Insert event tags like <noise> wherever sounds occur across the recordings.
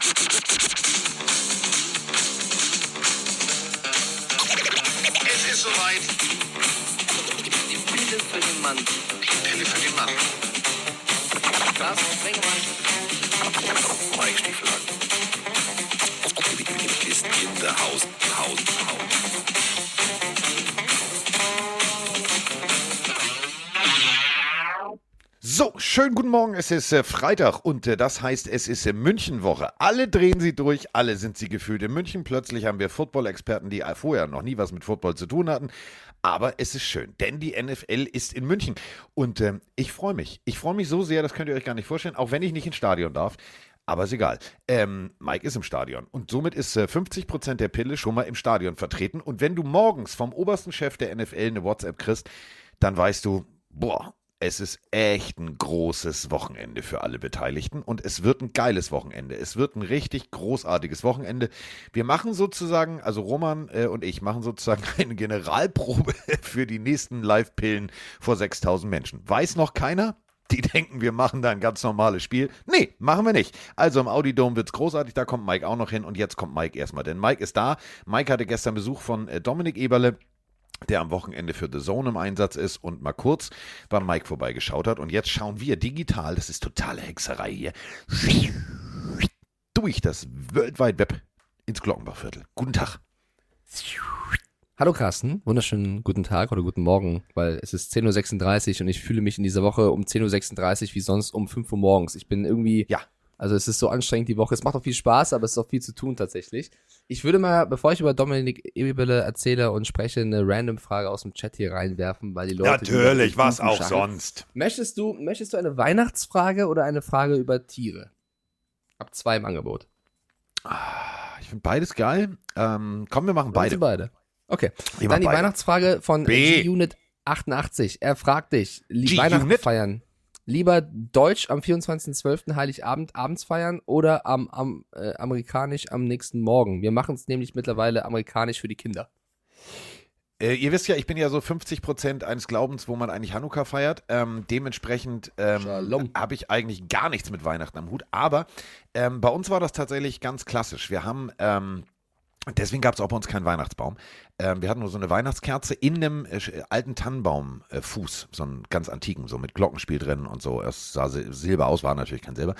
Es ist soweit. Die Pille für den Mann. Die Pille für den Mann. Carsten Sprengemann. Mike Stiefel ist in der Haus. Haus. Haus. Schönen guten Morgen. Es ist äh, Freitag und äh, das heißt, es ist äh, Münchenwoche. Alle drehen sie durch, alle sind sie gefühlt in München. Plötzlich haben wir Football-Experten, die äh, vorher noch nie was mit Football zu tun hatten. Aber es ist schön, denn die NFL ist in München. Und ähm, ich freue mich. Ich freue mich so sehr, das könnt ihr euch gar nicht vorstellen, auch wenn ich nicht ins Stadion darf. Aber ist egal. Ähm, Mike ist im Stadion und somit ist äh, 50% der Pille schon mal im Stadion vertreten. Und wenn du morgens vom obersten Chef der NFL eine WhatsApp kriegst, dann weißt du, boah, es ist echt ein großes Wochenende für alle Beteiligten und es wird ein geiles Wochenende. Es wird ein richtig großartiges Wochenende. Wir machen sozusagen, also Roman äh, und ich machen sozusagen <laughs> eine Generalprobe <laughs> für die nächsten Live-Pillen vor 6000 Menschen. Weiß noch keiner? Die denken, wir machen da ein ganz normales Spiel. Nee, machen wir nicht. Also im Audidome wird's großartig, da kommt Mike auch noch hin und jetzt kommt Mike erstmal, denn Mike ist da. Mike hatte gestern Besuch von äh, Dominik Eberle der am Wochenende für The Zone im Einsatz ist und mal kurz beim Mike vorbeigeschaut hat. Und jetzt schauen wir digital, das ist totale Hexerei hier, durch das World Wide Web ins Glockenbachviertel. Guten Tag. Hallo Carsten, wunderschönen guten Tag oder guten Morgen, weil es ist 10.36 Uhr und ich fühle mich in dieser Woche um 10.36 Uhr wie sonst um 5 Uhr morgens. Ich bin irgendwie, Ja. Also es ist so anstrengend die Woche. Es macht auch viel Spaß, aber es ist auch viel zu tun tatsächlich. Ich würde mal, bevor ich über Dominik Ebele erzähle und spreche, eine random Frage aus dem Chat hier reinwerfen, weil die Leute... Natürlich, was auch schlagen. sonst. Möchtest du, möchtest du eine Weihnachtsfrage oder eine Frage über Tiere? Ab zwei im Angebot. Ich finde beides geil. Ähm, komm, wir machen beide. Beide. beide. Okay. Wir Dann die beide. Weihnachtsfrage von. G-Unit 88. Er fragt dich? Weihnachten feiern. Lieber Deutsch am 24.12. Heiligabend abends feiern oder am, am äh, amerikanisch am nächsten Morgen? Wir machen es nämlich mittlerweile amerikanisch für die Kinder. Äh, ihr wisst ja, ich bin ja so 50% eines Glaubens, wo man eigentlich Hanukkah feiert. Ähm, dementsprechend ähm, habe ich eigentlich gar nichts mit Weihnachten am Hut. Aber ähm, bei uns war das tatsächlich ganz klassisch. Wir haben, ähm, deswegen gab es auch bei uns keinen Weihnachtsbaum. Ähm, wir hatten nur so eine Weihnachtskerze in einem äh, sch- alten Tannenbaumfuß, äh, so einen ganz antiken, so mit Glockenspiel drin und so. Es sah sil- Silber aus, war natürlich kein Silber.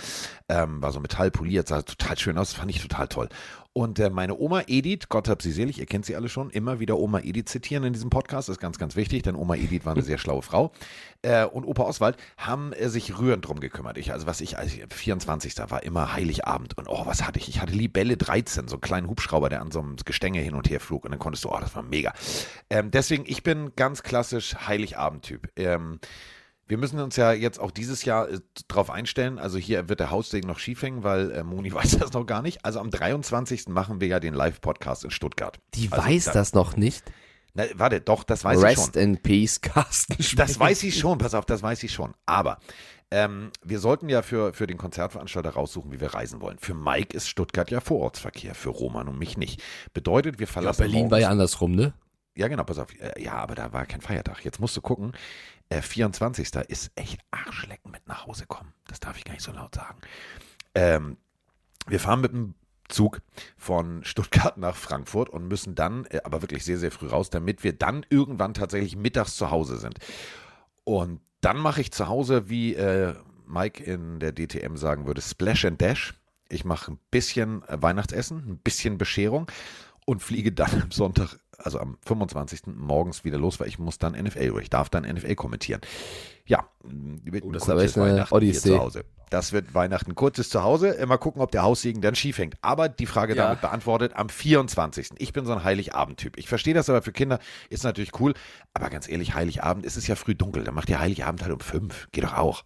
Ähm, war so metallpoliert, sah total schön aus, fand ich total toll. Und äh, meine Oma Edith, Gott hab sie selig, ihr kennt sie alle schon, immer wieder Oma Edith zitieren in diesem Podcast, ist ganz, ganz wichtig, denn Oma Edith war eine sehr schlaue Frau. Äh, und Opa Oswald haben äh, sich rührend drum gekümmert. Ich, also was ich, also 24. war immer Heiligabend und oh, was hatte ich? Ich hatte Libelle 13, so einen kleinen Hubschrauber, der an so einem Gestänge hin und her flog und dann konntest du, oh, das war mega. Ähm, deswegen, ich bin ganz klassisch Heiligabend-Typ. Ähm, wir müssen uns ja jetzt auch dieses Jahr äh, drauf einstellen. Also hier wird der Haussegen noch schief hängen, weil äh, Moni <laughs> weiß das noch gar nicht. Also am 23. machen wir ja den Live-Podcast in Stuttgart. Die also, weiß da- das noch nicht. Na, warte, doch, das weiß ich Rest schon. in Peace, Carsten. Das Sprengemann. weiß ich schon, pass auf, das weiß ich schon. Aber ähm, wir sollten ja für, für den Konzertveranstalter raussuchen, wie wir reisen wollen. Für Mike ist Stuttgart ja Vorortsverkehr, für Roman und mich nicht. Bedeutet, wir Ja, verlassen Berlin morgens- war ja andersrum, ne? Ja, genau, pass auf. Äh, Ja, aber da war kein Feiertag. Jetzt musst du gucken. Äh, 24. ist echt Arschlecken mit nach Hause kommen. Das darf ich gar nicht so laut sagen. Ähm, wir fahren mit dem Zug von Stuttgart nach Frankfurt und müssen dann, äh, aber wirklich sehr, sehr früh raus, damit wir dann irgendwann tatsächlich mittags zu Hause sind. Und dann mache ich zu Hause, wie äh, Mike in der DTM sagen würde, Splash and Dash. Ich mache ein bisschen äh, Weihnachtsessen, ein bisschen Bescherung und fliege dann am Sonntag, also am 25. morgens wieder los, weil ich muss dann NFL, oder ich darf dann NFL kommentieren. Ja, wird Oh, ein das ist aber kurzes Weihnachten Odyssee. hier zu Hause. Das wird Weihnachten kurzes zu Hause. Äh, Mal gucken, ob der Haussegen dann schief hängt. Aber die Frage Ja. damit beantwortet am 24. Ich bin so ein Heiligabend-Typ. Ich verstehe das aber für Kinder ist natürlich cool. Aber ganz ehrlich, Heiligabend ist es ja früh dunkel. Dann macht ihr Heiligabend halt um fünf. Geht doch auch.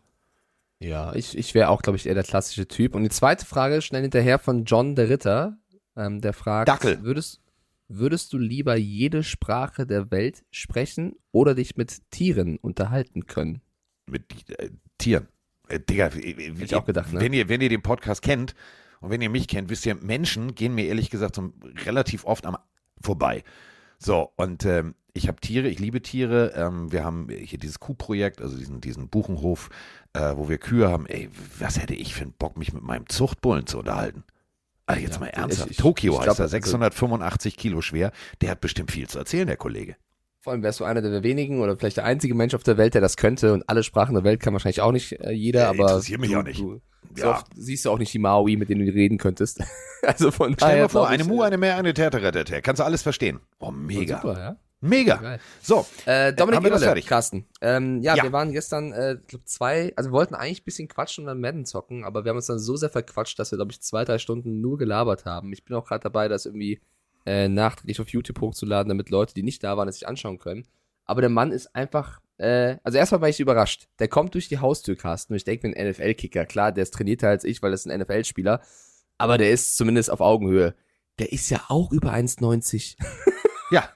Ja, ich, ich wäre auch, glaube ich, eher der klassische Typ. Und die zweite Frage schnell hinterher von John der Ritter, ähm, der fragt, Dackel. Würdest, würdest du lieber jede Sprache der Welt sprechen oder dich mit Tieren unterhalten können? Mit äh, Tieren. Äh, Digga, Hätte ich auch gedacht, ne? wenn, ihr, wenn ihr den Podcast kennt und wenn ihr mich kennt, wisst ihr, Menschen gehen mir ehrlich gesagt so relativ oft am vorbei. So, und ähm, ich habe Tiere, ich liebe Tiere. Ähm, wir haben hier dieses Kuhprojekt, also diesen, diesen Buchenhof, äh, wo wir Kühe haben. Ey, was hätte ich für einen Bock, mich mit meinem Zuchtbullen zu unterhalten? Ah, jetzt Ja, mal ich- ernsthaft. ich- Tokio ich heißt glaub, er, also- 685 Kilo schwer. Der hat bestimmt viel zu erzählen, der Kollege. Vor allem wärst du einer der wenigen oder vielleicht der einzige Mensch auf der Welt, der das könnte und alle Sprachen der Welt kann wahrscheinlich auch nicht äh, jeder, Äh, aber interessiert mich du, auch nicht. Du, so Ja. oft siehst du auch nicht die Maui, mit denen du reden könntest. <laughs> also von Stell dir vor, eine ich, Mu, äh, eine mehr, eine Täter, Kannst du alles verstehen. Oh, mega. Super, ja. Mega. Geil. So, Äh, Dominik haben wir das Eberle, fertig? Carsten. Ähm, ja, Ja. wir waren gestern, äh, glaub zwei, also wir wollten eigentlich ein bisschen quatschen und dann Madden zocken, aber wir haben uns dann so sehr verquatscht, dass wir, glaube ich, zwei, drei Stunden nur gelabert haben. Ich bin auch gerade dabei, das irgendwie äh, nachträglich auf YouTube hochzuladen, damit Leute, die nicht da waren, es sich anschauen können. Aber der Mann ist einfach, äh, also erstmal war ich überrascht. Der kommt durch die Haustür, Carsten, und ich denke mir, ein NFL-Kicker, klar, der ist trainierter als ich, weil das ist ein NFL-Spieler, aber der ist zumindest auf Augenhöhe. Der ist ja auch über 1,90. Ja.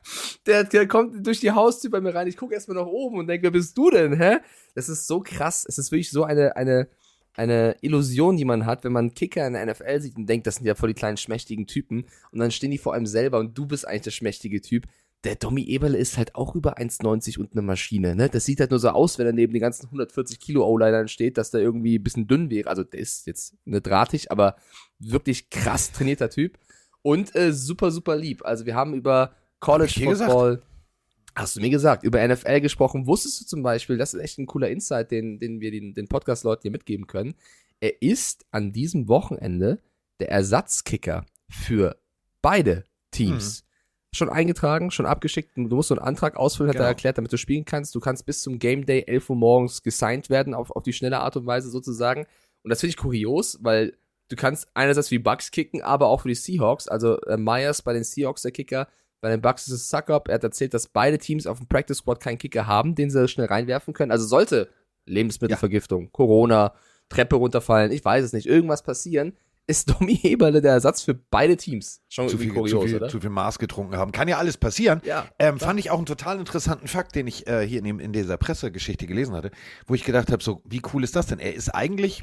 Der, der kommt durch die Haustür bei mir rein. Ich gucke erstmal nach oben und denke, wer bist du denn, hä? Das ist so krass. Es ist wirklich so eine, eine, eine Illusion, die man hat, wenn man Kicker in der NFL sieht und denkt, das sind ja voll die kleinen schmächtigen Typen. Und dann stehen die vor einem selber und du bist eigentlich der schmächtige Typ. Der Dommy Eberle ist halt auch über 1,90 und eine Maschine, ne? Das sieht halt nur so aus, wenn er neben den ganzen 140 Kilo O-Linern steht, dass der irgendwie ein bisschen dünn wäre. Also der ist jetzt eine drahtig, aber wirklich krass trainierter Typ. Und äh, super, super lieb. Also wir haben über College gesagt? Football. Hast du mir gesagt, über NFL gesprochen. Wusstest du zum Beispiel, das ist echt ein cooler Insight, den, den wir den, den Podcast-Leuten hier mitgeben können. Er ist an diesem Wochenende der Ersatzkicker für beide Teams. Schon eingetragen, schon abgeschickt. Du musst so einen Antrag ausfüllen, hat Genau. er erklärt, damit du spielen kannst. Du kannst bis zum Game Day 11 Uhr morgens gesigned werden, auf, auf die schnelle Art und Weise sozusagen. Und das finde ich kurios, weil du kannst einerseits für die Bucks kicken, aber auch für die Seahawks. Also äh, Myers bei den Seahawks der Kicker, bei den Bucks ist es Suckup. Er hat erzählt, dass beide Teams auf dem Practice Squad keinen Kicker haben, den sie schnell reinwerfen können. Also sollte Lebensmittelvergiftung, Corona, Treppe runterfallen, ich weiß es nicht, irgendwas passieren, ist <laughs> Domi Heberle der Ersatz für beide Teams. Schon Zu viel, kurios, zu, viel, oder? zu viel Maß getrunken haben. Kann ja alles passieren. Ja, Ähm, fand ich auch einen total interessanten Fakt, den ich äh, hier in, dem, in dieser Pressegeschichte gelesen hatte, wo ich gedacht habe, so, wie cool ist das denn? Er ist eigentlich,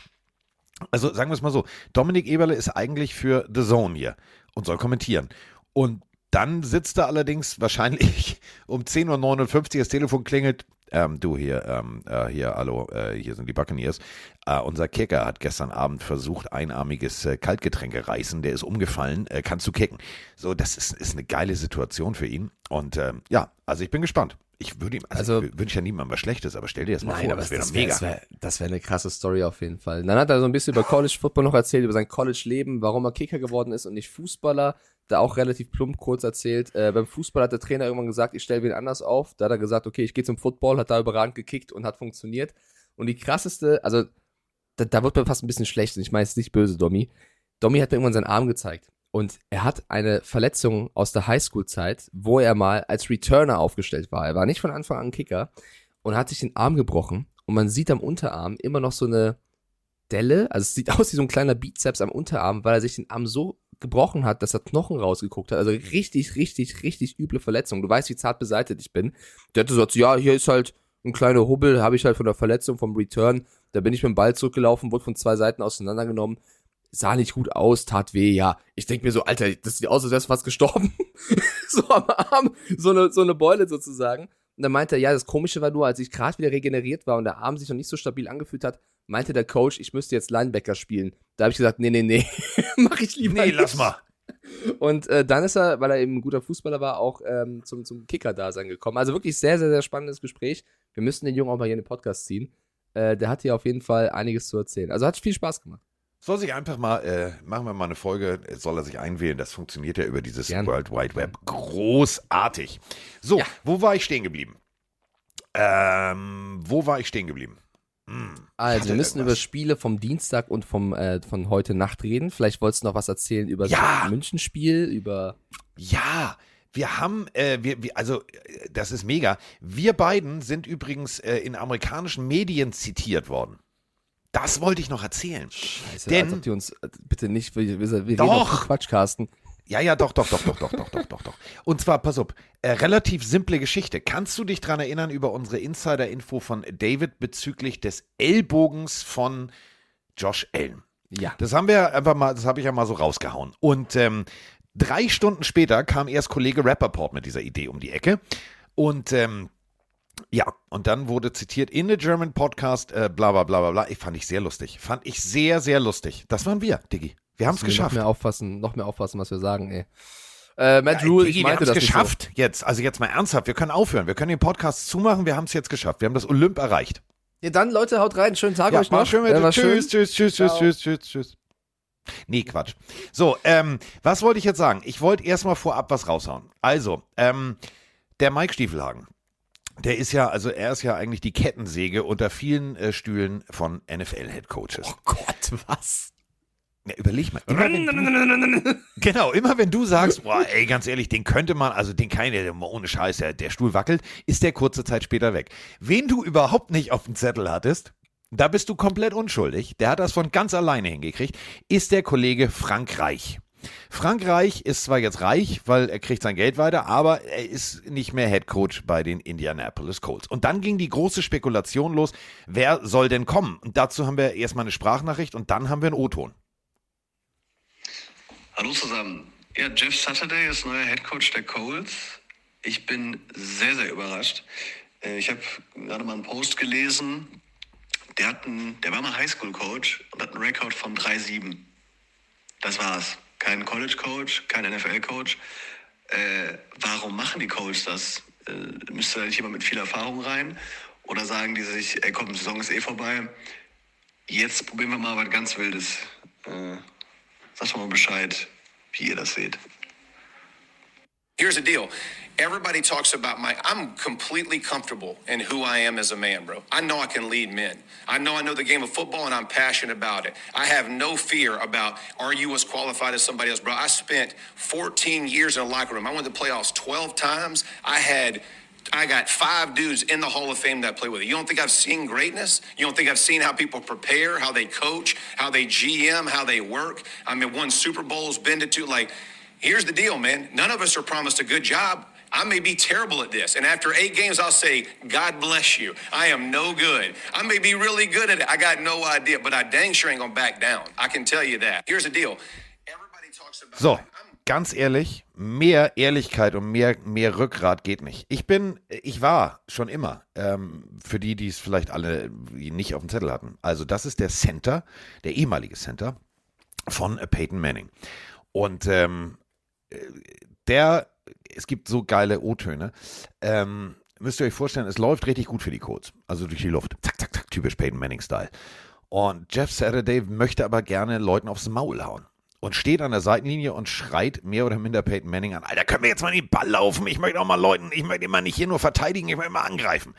also sagen wir es mal so, Dominik Eberle ist eigentlich für The Zone hier und soll kommentieren. Und dann sitzt er allerdings wahrscheinlich <laughs> um 10.59 Uhr, das Telefon klingelt. Ähm, du hier, ähm, äh, hier, hallo, äh, hier sind die Buccaneers. Äh, unser Kicker hat gestern Abend versucht, einarmiges äh, Kaltgetränke reißen, der ist umgefallen, äh, kannst du kicken. So, das ist, ist eine geile Situation für ihn. Und ähm, ja, also ich bin gespannt. Ich würde ihm, also, Also- ich wünsche ja niemandem was Schlechtes, aber stell dir das mal Nein, vor, aber das wäre wäre mega. wär, das wär eine krasse Story auf jeden Fall. Dann hat er so ein bisschen über College Football noch erzählt, über sein College-Leben, warum er Kicker geworden ist und nicht Fußballer. Da auch relativ plump kurz erzählt. Äh, beim Fußball hat der Trainer irgendwann gesagt, ich stelle wen anders auf. Da hat er gesagt, okay, ich gehe zum Football, hat da überragend gekickt und hat funktioniert. Und die krasseste, also da, da wird mir fast ein bisschen schlecht und ich meine es nicht böse, Domi. Domi hat mir irgendwann seinen Arm gezeigt. Und er hat eine Verletzung aus der Highschool-Zeit, wo er mal als Returner aufgestellt war. Er war nicht von Anfang an Kicker und hat sich den Arm gebrochen. Und man sieht am Unterarm immer noch so eine Delle. Also es sieht <laughs> aus wie so ein kleiner Bizeps am Unterarm, weil er sich den Arm so gebrochen hat, dass er Knochen rausgeguckt hat. Also richtig, richtig, richtig üble Verletzung. Du weißt, wie zart beseitigt ich bin. Der hatte gesagt, ja, hier ist halt ein kleiner Hubbel, habe ich halt von der Verletzung vom Return. Da bin ich mit dem Ball zurückgelaufen, wurde von zwei Seiten auseinandergenommen. Sah nicht gut aus, tat weh, ja. Ich denk mir so, Alter, das sieht aus, als wärst du fast gestorben. <laughs> so am Arm, so eine, so eine Beule sozusagen. Und dann meinte er, ja, das Komische war nur, als ich gerade wieder regeneriert war und der Arm sich noch nicht so stabil angefühlt hat, meinte der Coach, ich müsste jetzt Linebacker spielen. Da habe ich gesagt, nee, nee, nee, <laughs> mach ich lieber Nee, nicht. lass mal. Und äh, dann ist er, weil er eben ein guter Fußballer war, auch ähm, zum, zum Kicker-Dasein gekommen. Also wirklich sehr, sehr, sehr spannendes Gespräch. Wir müssen den Jungen auch mal hier in den Podcast ziehen. Äh, der hat hier auf jeden Fall einiges zu erzählen. Also hat viel Spaß gemacht. Soll sich einfach mal, äh, machen wir mal eine Folge, soll er sich einwählen. Das funktioniert ja über dieses Gerne. World Wide Web. Großartig. So, Ja. wo war ich stehen geblieben? Ähm, wo war ich stehen geblieben? Also, wir müssen über irgendwas. Spiele vom Dienstag und vom, äh, von heute Nacht reden. Vielleicht wolltest du noch was erzählen über Ja. das Münchenspiel, über. Ja, wir haben, äh, wir, wir, also äh, das ist mega. Wir beiden sind übrigens äh, in amerikanischen Medien zitiert worden. Das wollte ich noch erzählen. Scheiße, Denn- als ob die uns äh, bitte nicht, wir, wir, wir reden Doch. viel Quatsch, Carsten. Ja, ja, doch, doch, doch, doch, doch, doch, doch, doch, doch. Und zwar, pass auf, äh, relativ simple Geschichte. Kannst du dich dran erinnern über unsere Insider-Info von David bezüglich des Ellbogens von Josh Allen? Ja. Das haben wir einfach mal, das habe ich ja mal so rausgehauen. Und ähm, drei Stunden später kam erst Kollege Rappaport mit dieser Idee um die Ecke. Und ähm, ja, und dann wurde zitiert in the German Podcast, äh, bla bla bla bla bla. Ich fand ich sehr lustig. Fand ich sehr, sehr lustig. Das waren wir, Diggi. Wir haben es wir geschafft. Noch mehr aufpassen, noch mehr aufpassen, was wir sagen, ey. Äh, Matt Ja, Rule, ich wir meinte haben's das nicht geschafft jetzt. Also jetzt mal ernsthaft. Wir können aufhören. Wir können den Podcast zumachen. Wir haben es jetzt geschafft. Wir haben das Olymp erreicht. So. Ja, dann, Leute, haut rein. Schönen Tag Ja, euch noch. schön mit Äh, dir. war Tschüss, schön. tschüss, tschüss, tschüss, Ciao. tschüss, tschüss, tschüss. Nee, Quatsch. So, ähm, was wollte ich jetzt sagen? Ich wollte erstmal vorab was raushauen. Also, ähm, der Mike Stiefelhagen, der ist ja, also er ist ja eigentlich die Kettensäge unter vielen äh, Stühlen von NFL-Headcoaches. Oh Gott, was? Ja, überleg mal. Immer du, <laughs> genau, immer wenn du sagst, boah, ey, ganz ehrlich, den könnte man, also den kann der ohne Scheiß, der, der Stuhl wackelt, ist der kurze Zeit später weg. Wen du überhaupt nicht auf dem Zettel hattest, da bist du komplett unschuldig. Der hat das von ganz alleine hingekriegt, ist der Kollege Frank Reich. Frank Reich ist zwar jetzt reich, weil er kriegt sein Geld weiter, aber er ist nicht mehr Head Coach bei den Indianapolis Colts. Und dann ging die große Spekulation los, wer soll denn kommen? Und dazu haben wir erstmal eine Sprachnachricht und dann haben wir einen O-Ton. Hallo zusammen. Ja, Jeff Saturday ist neuer Head Coach der Colts. Ich bin sehr, sehr überrascht. Äh, Ich habe gerade mal einen Post gelesen. Der, hat einen, der war mal Highschool-Coach und hat einen Rekord von 3-7. Das war's. Kein College-Coach, kein NFL-Coach. Äh, warum machen die Colts das? Äh, müsste da nicht jemand mit viel Erfahrung rein? Oder sagen die sich, ey komm, die Saison ist eh vorbei. Jetzt probieren wir mal was ganz Wildes. Äh, Sagt mal Bescheid, wie ihr das seht. Here's the deal. Everybody talks about my. I'm completely comfortable in who I am as a man, bro. I know I can lead men. I know I know the game of football and I'm passionate about it. I have no fear about are you as qualified as somebody else, bro. I spent 14 years in a locker room. I went to playoffs 12 times. I had. I got five dudes in the Hall of Fame that play with it. You don't think I've seen greatness? You don't think I've seen how people prepare, how they coach, how they GM, how they work? I mean, won Super Bowls, been to two. Like, here's the deal, man. None of us are promised a good job. I may be terrible at this. And after eight games, I'll say, God bless you. I am no good. I may be really good at it. I got no idea, but I dang sure ain't gonna back down. I can tell you that. Here's the deal. Everybody talks about So, ganz ehrlich, mehr Ehrlichkeit und mehr, mehr Rückgrat geht nicht. Ich bin, ich war schon immer, ähm, für die, die es vielleicht alle nicht auf dem Zettel hatten. Also, das ist der Center, der ehemalige Center von Peyton Manning. Und ähm, äh, der, es gibt so geile O-Töne. Ähm, müsst ihr euch vorstellen, es läuft richtig gut für die Colts. Also durch die Luft. Zack, zack, zack, typisch Peyton Manning-Style. Und Jeff Saturday möchte aber gerne Leuten aufs Maul hauen. Und steht an der Seitenlinie und schreit mehr oder minder Peyton Manning an. Alter, können wir jetzt mal in den Ball laufen? Ich möchte auch mal Leuten, ich möchte immer nicht hier nur verteidigen, ich möchte mal angreifen.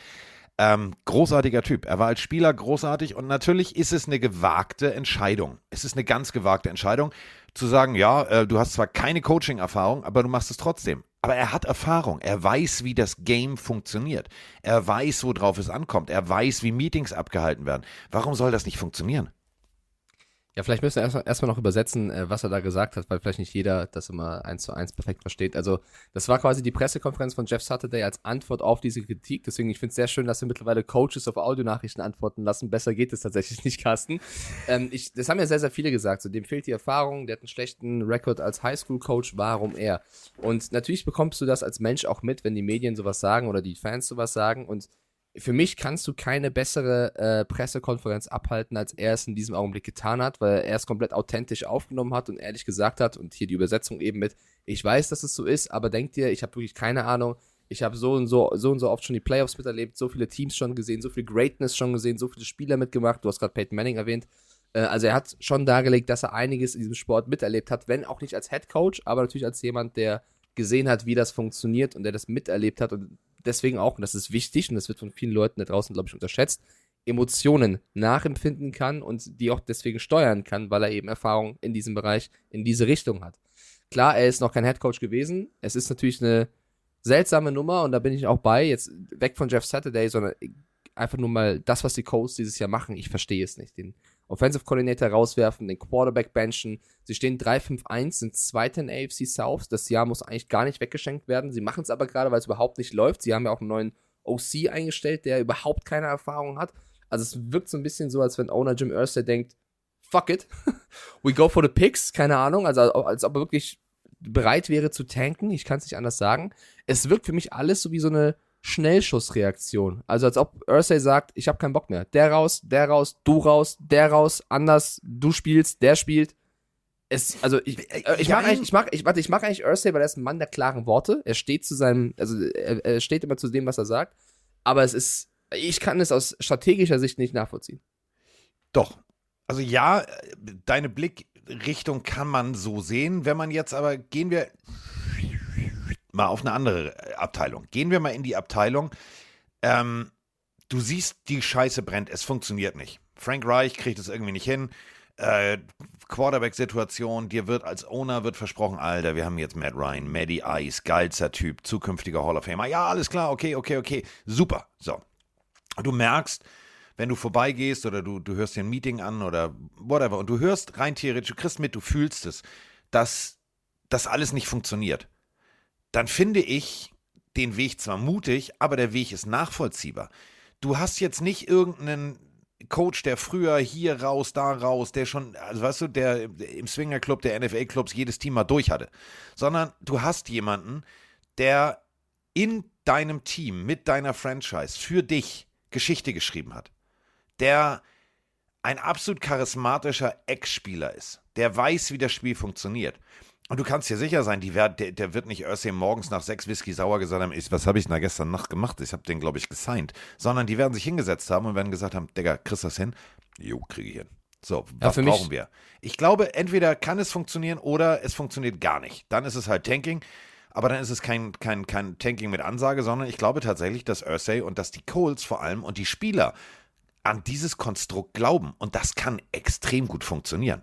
Ähm, großartiger Typ. Er war als Spieler großartig und natürlich ist es eine gewagte Entscheidung. Es ist eine ganz gewagte Entscheidung, zu sagen, ja, äh, du hast zwar keine Coaching-Erfahrung, aber du machst es trotzdem. Aber er hat Erfahrung. Er weiß, wie das Game funktioniert. Er weiß, worauf es ankommt. Er weiß, wie Meetings abgehalten werden. Warum soll das nicht funktionieren? Ja, vielleicht müssen wir erstmal erstmal noch übersetzen, äh, was er da gesagt hat, weil vielleicht nicht jeder das immer eins zu eins perfekt versteht. Also, das war quasi die Pressekonferenz von Jeff Saturday als Antwort auf diese Kritik. Deswegen, ich finde es sehr schön, dass wir mittlerweile Coaches auf Audionachrichten antworten lassen. Besser geht es tatsächlich <laughs> nicht, Carsten. Ähm, ich, das haben ja sehr, sehr viele gesagt. So, dem fehlt die Erfahrung, der hat einen schlechten Rekord als Highschool-Coach. Warum er? Und natürlich bekommst du das als Mensch auch mit, wenn die Medien sowas sagen oder die Fans sowas sagen. Und für mich kannst du keine bessere äh, Pressekonferenz abhalten, als er es in diesem Augenblick getan hat, weil er es komplett authentisch aufgenommen hat und ehrlich gesagt hat und hier die Übersetzung eben mit, ich weiß, dass es so ist, aber denk dir, ich habe wirklich keine Ahnung, ich habe so und so, so und so oft schon die Playoffs miterlebt, so viele Teams schon gesehen, so viel Greatness schon gesehen, so viele Spieler mitgemacht, du hast gerade Peyton Manning erwähnt, äh, also er hat schon dargelegt, dass er einiges in diesem Sport miterlebt hat, wenn auch nicht als Head Coach, aber natürlich als jemand, der gesehen hat, wie das funktioniert und der das miterlebt hat und deswegen auch, und das ist wichtig und das wird von vielen Leuten da draußen, glaube ich, unterschätzt, Emotionen nachempfinden kann und die auch deswegen steuern kann, weil er eben Erfahrung in diesem Bereich, in diese Richtung hat. Klar, er ist noch kein Headcoach gewesen. Es ist natürlich eine seltsame Nummer und da bin ich auch bei, jetzt weg von Jeff Saturday, sondern einfach nur mal das, was die Colts dieses Jahr machen. Ich verstehe es nicht. Den Offensive Coordinator rauswerfen, den Quarterback benchen. Sie stehen 3-5-1, sind Zweiter in AFC South. Das Jahr muss eigentlich gar nicht weggeschenkt werden. Sie machen es aber gerade, weil es überhaupt nicht läuft. Sie haben ja auch einen neuen OC eingestellt, der überhaupt keine Erfahrung hat. Also es wirkt so ein bisschen so, als wenn Owner Jim Irsay denkt, fuck it, <laughs> we go for the picks, keine Ahnung, also als ob er wirklich bereit wäre zu tanken, ich kann es nicht anders sagen. Es wirkt für mich alles so wie so eine Schnellschussreaktion. Also als ob Ursay sagt, ich habe keinen Bock mehr. Der raus, der raus, du raus, der raus, anders, du spielst, der spielt. Es, also ich, äh, ich Ja, mag eigentlich, ich mag, ich, warte, ich mag eigentlich Ursay, weil er ist ein Mann der klaren Worte. Er steht zu seinem, also er, er steht immer zu dem, was er sagt. Aber es ist, ich kann es aus strategischer Sicht nicht nachvollziehen. Doch. Also ja, äh, deine Blickrichtung kann man so sehen. Wenn man jetzt aber, gehen wir mal auf eine andere äh, Abteilung. Gehen wir mal in die Abteilung. Ähm, du siehst, die Scheiße brennt, es funktioniert nicht. Frank Reich kriegt es irgendwie nicht hin. Äh, Quarterback-Situation, dir wird als Owner wird versprochen, Alter, wir haben jetzt Matt Ryan, Maddie Ice, geilster Typ, zukünftiger Hall of Famer. Ja, alles klar, okay, okay, okay, super. So. Du merkst, wenn du vorbeigehst oder du, du hörst dir ein Meeting an oder whatever und du hörst rein theoretisch, du kriegst mit, du fühlst es, dass das alles nicht funktioniert, dann finde ich den Weg zwar mutig, aber der Weg ist nachvollziehbar. Du hast jetzt nicht irgendeinen Coach, der früher hier raus, da raus, der schon, also weißt du, der im Swingerclub, der NFL-Clubs jedes Team mal durch hatte, sondern du hast jemanden, der in deinem Team, mit deiner Franchise, für dich Geschichte geschrieben hat, der ein absolut charismatischer Ex-Spieler ist, der weiß, wie das Spiel funktioniert. Und du kannst dir sicher sein, die werd, der, der wird nicht Ursay morgens nach sechs Whisky sauer gesagt haben, ich, was habe ich denn da gestern Nacht gemacht? Ich habe den, glaube ich, gesigned. Sondern die werden sich hingesetzt haben und werden gesagt haben, Digga, kriegst du das hin? Jo, kriege ich hin. So, Ja, was mich- brauchen wir? Ich glaube, entweder kann es funktionieren oder es funktioniert gar nicht. Dann ist es halt Tanking. Aber dann ist es kein, kein, kein Tanking mit Ansage, sondern ich glaube tatsächlich, dass Ursay und dass die Coles vor allem und die Spieler an dieses Konstrukt glauben. Und das kann extrem gut funktionieren.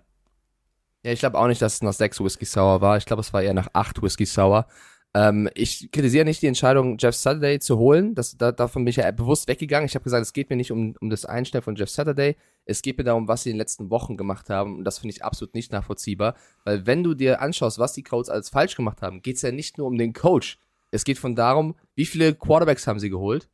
Ja, ich glaube auch nicht, dass es nach sechs Whisky Sour war. Ich glaube, es war eher nach acht Whisky Sour. Ähm, ich kritisiere nicht die Entscheidung, Jeff Saturday zu holen. Das, da, davon bin ich ja bewusst weggegangen. Ich habe gesagt, es geht mir nicht um, um das Einstellen von Jeff Saturday. Es geht mir darum, was sie in den letzten Wochen gemacht haben. Und das finde ich absolut nicht nachvollziehbar. Weil wenn du dir anschaust, was die Codes alles falsch gemacht haben, geht es ja nicht nur um den Coach. Es geht von darum, wie viele Quarterbacks haben sie geholt.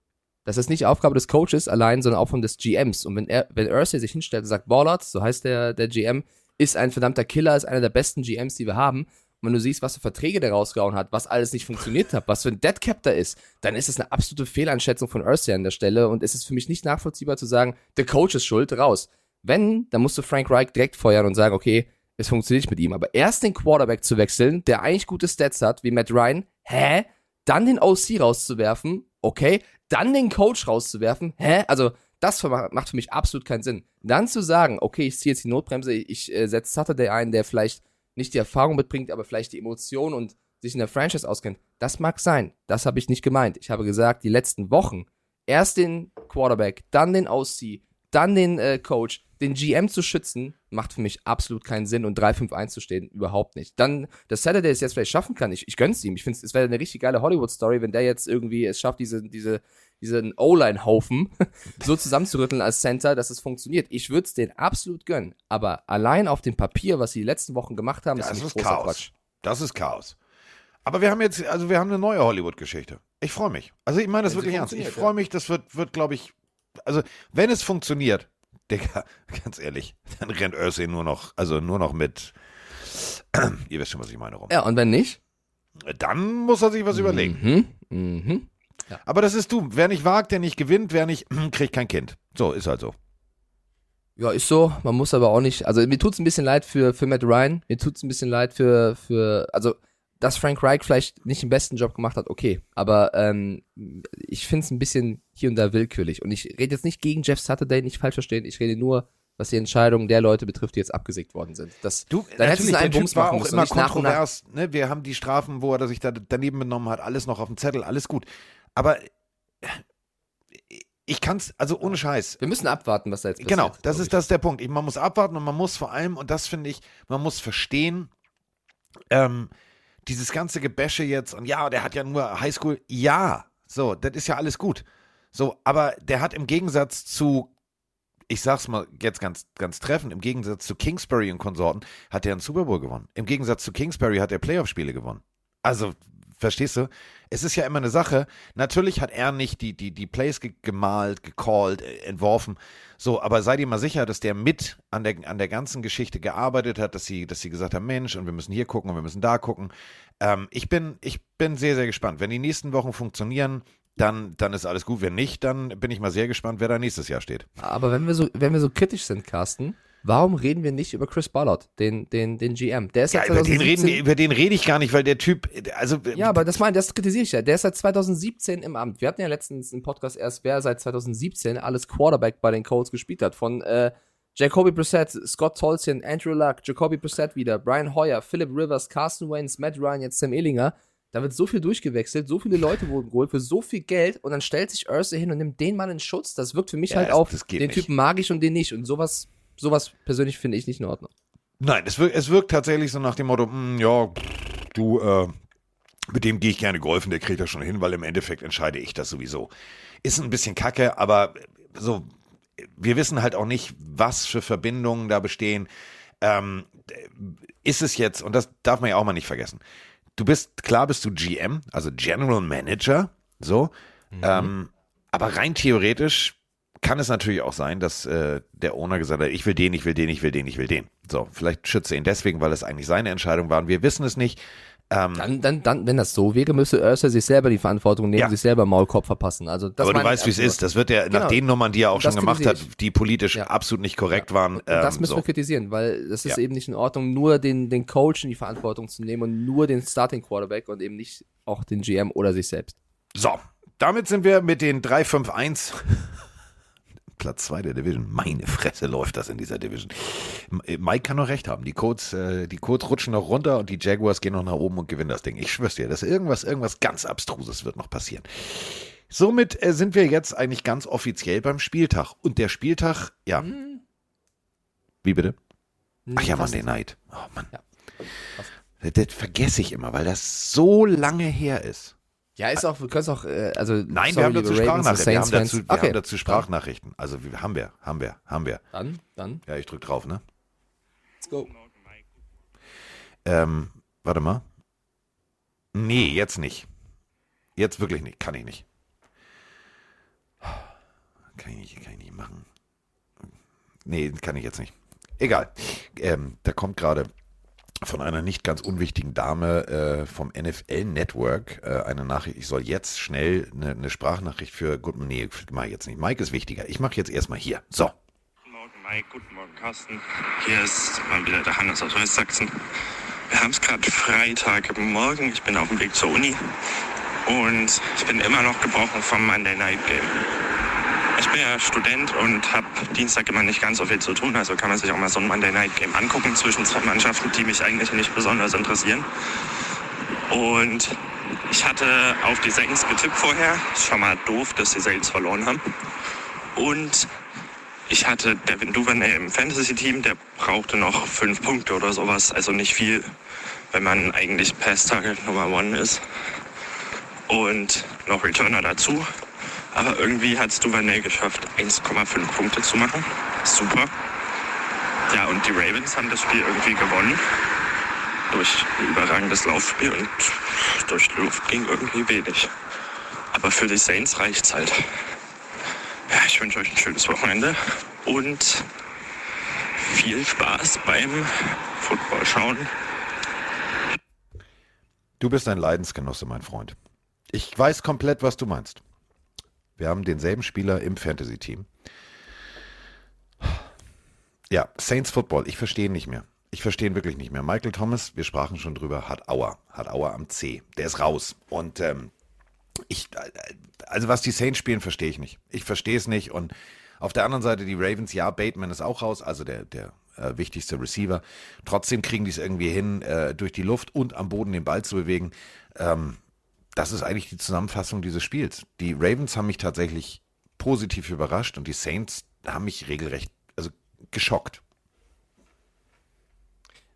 Das ist nicht Aufgabe des Coaches allein, sondern auch von des GMs. Und wenn er, wenn Ursay sich hinstellt und sagt, Ballard, so heißt der, der GM, ist ein verdammter Killer, ist einer der besten GMs, die wir haben. Und wenn du siehst, was für Verträge der rausgehauen hat, was alles nicht funktioniert hat, was für ein Deadcap da ist, dann ist es eine absolute Fehleinschätzung von Ursay an der Stelle und es ist für mich nicht nachvollziehbar zu sagen, der Coach ist schuld, raus. Wenn, dann musst du Frank Reich direkt feuern und sagen, okay, es funktioniert nicht mit ihm. Aber erst den Quarterback zu wechseln, der eigentlich gute Stats hat, wie Matt Ryan, hä? Dann den OC rauszuwerfen, okay? Dann den Coach rauszuwerfen, hä? Also, das macht für mich absolut keinen Sinn. Dann zu sagen, okay, ich ziehe jetzt die Notbremse, ich äh, setze Saturday ein, der vielleicht nicht die Erfahrung mitbringt, aber vielleicht die Emotion und sich in der Franchise auskennt, das mag sein. Das habe ich nicht gemeint. Ich habe gesagt, die letzten Wochen, erst den Quarterback, dann den OC, dann den äh, Coach, den GM zu schützen, macht für mich absolut keinen Sinn und 3-5-1 zu stehen, überhaupt nicht. Dann, dass Saturday es jetzt vielleicht schaffen kann, ich, ich gönn's ihm. Ich finde, es wäre eine richtig geile Hollywood-Story, wenn der jetzt irgendwie es schafft, diese, diese, diesen O-Line-Haufen <laughs> so zusammenzurütteln als Center, dass es funktioniert. Ich würde es denen absolut gönnen. Aber allein auf dem Papier, was sie die letzten Wochen gemacht haben, Das ist, ist großer Chaos. Quatsch. Das ist Chaos. Aber wir haben jetzt, also wir haben eine neue Hollywood-Geschichte. Ich freue mich. Also ich meine das Wenn wirklich ernst. Ich freue mich, das wird, wird glaube ich, also wenn es funktioniert, <laughs> Digga, ganz ehrlich, dann rennt Ursay nur noch, also nur noch mit, <clears throat> ihr wisst schon, was ich meine, rum. Ja, und wenn nicht? Dann muss er sich was überlegen. Mhm. Aber das ist du. Wer nicht wagt, der nicht gewinnt, wer nicht, <clears throat> kriegt kein Kind. So, ist halt so. Ja, ist so. Man muss aber auch nicht. Also mir tut's ein bisschen leid für, für Matt Ryan. Mir tut's ein bisschen leid für, für. Also, dass Frank Reich vielleicht nicht den besten Job gemacht hat, okay. Aber ähm, ich find's ein bisschen hier und da willkürlich. Und ich rede jetzt nicht gegen Jeff Saturday, nicht falsch verstehen. Ich rede nur, was die Entscheidungen der Leute betrifft, die jetzt abgesägt worden sind. Das, Du, dann natürlich, einen der Bums war auch immer nicht nach nach. kontrovers. Ne? Wir haben die Strafen, wo er sich da daneben benommen hat, alles noch auf dem Zettel, alles gut. Aber äh, ich kann's, also ohne Scheiß. Wir müssen abwarten, was da jetzt passiert. Genau, das ist, das ist der Punkt. Man muss abwarten und man muss vor allem, und das finde ich, man muss verstehen, ähm, dieses ganze Gebäsche jetzt, und ja, der hat ja nur Highschool, ja, so, das ist ja alles gut. So, aber der hat im Gegensatz zu, ich sag's mal jetzt ganz, ganz treffend, im Gegensatz zu Kingsbury und Konsorten, hat er einen Super Bowl gewonnen. Im Gegensatz zu Kingsbury hat er Playoff-Spiele gewonnen. Also, verstehst du? Es ist ja immer eine Sache. Natürlich hat er nicht die, die, die Plays ge gemalt, gecallt, äh, entworfen. So, aber sei dir mal sicher, dass der mit an der, an der ganzen Geschichte gearbeitet hat, dass sie, dass sie gesagt haben, Mensch, und wir müssen hier gucken und wir müssen da gucken. Ähm, ich, bin, ich bin sehr, sehr gespannt. Wenn die nächsten Wochen funktionieren, dann, dann ist alles gut. Wenn nicht, dann bin ich mal sehr gespannt, wer da nächstes Jahr steht. Aber wenn wir so, wenn wir so kritisch sind, Carsten, warum reden wir nicht über Chris Ballard, den, den, den GM? Der ist Ja, über den, 2017 reden, über den rede ich gar nicht, weil der Typ, also Ja, aber das meine, das kritisiere ich ja. Der ist seit 2017 im Amt. Wir hatten ja letztens im Podcast erst, wer seit 2017 alles Quarterback bei den Colts gespielt hat. Von äh, Jacoby Brissett, Scott Tolzien, Andrew Luck, Jacoby Brissett wieder, Brian Hoyer, Philip Rivers, Carson Wentz, Matt Ryan, jetzt Sam Ellinger. Da wird so viel durchgewechselt, so viele Leute wurden geholt für so viel Geld und dann stellt sich Ursa hin und nimmt den Mann in Schutz. Das wirkt für mich Ja, halt auf, den nicht. Typen mag ich und den nicht. Und sowas, sowas persönlich finde ich nicht in Ordnung. Nein, es wirkt, es wirkt tatsächlich so nach dem Motto, hm, ja, pff, du, äh, mit dem gehe ich gerne golfen, der kriegt das schon hin, weil im Endeffekt entscheide ich das sowieso. Ist ein bisschen kacke, aber so, wir wissen halt auch nicht, was für Verbindungen da bestehen. Ähm, ist es jetzt, und das darf man ja auch mal nicht vergessen, du bist, klar bist du GM, also General Manager, so, ähm, aber rein theoretisch kann es natürlich auch sein, dass äh, der Owner gesagt hat, ich will den, ich will den, ich will den, ich will den. So, vielleicht schütze ihn deswegen, weil es eigentlich seine Entscheidung war. Und wir wissen es nicht. Ähm, Dann, dann, dann, wenn das so wäre, müsste Ursa sich selber die Verantwortung nehmen, Ja. sich selber Maulkorb verpassen. Also, das aber du weißt, wie es ist. Das wird nach Genau. den Nummern, die er auch Das schon gemacht hat, die politisch Ja. absolut nicht korrekt waren. Und das ähm, müssen so. wir kritisieren, weil es ist Ja. eben nicht in Ordnung, nur den, den Coach in die Verantwortung zu nehmen und nur den Starting Quarterback und eben nicht auch den GM oder sich selbst. So, damit sind wir mit den 3-5-1. Platz 2 der Division. Meine Fresse läuft das in dieser Division. Äh, Mike kann noch recht haben. Die Codes, äh, die Codes rutschen noch runter und die Jaguars gehen noch nach oben und gewinnen das Ding. Ich schwör's dir, dass irgendwas, irgendwas ganz Abstruses wird noch passieren. Somit äh, sind wir jetzt eigentlich ganz offiziell beim Spieltag. Und der Spieltag, ja. Wie bitte? Ach ja, Monday Night. Oh Mann. Ja. Das, das vergesse ich immer, weil das so lange her ist. Ja, ist auch, wir können es auch, äh, also. Nein, sorry, wir haben dazu Sprachnachrichten. Wir haben dazu, wir okay, haben dazu Sprachnachrichten. Also wir, haben wir, haben wir, haben wir. Dann, dann, Ja, ich drück drauf, ne? let's go. Ähm, warte mal. Nee, jetzt nicht. Jetzt wirklich nicht. Kann ich nicht. Kann ich nicht, kann ich nicht machen. Nee, kann ich jetzt nicht. Egal. Ähm, da kommt gerade von einer nicht ganz unwichtigen Dame äh, vom NFL Network äh, eine Nachricht. Ich soll jetzt schnell eine, eine Sprachnachricht für gut, nee, mach ich jetzt nicht. Mike ist wichtiger. Ich mache jetzt erstmal hier. So. Guten Morgen Mike, guten Morgen Carsten. Hier ist mal wieder der Hannes aus Westsachsen. Wir haben es gerade Freitagmorgen, ich bin auf dem Weg zur Uni und ich bin immer noch gebrochen vom Monday Night Game. Ich bin ja Student und habe Dienstag immer nicht ganz so viel zu tun, also kann man sich auch mal so ein Monday Night Game angucken zwischen zwei Mannschaften, die mich eigentlich nicht besonders interessieren. Und ich hatte auf die Saints getippt vorher. Schon mal doof, dass die Saints verloren haben. Und ich hatte Devin Duvernay im Fantasy-Team, der brauchte noch fünf Punkte oder sowas, also nicht viel, wenn man eigentlich Pass-Target Nummer One ist. Und noch Returner dazu. Aber irgendwie hat es Duvernay geschafft, 1,5 Punkte zu machen. Super. Ja, und die Ravens haben das Spiel irgendwie gewonnen. Durch ein überragendes Laufspiel und durch die Luft ging irgendwie wenig. Aber für die Saints reicht's halt. Ja, ich wünsche euch ein schönes Wochenende und viel Spaß beim Football schauen. Du bist ein Leidensgenosse, mein Freund. Ich weiß komplett, was du meinst. Wir haben denselben Spieler im Fantasy-Team. Ja, Saints Football, ich verstehe nicht mehr. Ich verstehe ihn wirklich nicht mehr. Michael Thomas, wir sprachen schon drüber, hat Auer, hat Auer am C. Der ist raus. Und ähm, ich, also was die Saints spielen, verstehe ich nicht. Ich verstehe es nicht. Und auf der anderen Seite die Ravens, ja, Bateman ist auch raus, also der, der äh, wichtigste Receiver. Trotzdem kriegen die es irgendwie hin, äh, durch die Luft und am Boden den Ball zu bewegen. Ähm, das ist eigentlich die Zusammenfassung dieses Spiels. Die Ravens haben mich tatsächlich positiv überrascht und die Saints haben mich regelrecht, also geschockt.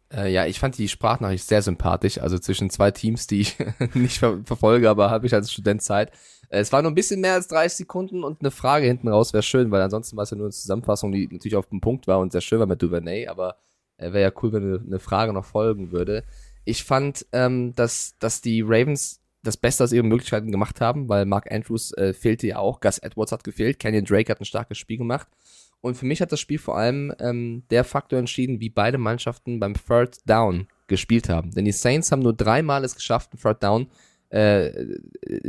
Äh, ja, ich fand die Sprachnachricht sehr sympathisch. Also zwischen zwei Teams, die ich <laughs> nicht ver verfolge, aber habe ich als Student Zeit. Äh, es war nur ein bisschen mehr als 30 Sekunden und eine Frage hinten raus wäre schön, weil ansonsten war es ja nur eine Zusammenfassung, die natürlich auf den Punkt war und sehr schön war mit Duvernay, aber äh, wäre ja cool, wenn eine, eine Frage noch folgen würde. Ich fand, ähm, dass, dass die Ravens das Beste aus ihren Möglichkeiten gemacht haben, weil Mark Andrews äh, fehlte ja auch, Gus Edwards hat gefehlt, Kenyon Drake hat ein starkes Spiel gemacht. Und für mich hat das Spiel vor allem ähm, der Faktor entschieden, wie beide Mannschaften beim Third Down gespielt haben. Denn die Saints haben nur dreimal es geschafft, einen Third Down äh,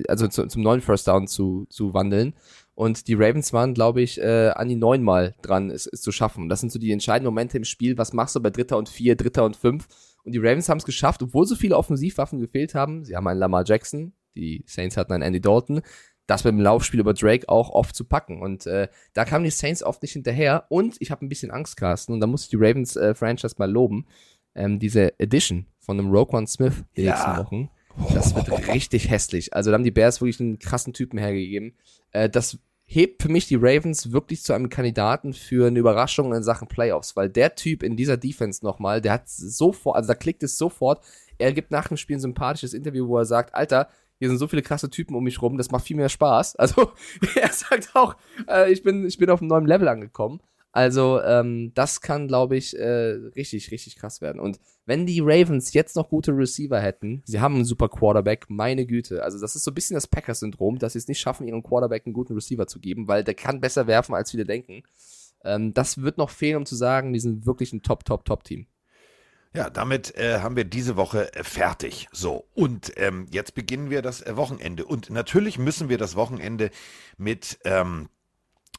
also zu, zum neuen First Down zu, zu wandeln. Und die Ravens waren, glaube ich, äh, an die neunmal dran, es, es zu schaffen. Das sind so die entscheidenden Momente im Spiel. Was machst du bei Dritter und Vier, Dritter und Fünf? Und die Ravens haben es geschafft, obwohl so viele Offensivwaffen gefehlt haben. Sie haben einen Lamar Jackson, die Saints hatten einen Andy Dalton. Das dem Laufspiel über Drake auch oft zu packen. Und äh, da kamen die Saints oft nicht hinterher. Und ich habe ein bisschen Angst, Carsten. Und da muss ich die Ravens-Franchise äh, mal loben. Ähm, diese Edition von einem Roquan Smith die Ja. nächsten Wochen. Das wird richtig hässlich. Also da haben die Bears wirklich einen krassen Typen hergegeben. Äh, das hebt für mich die Ravens wirklich zu einem Kandidaten für eine Überraschung in Sachen Playoffs, weil der Typ in dieser Defense nochmal, der hat sofort, also da klickt es sofort. Er gibt nach dem Spiel ein sympathisches Interview, wo er sagt, Alter, hier sind so viele krasse Typen um mich rum, das macht viel mehr Spaß. Also <laughs> er sagt auch, äh, ich bin, ich bin auf einem neuen Level angekommen. Also ähm, das kann, glaube ich, äh, richtig, richtig krass werden. Und wenn die Ravens jetzt noch gute Receiver hätten, sie haben einen super Quarterback, meine Güte. Also das ist so ein bisschen das Packers-Syndrom, dass sie es nicht schaffen, ihren Quarterback einen guten Receiver zu geben, weil der kann besser werfen, als viele denken. Ähm, das wird noch fehlen, um zu sagen, die sind wirklich ein Top, Top, Top-Team. Ja, damit äh, haben wir diese Woche äh, fertig. So, und ähm, jetzt beginnen wir das äh, Wochenende. Und natürlich müssen wir das Wochenende mit ähm,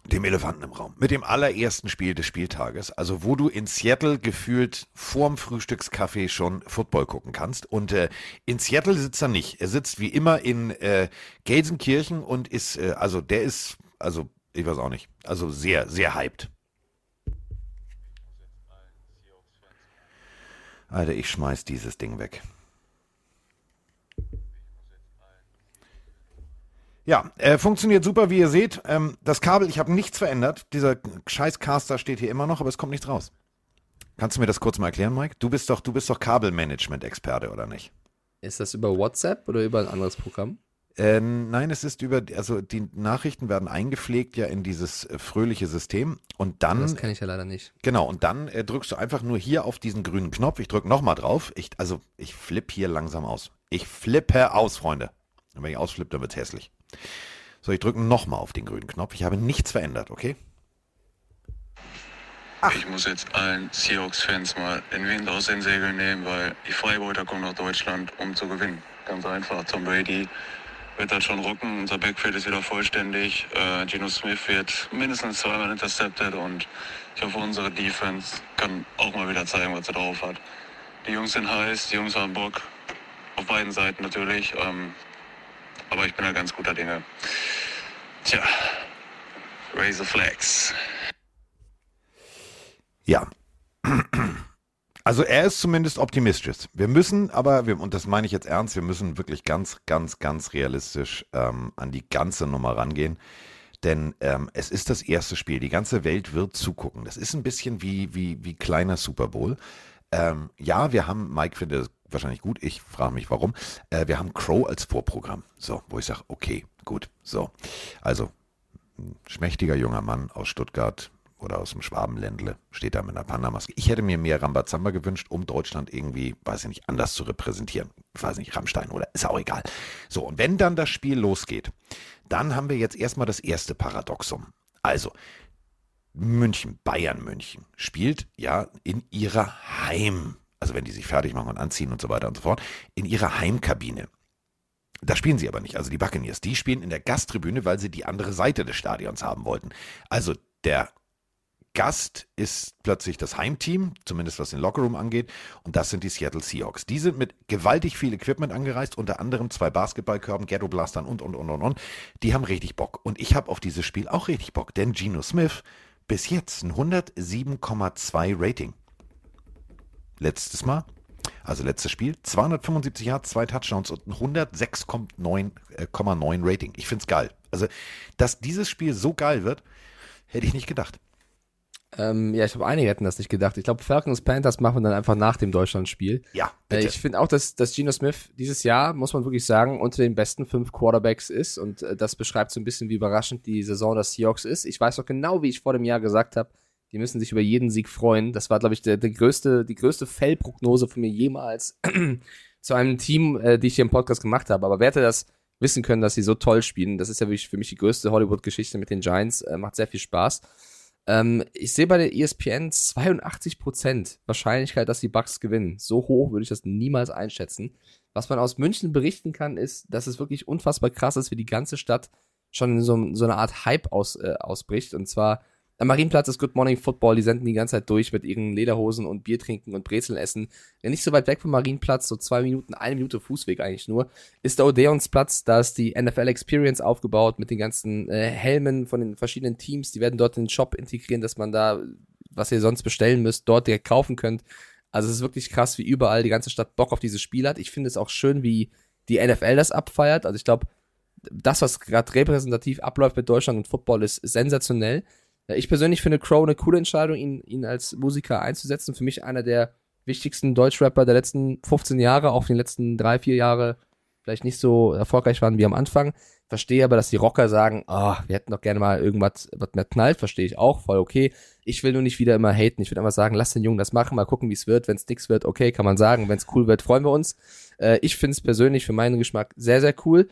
dem Elefanten im Raum, mit dem allerersten Spiel des Spieltages, also wo du in Seattle gefühlt vorm Frühstückskaffee schon Football gucken kannst. Und äh, in Seattle sitzt er nicht. Er sitzt wie immer in äh, Gelsenkirchen und ist, äh, also der ist, also ich weiß auch nicht, also sehr, sehr hyped. Alter, ich schmeiß dieses Ding weg. Ja, äh, funktioniert super, wie ihr seht. Ähm, das Kabel, ich habe nichts verändert. Dieser scheiß Caster steht hier immer noch, aber es kommt nichts raus. Kannst du mir das kurz mal erklären, Mike? Du bist doch, du bist doch Kabelmanagement-Experte, oder nicht? Ist das über WhatsApp oder über ein anderes Programm? Äh, nein, es ist über, also die Nachrichten werden eingepflegt ja in dieses äh, fröhliche System und dann Das kenne ich ja leider nicht. Genau, und dann äh, drückst du einfach nur hier auf diesen grünen Knopf. Ich drücke nochmal drauf. Ich, also, ich flippe hier langsam aus. Ich flippe aus, Freunde. Und wenn ich ausflippe, dann wird's hässlich. So, ich drücke nochmal auf den grünen Knopf. Ich habe nichts verändert, okay? Ich muss jetzt allen Seahawks-Fans mal den Wind aus den Segeln nehmen, weil die Freiburger kommen nach Deutschland, um zu gewinnen. Ganz einfach. Tom Brady wird das schon rocken. Unser Backfield ist wieder vollständig. Äh, Geno Smith wird mindestens zweimal intercepted und ich hoffe, unsere Defense kann auch mal wieder zeigen, was sie drauf hat. Die Jungs sind heiß, die Jungs haben Bock. Auf beiden Seiten natürlich. Ähm, aber ich bin da ganz guter Dinge. Tja, raise the flags. Ja. Also er ist zumindest optimistisch. Wir müssen aber, wir, und das meine ich jetzt ernst, wir müssen wirklich ganz, ganz, ganz realistisch ähm, an die ganze Nummer rangehen. Denn ähm, es ist das erste Spiel. Die ganze Welt wird zugucken. Das ist ein bisschen wie, wie, wie kleiner Super Bowl. Ähm, ja, wir haben, Mike findet es wahrscheinlich gut, ich frage mich warum. Äh, wir haben Crow als Vorprogramm. So, wo ich sage, okay, gut. So. Also, ein schmächtiger junger Mann aus Stuttgart oder aus dem Schwabenländle steht da mit einer Panda-Maske. Ich hätte mir mehr Rambazamba gewünscht, um Deutschland irgendwie, weiß ich nicht, anders zu repräsentieren. Ich weiß nicht, Rammstein oder ist auch egal. So, und wenn dann das Spiel losgeht, dann haben wir jetzt erstmal das erste Paradoxum. Also, München, Bayern München, spielt ja in ihrer Heim, also wenn die sich fertig machen und anziehen und so weiter und so fort, in ihrer Heimkabine. Da spielen sie aber nicht, also die Buccaneers. Die spielen in der Gasttribüne, weil sie die andere Seite des Stadions haben wollten. Also der Gast ist plötzlich das Heimteam, zumindest was den Lockerroom angeht, und das sind die Seattle Seahawks. Die sind mit gewaltig viel Equipment angereist, unter anderem zwei Basketballkörben, Ghetto Blastern und, und, und, und, und. Die haben richtig Bock. Und ich habe auf dieses Spiel auch richtig Bock, denn Geno Smith bis jetzt ein 107,2 Rating. Letztes Mal, also letztes Spiel, 275 Yards, zwei Touchdowns und ein 106,9 äh, 0,9 Rating. Ich find's geil. Also, dass dieses Spiel so geil wird, hätte ich nicht gedacht. Ähm, ja, ich glaube, einige hätten das nicht gedacht. Ich glaube, Falcons Panthers machen wir dann einfach nach dem Deutschlandspiel. Ja, Äh, ich finde auch, dass, dass Geno Smith dieses Jahr, muss man wirklich sagen, unter den besten fünf Quarterbacks ist. Und äh, das beschreibt so ein bisschen, wie überraschend die Saison der Seahawks ist. Ich weiß noch genau, wie ich vor dem Jahr gesagt habe, die müssen sich über jeden Sieg freuen. Das war, glaube ich, der, der größte, die größte Fellprognose von mir jemals <clears throat> zu einem Team, äh, die ich hier im Podcast gemacht habe. Aber wer hätte das wissen können, dass sie so toll spielen? Das ist ja wirklich für mich die größte Hollywood-Geschichte mit den Giants. Äh, macht sehr viel Spaß. Ähm, ich sehe bei der ESPN 82% Wahrscheinlichkeit, dass die Bucks gewinnen. So hoch würde ich das niemals einschätzen. Was man aus München berichten kann, ist, dass es wirklich unfassbar krass ist, wie die ganze Stadt schon in so, so eine Art Hype aus, äh, ausbricht. Und zwar am Marienplatz ist Good Morning Football, die senden die ganze Zeit durch mit ihren Lederhosen und Bier trinken und Brezeln essen. Ja, nicht so weit weg vom Marienplatz, so zwei Minuten, eine Minute Fußweg eigentlich nur, ist der Odeonsplatz, da ist die NFL Experience aufgebaut mit den ganzen äh, Helmen von den verschiedenen Teams, die werden dort in den Shop integrieren, dass man da, was ihr sonst bestellen müsst, dort direkt kaufen könnt. Also es ist wirklich krass, wie überall die ganze Stadt Bock auf dieses Spiel hat. Ich finde es auch schön, wie die NFL das abfeiert. Also ich glaube, das, was gerade repräsentativ abläuft mit Deutschland und Football, ist sensationell. Ich persönlich finde Crow eine coole Entscheidung, ihn, ihn als Musiker einzusetzen. Für mich einer der wichtigsten Deutschrapper der letzten 15 Jahre, auch die letzten drei, vier Jahre vielleicht nicht so erfolgreich waren wie am Anfang. Verstehe aber, dass die Rocker sagen, oh, wir hätten doch gerne mal irgendwas, was mehr knallt, verstehe ich auch, voll okay. Ich will nur nicht wieder immer haten. Ich würde einfach sagen, lass den Jungen das machen, mal gucken, wie es wird. Wenn es nix wird, okay, kann man sagen. Wenn es cool wird, freuen wir uns. Äh, ich finde es persönlich für meinen Geschmack sehr, sehr cool.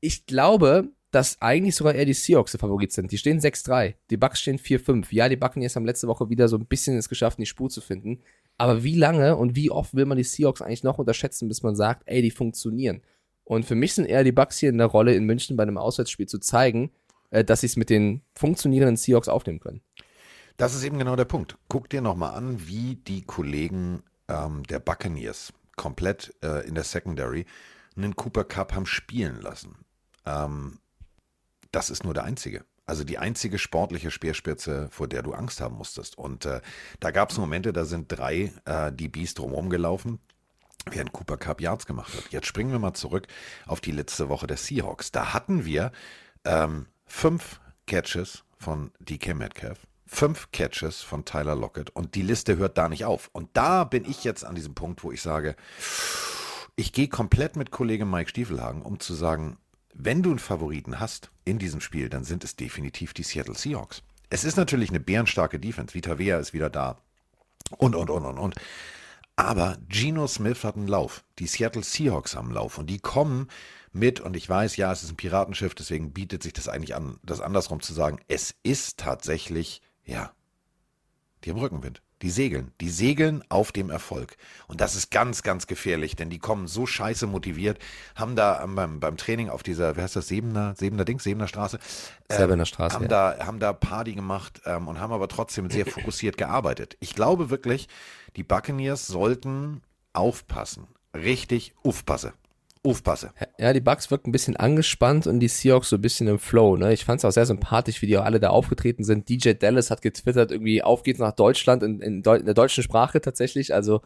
Ich glaube, dass eigentlich sogar eher die Seahawks der Favorit sind. Die stehen 6-3, die Bucks stehen 4-5. Ja, die Buccaneers haben letzte Woche wieder so ein bisschen es geschafft, die Spur zu finden. Aber wie lange und wie oft will man die Seahawks eigentlich noch unterschätzen, bis man sagt, ey, die funktionieren? Und für mich sind eher die Bucks hier in der Rolle, in München bei einem Auswärtsspiel zu zeigen, äh, dass sie es mit den funktionierenden Seahawks aufnehmen können. Das ist eben genau der Punkt. Guck dir nochmal an, wie die Kollegen ähm, der Buccaneers komplett äh, in der Secondary einen Cooper Cup haben spielen lassen. Ähm, das ist nur der einzige. Also die einzige sportliche Speerspitze, vor der du Angst haben musstest. Und äh, da gab es Momente, da sind drei äh, DBs drumherum gelaufen, während Cooper Cup Yards gemacht hat. Jetzt springen wir mal zurück auf die letzte Woche der Seahawks. Da hatten wir ähm, fünf Catches von DK Metcalf, fünf Catches von Tyler Lockett und die Liste hört da nicht auf. Und da bin ich jetzt an diesem Punkt, wo ich sage, ich gehe komplett mit Kollege Mike Stiefelhagen, um zu sagen, wenn du einen Favoriten hast in diesem Spiel, dann sind es definitiv die Seattle Seahawks. Es ist natürlich eine bärenstarke Defense. Vita Vea ist wieder da. Und, und, und, und, und. Aber Geno Smith hat einen Lauf. Die Seattle Seahawks haben einen Lauf. Und die kommen mit, und ich weiß, ja, es ist ein Piratenschiff, deswegen bietet sich das eigentlich an, das andersrum zu sagen. Es ist tatsächlich, ja, die haben Rückenwind. Die segeln. Die segeln auf dem Erfolg. Und das ist ganz, ganz gefährlich, denn die kommen so scheiße motiviert, haben da beim, beim Training auf dieser, wie heißt das, Sebener, Sebener Dings, Sebener Straße, äh, Sebener Straße haben, ja. da, haben da Party gemacht ähm, und haben aber trotzdem sehr fokussiert gearbeitet. Ich glaube wirklich, die Buccaneers sollten aufpassen. Richtig aufpassen aufpasse. Ja, die Bucks wirken ein bisschen angespannt und die Seahawks so ein bisschen im Flow. Ne? Ich fand es auch sehr sympathisch, wie die auch alle da aufgetreten sind. DJ Dallas hat getwittert, irgendwie auf geht's nach Deutschland in, in, Deu in der deutschen Sprache tatsächlich. Also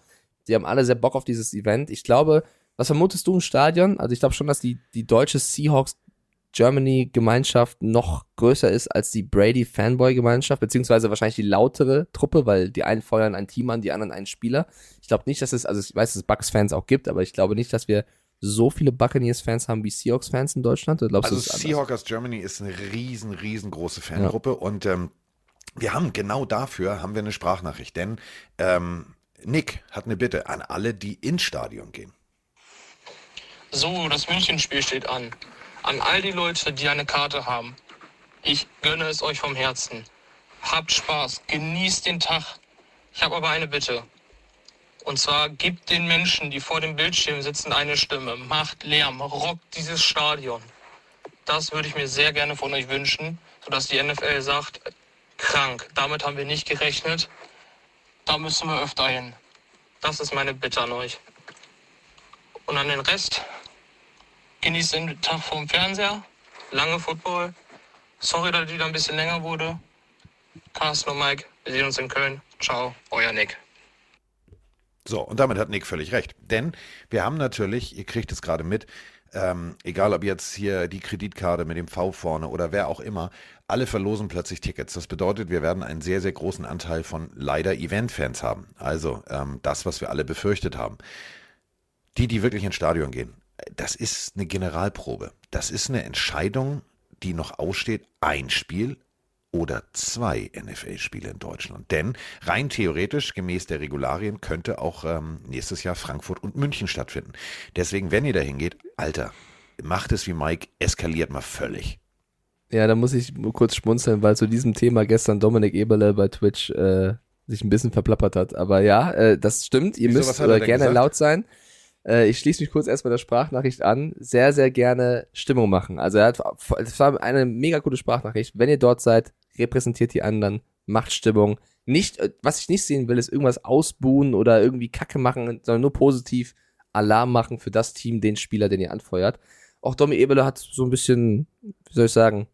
die haben alle sehr Bock auf dieses Event. Ich glaube, was vermutest du im Stadion? Also ich glaube schon, dass die, die deutsche Seahawks Germany Gemeinschaft noch größer ist als die Brady Fanboy Gemeinschaft, beziehungsweise wahrscheinlich die lautere Truppe, weil die einen feuern ein Team an, die anderen einen Spieler. Ich glaube nicht, dass es, also ich weiß, dass es Bucks Fans auch gibt, aber ich glaube nicht, dass wir so viele Buccaneers-Fans haben wie Seahawks-Fans in Deutschland? Glaubst also Seahawkers Germany ist eine riesen, riesengroße Fangruppe ja. und ähm, wir haben genau dafür haben wir eine Sprachnachricht, denn ähm, Nick hat eine Bitte an alle, die ins Stadion gehen. So, das Münchenspiel steht an. An all die Leute, die eine Karte haben. Ich gönne es euch vom Herzen. Habt Spaß, genießt den Tag. Ich habe aber eine Bitte. Und zwar gibt den Menschen, die vor dem Bildschirm sitzen, eine Stimme. Macht Lärm, rockt dieses Stadion. Das würde ich mir sehr gerne von euch wünschen, sodass die NFL sagt, krank, damit haben wir nicht gerechnet. Da müssen wir öfter hin. Das ist meine Bitte an euch. Und an den Rest, genießt den Tag vorm Fernseher, lange Football. Sorry, dass die da ein bisschen länger wurde. Carsten und Mike, wir sehen uns in Köln. Ciao, euer Nick. So, und damit hat Nick völlig recht. Denn wir haben natürlich, ihr kriegt es gerade mit, ähm, egal ob jetzt hier die Kreditkarte mit dem V vorne oder wer auch immer, alle verlosen plötzlich Tickets. Das bedeutet, wir werden einen sehr, sehr großen Anteil von leider Event-Fans haben. Also ähm, das, was wir alle befürchtet haben. Die, die wirklich ins Stadion gehen, das ist eine Generalprobe. Das ist eine Entscheidung, die noch aussteht. Ein Spiel, oder zwei NFL-Spiele in Deutschland. Denn rein theoretisch, gemäß der Regularien, könnte auch ähm, nächstes Jahr Frankfurt und München stattfinden. Deswegen, wenn ihr da hingeht, Alter, macht es wie Mike, eskaliert mal völlig. Ja, da muss ich nur kurz schmunzeln, weil zu diesem Thema gestern Dominik Eberle bei Twitch äh, sich ein bisschen verplappert hat. Aber ja, äh, das stimmt. Ihr Wieso, müsst äh, gerne gesagt? laut sein. Äh, ich schließe mich kurz erst bei der Sprachnachricht an. Sehr, sehr gerne Stimmung machen. Also er hat, es war eine mega gute Sprachnachricht. Wenn ihr dort seid, repräsentiert die anderen, macht Stimmung. Nicht, äh, was ich nicht sehen will, ist irgendwas ausbuhen oder irgendwie Kacke machen, sondern nur positiv Alarm machen für das Team, den Spieler, den ihr anfeuert. Auch Domi Eberle hat so ein bisschen, wie soll ich sagen,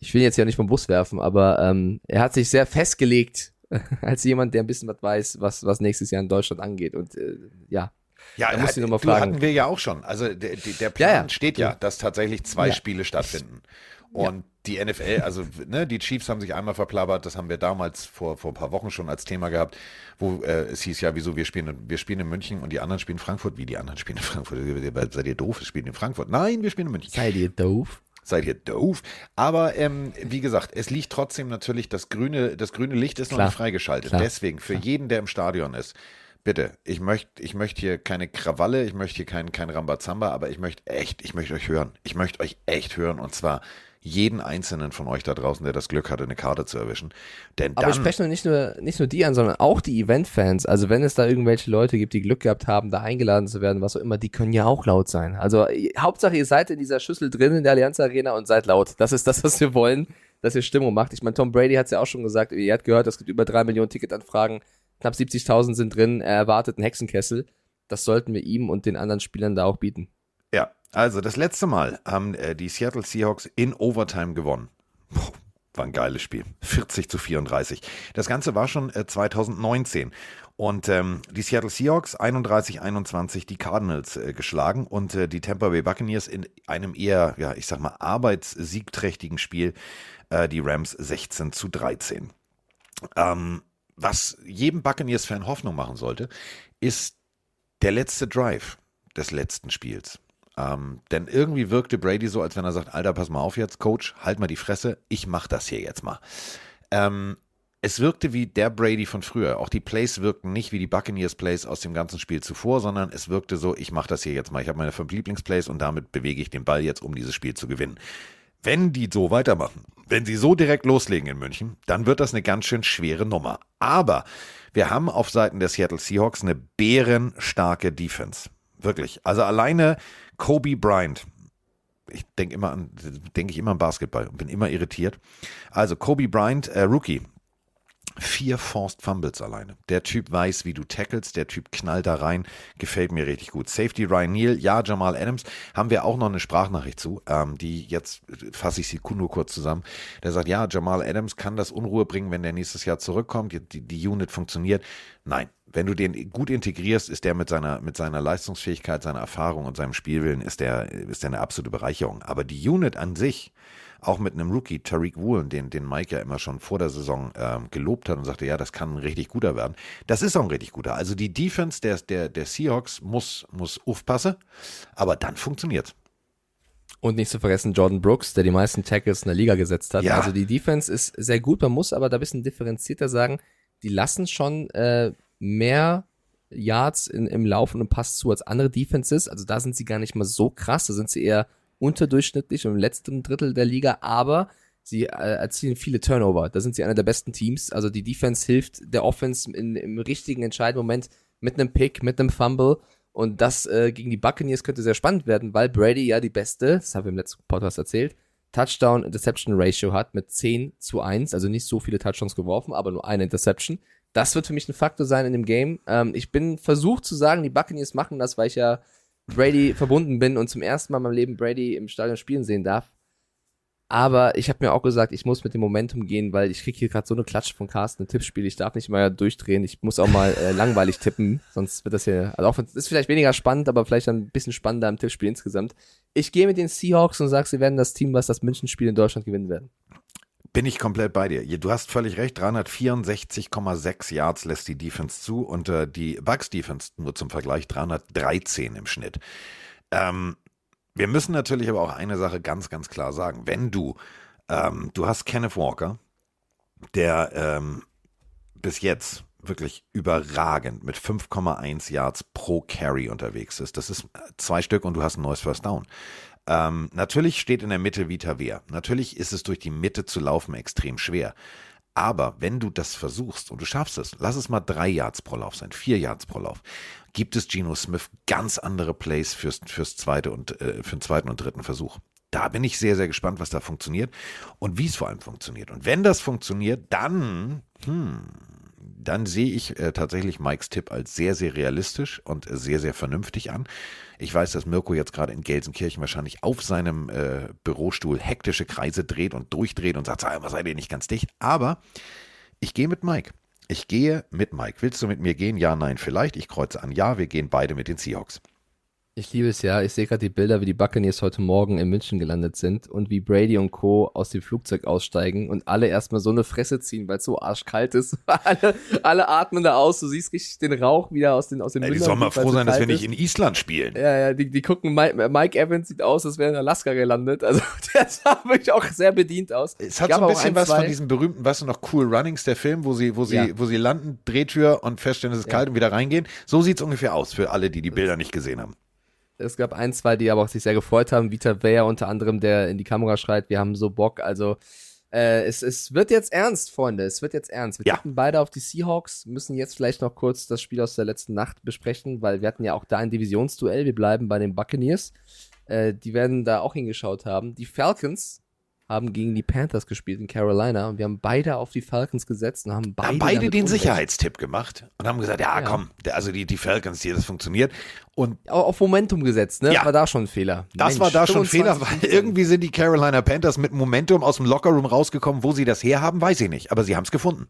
ich will jetzt ja nicht vom Bus werfen, aber ähm, er hat sich sehr festgelegt <laughs> als jemand, der ein bisschen was weiß, was, was nächstes Jahr in Deutschland angeht. Und äh, ja, Ja, Da musst du hat- ihn noch mal du fragen. hatten wir ja auch schon. Also der, der Plan Ja, ja. steht ja, dass tatsächlich zwei Ja. Spiele stattfinden. Und die NFL, also ne, die Chiefs haben sich einmal verplappert, das haben wir damals vor, vor ein paar Wochen schon als Thema gehabt, wo äh, es hieß ja, wieso wir spielen, in- wir spielen in München und die anderen spielen in Frankfurt. Wie die anderen spielen in Frankfurt? Seid ihr doof? Wir spielen in Frankfurt. Nein, wir spielen in München. seid ihr doof? Seid ihr doof? Aber ähm, wie gesagt, es liegt trotzdem natürlich, das grüne, das grüne Licht ist noch Klar. nicht freigeschaltet. Klar. Deswegen, für jeden, der im Stadion ist, bitte, ich möchte ich möchte hier keine Krawalle, ich möchte hier kein, kein Rambazamba, aber ich möchte echt, ich möchte euch hören. Ich möchte euch echt hören und zwar jeden einzelnen von euch da draußen, der das Glück hatte, eine Karte zu erwischen. Denn Aber ich spreche nicht nur, nicht nur die an, sondern auch die Event-Fans. Also wenn es da irgendwelche Leute gibt, die Glück gehabt haben, da eingeladen zu werden, was auch immer, die können ja auch laut sein. Also äh, Hauptsache, ihr seid in dieser Schüssel drin in der Allianz Arena und seid laut. Das ist das, was wir wollen, dass ihr Stimmung macht. Ich meine, Tom Brady hat es ja auch schon gesagt, ihr habt gehört, es gibt über drei Millionen Ticketanfragen, knapp 70.000 sind drin, er erwartet einen Hexenkessel. Das sollten wir ihm und den anderen Spielern da auch bieten. Ja, also das letzte Mal haben äh, die Seattle Seahawks in Overtime gewonnen. Puh, war ein geiles Spiel. 40 zu 34. Das Ganze war schon äh, 2019. Und ähm, die Seattle Seahawks 31-21 die Cardinals äh, geschlagen und äh, die Tampa Bay Buccaneers in einem eher, ja, ich sag mal, arbeitssiegträchtigen Spiel äh, die Rams 16 zu 13. Ähm, was jedem Buccaneers-Fan Hoffnung machen sollte, ist der letzte Drive des letzten Spiels. Ähm, denn irgendwie wirkte Brady so, als wenn er sagt, Alter, pass mal auf jetzt, Coach, halt mal die Fresse, ich mach das hier jetzt mal. Ähm, es wirkte wie der Brady von früher. Auch die Plays wirkten nicht wie die Buccaneers Plays aus dem ganzen Spiel zuvor, sondern es wirkte so, ich mache das hier jetzt mal. Ich habe meine fünf Lieblingsplays und damit bewege ich den Ball jetzt, um dieses Spiel zu gewinnen. Wenn die so weitermachen, wenn sie so direkt loslegen in München, dann wird das eine ganz schön schwere Nummer. Aber wir haben auf Seiten der Seattle Seahawks eine bärenstarke Defense. Wirklich. Also alleine Kobe Bryant. Ich denke immer an, denke ich immer an Basketball und bin immer irritiert. Also Kobe Bryant, äh, Rookie, Vier Forced Fumbles alleine. Der Typ weiß, wie du tackelst, der Typ knallt da rein, gefällt mir richtig gut. Safety Ryan Neal, ja, Jamal Adams, haben wir auch noch eine Sprachnachricht zu, ähm, die jetzt fasse ich sie nur kurz zusammen. Der sagt, ja, Jamal Adams kann das Unruhe bringen, wenn der nächstes Jahr zurückkommt, die, die, die Unit funktioniert. Nein, wenn du den gut integrierst, ist der mit seiner, mit seiner Leistungsfähigkeit, seiner Erfahrung und seinem Spielwillen, ist der, ist der eine absolute Bereicherung. Aber die Unit an sich, auch mit einem Rookie, Tariq Woolen, den, den Mike ja immer schon vor der Saison ähm, gelobt hat und sagte, ja, das kann ein richtig guter werden. Das ist auch ein richtig guter. Also die Defense der, der, der Seahawks muss, muss aufpassen, aber dann funktioniert's. Und nicht zu vergessen Jordan Brooks, der die meisten Tackles in der Liga gesetzt hat. Ja. Also die Defense ist sehr gut, man muss aber da ein bisschen differenzierter sagen, die lassen schon äh, mehr Yards in, im Laufen und Pass zu als andere Defenses. Also da sind sie gar nicht mal so krass, da sind sie eher unterdurchschnittlich im letzten Drittel der Liga, aber sie äh, erzielen viele Turnover. Da sind sie einer der besten Teams. Also die Defense hilft der Offense in, im richtigen entscheidenden Moment mit einem Pick, mit einem Fumble. Und das äh, gegen die Buccaneers könnte sehr spannend werden, weil Brady ja die beste, das haben wir im letzten Podcast erzählt, Touchdown-Interception-Ratio hat mit 10 zu 1, also nicht so viele Touchdowns geworfen, aber nur eine Interception. Das wird für mich ein Faktor sein in dem Game. Ähm, ich bin versucht zu sagen, die Buccaneers machen das, weil ich ja Brady verbunden bin und zum ersten Mal in meinem Leben Brady im Stadion spielen sehen darf. Aber ich habe mir auch gesagt, ich muss mit dem Momentum gehen, weil ich krieg hier gerade so eine Klatsche von Carsten, ein Tippspiel. Ich darf nicht mal durchdrehen. Ich muss auch mal äh, langweilig tippen, sonst wird das hier, also auch ist vielleicht weniger spannend, aber vielleicht ein bisschen spannender im Tippspiel insgesamt. Ich gehe mit den Seahawks und sage, sie werden das Team, was das Münchenspiel in Deutschland gewinnen werden. Bin ich komplett bei dir. Du hast völlig recht, 364,6 Yards lässt die Defense zu und äh, die Bucks Defense nur zum Vergleich 313 im Schnitt. Ähm, wir müssen natürlich aber auch eine Sache ganz, ganz klar sagen. Wenn du, ähm, du hast Kenneth Walker, der ähm, bis jetzt wirklich überragend mit 5,1 Yards pro Carry unterwegs ist. Das ist äh, zwei Stück und du hast ein neues First Down. Ähm, natürlich steht in der Mitte Vita Wehr. Natürlich ist es durch die Mitte zu laufen extrem schwer. Aber wenn du das versuchst und du schaffst es, lass es mal drei Yards pro Lauf sein, vier Yards pro Lauf, gibt es Geno Smith ganz andere Plays fürs, fürs zweite und äh, für den zweiten und dritten Versuch. Da bin ich sehr, sehr gespannt, was da funktioniert und wie es vor allem funktioniert. Und wenn das funktioniert, dann, hm, dann sehe ich äh, tatsächlich Mikes Tipp als sehr, sehr realistisch und sehr, sehr vernünftig an. Ich weiß, dass Mirko jetzt gerade in Gelsenkirchen wahrscheinlich auf seinem äh, Bürostuhl hektische Kreise dreht und durchdreht und sagt, was seid ihr nicht ganz dicht? Aber ich gehe mit Mike. Ich gehe mit Mike. Willst du mit mir gehen? Ja, nein, vielleicht. Ich kreuze an. Ja, wir gehen beide mit den Seahawks. Ich liebe es ja. Ich sehe gerade die Bilder, wie die Buccaneers heute Morgen in München gelandet sind und wie Brady und Co. aus dem Flugzeug aussteigen und alle erstmal so eine Fresse ziehen, weil es so arschkalt ist. <laughs> alle, alle atmen da aus. Du siehst richtig den Rauch wieder aus den aus den Ey, die sollen mal froh sein, dass wir nicht in Island spielen. Ja, ja, die, die gucken, Mike, Mike Evans sieht aus, als wäre er in Alaska gelandet. Also <laughs> der sah wirklich auch sehr bedient aus. Es hat so ein bisschen ein, was von diesem berühmten, weißt du noch, Cool Runnings, der Film, wo sie, wo sie, Ja. wo sie landen, Drehtür und feststellen, es ist Ja. kalt und wieder reingehen. So sieht es ungefähr aus für alle, die die Bilder nicht gesehen haben. Es gab ein, zwei, die aber auch sich sehr gefreut haben. Vita Weyer unter anderem, der in die Kamera schreit, wir haben so Bock. Also äh, es, es wird jetzt ernst, Freunde. Es wird jetzt ernst. Wir Ja. tippen beide auf die Seahawks, müssen jetzt vielleicht noch kurz das Spiel aus der letzten Nacht besprechen, weil wir hatten ja auch da ein Divisionsduell. Wir bleiben bei den Buccaneers. Äh, die werden da auch hingeschaut haben. Die Falcons haben gegen die Panthers gespielt in Carolina und wir haben beide auf die Falcons gesetzt und haben beide, haben beide den Unrecht. Sicherheitstipp gemacht und haben gesagt, ja, Ja. komm, also die, die Falcons hier, das funktioniert. Und Au- auf Momentum gesetzt, ne? Ja. War da schon ein Fehler. das Mensch, war da schon ein Fehler, 25, weil irgendwie sind die Carolina Panthers mit Momentum aus dem Lockerroom rausgekommen. Wo sie das herhaben, weiß ich nicht. Aber sie haben es gefunden.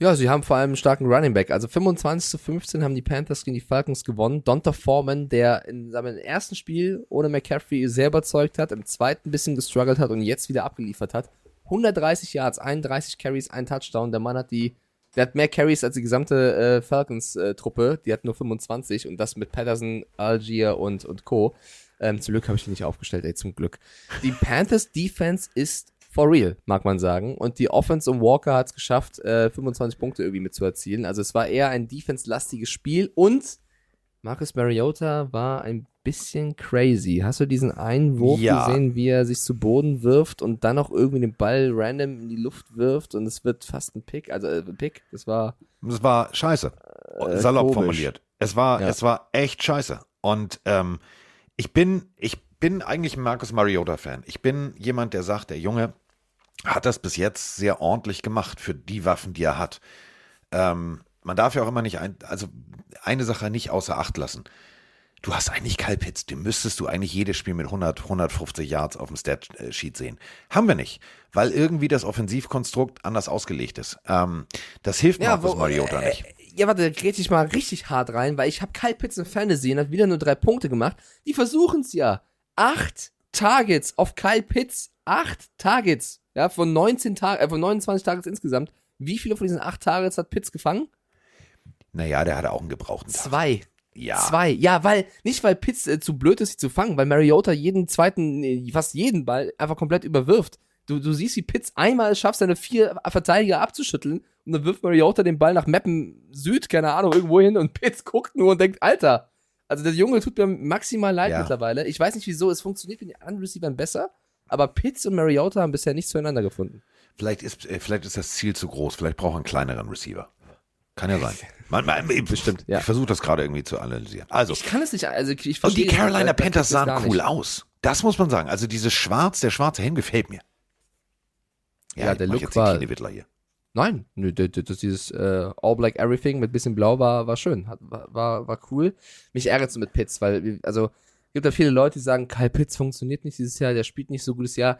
Ja, sie haben vor allem einen starken Running Back. Also 25 zu 15 haben die Panthers gegen die Falcons gewonnen. Donta Foreman, der in seinem ersten Spiel ohne McCaffrey sehr überzeugt hat, im zweiten ein bisschen gestruggelt hat und jetzt wieder abgeliefert hat. 130 Yards, 31 Carries, ein Touchdown. Der Mann hat die, der hat mehr Carries als die gesamte äh, Falcons-Truppe. die hat nur 25 und das mit Patterson, Algier und, und Co. Ähm, zum Glück habe ich die nicht aufgestellt, ey, zum Glück. Die Panthers Defense ist for real, mag man sagen. Und die Offense um Walker hat es geschafft, äh, 25 Punkte irgendwie mit zu erzielen. Also es war eher ein defense-lastiges Spiel und Marcus Mariota war ein bisschen crazy. Hast du diesen einen Wurf Ja. gesehen, wie er sich zu Boden wirft und dann noch irgendwie den Ball random in die Luft wirft und es wird fast ein Pick, also äh, ein Pick, das war Das war scheiße. Äh, Salopp komisch. formuliert. Es war, Ja. es war echt scheiße. Und ähm, ich bin, ich bin eigentlich ein Marcus Mariota-Fan. Ich bin jemand, der sagt, der Junge hat das bis jetzt sehr ordentlich gemacht für die Waffen, die er hat. Ähm, man darf ja auch immer nicht, ein, also eine Sache nicht außer Acht lassen. Du hast eigentlich Kyle Pitts, den müsstest du eigentlich jedes Spiel mit 100, 150 Yards auf dem Stat-Sheet sehen. Haben wir nicht, weil irgendwie das Offensivkonstrukt anders ausgelegt ist. Ähm, das hilft Marcus wo- Mariota äh, nicht. Ja, warte, da grätsch ich mal richtig hart rein, weil ich habe Kyle Pitts in Fantasy und hat wieder nur drei Punkte gemacht. Die versuchen es ja. Acht Targets auf Kyle Pitts. Acht Targets. Ja, von 19 Tagen, äh, von 29 Targets insgesamt. Wie viele von diesen acht Targets hat Pitts gefangen? Naja, der hatte auch einen gebrauchten Tag. Zwei. Ja. Zwei. Ja, weil, nicht weil Pitts äh, zu blöd ist, sie zu fangen, weil Mariota jeden zweiten, nee, fast jeden Ball einfach komplett überwirft. Du, du siehst, wie Pitts einmal es schafft, seine vier Verteidiger abzuschütteln und dann wirft Mariota den Ball nach Meppen Süd, keine Ahnung, irgendwo hin und Pitts guckt nur und denkt, Alter, also der Junge tut mir maximal leid Ja. mittlerweile. Ich weiß nicht wieso, es funktioniert mit den anderen Receivern besser, aber Pitts und Mariota haben bisher nicht zueinander gefunden. Vielleicht ist, äh, vielleicht ist das Ziel zu groß. Vielleicht braucht er einen kleineren Receiver. Kann ja sein. <laughs> Man, man, Bestimmt, ja. Ich versuche das gerade irgendwie zu analysieren. Also, Ich kann es nicht, also ich und die Carolina äh, Panthers sahen cool nicht. aus. Das muss man sagen. Also dieses Schwarz, der schwarze Helm gefällt mir. Ja, ich der Look jetzt war- hier. Nein, nö, das dieses äh, All Black Everything mit bisschen Blau war, war schön, hat, war, war, war cool. Mich ärgert es mit Pitts, weil, also, gibt da viele Leute, die sagen, Kyle Pitts funktioniert nicht dieses Jahr, der spielt nicht so gutes Jahr.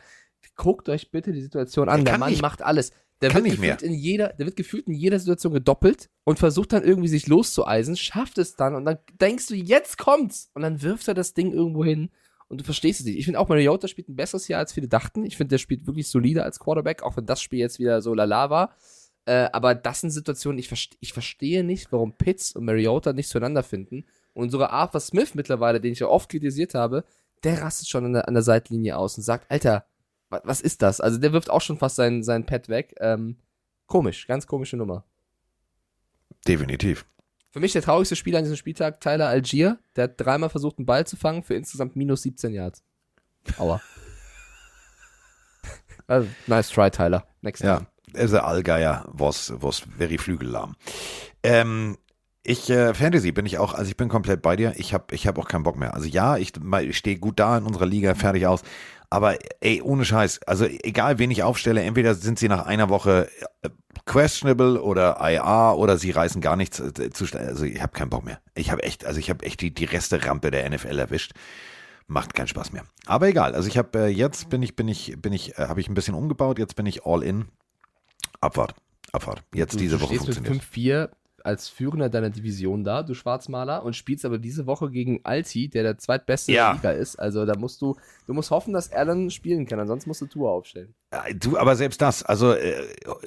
Guckt euch bitte die Situation an, Der Mann nicht- macht alles. Der wird nicht mehr. gefühlt in jeder, der wird gefühlt in jeder Situation gedoppelt und versucht dann irgendwie sich loszueisen, schafft es dann und dann denkst du, jetzt kommt's! Und dann wirft er das Ding irgendwo hin und du verstehst es nicht. Ich finde auch, Mariota spielt ein besseres Jahr, als viele dachten. Ich finde, der spielt wirklich solide als Quarterback, auch wenn das Spiel jetzt wieder so lala war. Äh, aber das sind Situationen, ich, verste ich verstehe nicht, warum Pitts und Mariota nicht zueinander finden. Und sogar Arthur Smith mittlerweile, den ich ja oft kritisiert habe, der rastet schon an der, an der Seitlinie aus und sagt, Alter, wa was ist das? Also der wirft auch schon fast sein, sein Pad weg. Ähm, komisch, ganz komische Nummer. Definitiv. Für mich der traurigste Spieler an diesem Spieltag, Tyler Algier. Der hat dreimal versucht, einen Ball zu fangen für insgesamt minus 17 Yards. Aua. <laughs> also, nice try, Tyler. Next Ja, time. also Allgeier was was very flügellahm. Ähm, ich äh, Fantasy bin ich auch, also ich bin komplett bei dir. Ich habe ich hab auch keinen Bock mehr. Also ja, ich, ich stehe gut da in unserer Liga, fertig aus. Aber ey, ohne Scheiß, also egal wen ich aufstelle, entweder sind sie nach einer Woche äh, questionable oder IA oder sie reißen gar nichts äh, zu Also ich habe keinen Bock mehr. Ich habe echt, also ich habe echt die, die Reste-Rampe der NFL erwischt. Macht keinen Spaß mehr. Aber egal, also ich habe äh, jetzt bin ich, bin ich, bin ich, äh, habe ich ein bisschen umgebaut, jetzt bin ich all in. Abfahrt. Abfahrt. Jetzt Du, diese Woche mit funktioniert. 5-4 als Führender deiner Division da, du Schwarzmaler, und spielst aber diese Woche gegen Alti, der der zweitbeste Ja. der Liga ist. Also da musst du, du musst hoffen, dass er dann spielen kann, ansonsten musst du Tour aufstellen. Du, aber selbst das, also äh,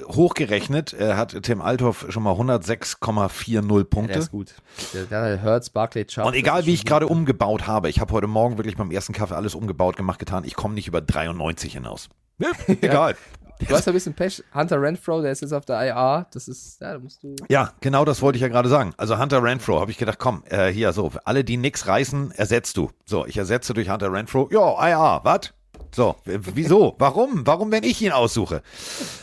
hochgerechnet äh, hat Tim Althoff schon mal 106,40 Punkte. Der ist gut. Der, der Hurts, Barclay, Chubb. Und egal wie ich gerade umgebaut habe, ich habe heute Morgen wirklich beim ersten Kaffee alles umgebaut, gemacht, getan, ich komme nicht über 93 hinaus. <laughs> Ja, egal. Du hast ein bisschen Pech. Hunter Renfro, der ist jetzt auf der IR. Das ist, ja, da musst du. Ja, genau das wollte ich ja gerade sagen. Also Hunter Renfro, habe ich gedacht, komm, äh, hier so, alle, die nix reißen, ersetzt du. So, ich ersetze durch Hunter Renfro. Ja, ja, was? So, wieso? Warum? Warum, wenn ich ihn aussuche?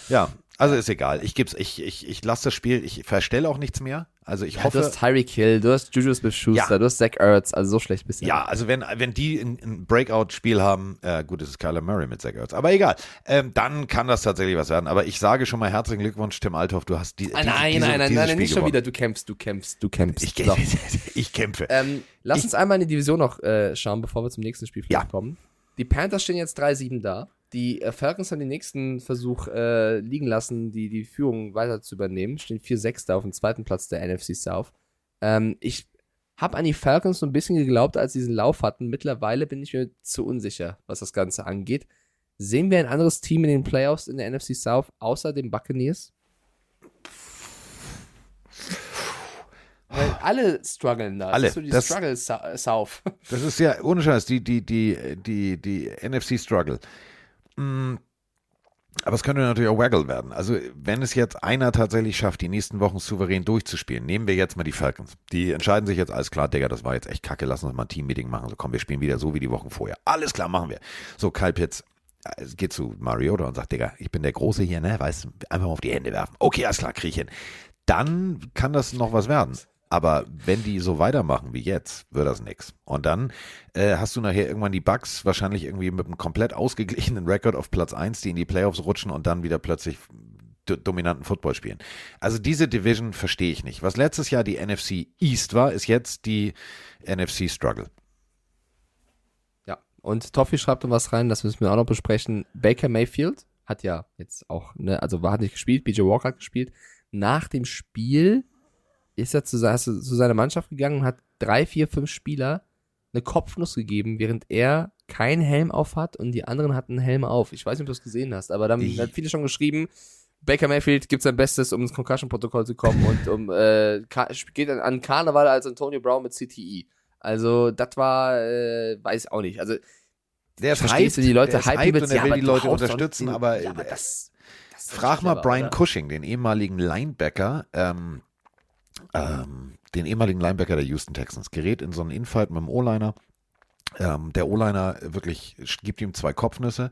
Ja, also ist egal. Ich geb's, ich, ich, ich lasse das Spiel, ich verstelle auch nichts mehr. Also ich Ja, hoffe. du hast Tyreek Hill, du hast Juju Smith-Schuster, Ja. du hast Zach Ertz, also so schlecht bist du. Ja, also wenn, wenn die ein, ein Breakout-Spiel haben, äh, gut, es ist Kyler Murray mit Zach Ertz, aber egal, ähm, dann kann das tatsächlich was werden. Aber ich sage schon mal herzlichen Glückwunsch, Tim Althoff, du hast die, Ah, diese, nein, diese, nein, nein, dieses nein, Spiel nicht schon gewonnen. wieder. Du kämpfst, du kämpfst, du kämpfst. Ich, So. <laughs> ich kämpfe. Ähm, lass Ich- uns einmal in die Division noch äh, schauen, bevor wir zum nächsten Spiel Ja. kommen. Die Panthers stehen jetzt 3-7 da. Die äh, Falcons haben den nächsten Versuch äh, liegen lassen, die, die Führung weiter zu übernehmen. Stehen 4-6 da auf dem zweiten Platz der NFC South. Ähm, ich habe an die Falcons so ein bisschen geglaubt, als sie diesen Lauf hatten. Mittlerweile bin ich mir zu unsicher, was das Ganze angeht. Sehen wir ein anderes Team in den Playoffs in der NFC South außer den Buccaneers? Weil alle strugglen da. Alle. Das ist so die Das- Struggle Sou- South. Das ist ja, ohne Scheiß, die, die, die, die, die NFC-Struggle. Mm, Aber es könnte natürlich auch Waggle werden. Also, wenn es jetzt einer tatsächlich schafft, die nächsten Wochen souverän durchzuspielen, nehmen wir jetzt mal die Falcons. Die entscheiden sich jetzt, alles klar, Digga, das war jetzt echt kacke, lass uns mal ein Team-Meeting machen. So, komm, wir spielen wieder so wie die Wochen vorher. Alles klar, machen wir. So, Kyle Pitts äh, geht zu Mariota und sagt, Digga, ich bin der Große hier, ne, weißt du, einfach mal auf die Hände werfen. Okay, alles klar, krieg ich hin. Dann kann das noch was werden. Aber wenn die so weitermachen wie jetzt, wird das nix. Und dann äh, hast du nachher irgendwann die Bucks wahrscheinlich irgendwie mit einem komplett ausgeglichenen Rekord auf Platz 1, die in die Playoffs rutschen und dann wieder plötzlich do dominanten Football spielen. Also diese Division verstehe ich nicht. Was letztes Jahr die NFC East war, ist jetzt die NFC Struggle. Ja, und Toffi schreibt was rein, das müssen wir auch noch besprechen. Baker Mayfield hat ja jetzt auch, ne, also war nicht gespielt, BJ Walker hat gespielt. Nach dem Spiel ist er zu, se- zu seiner Mannschaft gegangen und hat drei, vier, fünf Spieler eine Kopfnuss gegeben, während er keinen Helm auf hat und die anderen hatten einen Helm auf. Ich weiß nicht, ob du es gesehen hast, aber dann Ich- hat viele schon geschrieben, Baker Mayfield gibt sein Bestes, um ins Concussion-Protokoll zu kommen und um äh, geht an, an Karneval als Antonio Brown mit CTE. Also, das war, äh, weiß auch nicht. Also, Der Verstehst du, die Leute hyped jetzt, und er ja, will aber die Leute unterstützen, aber, ja, aber äh, das, das ist Frag mal Brian oder? Cushing, den ehemaligen Linebacker, ähm, ähm, den ehemaligen Linebacker der Houston Texans, gerät in so einen Infight mit dem O-Liner. Ähm, der O-Liner wirklich gibt ihm zwei Kopfnüsse,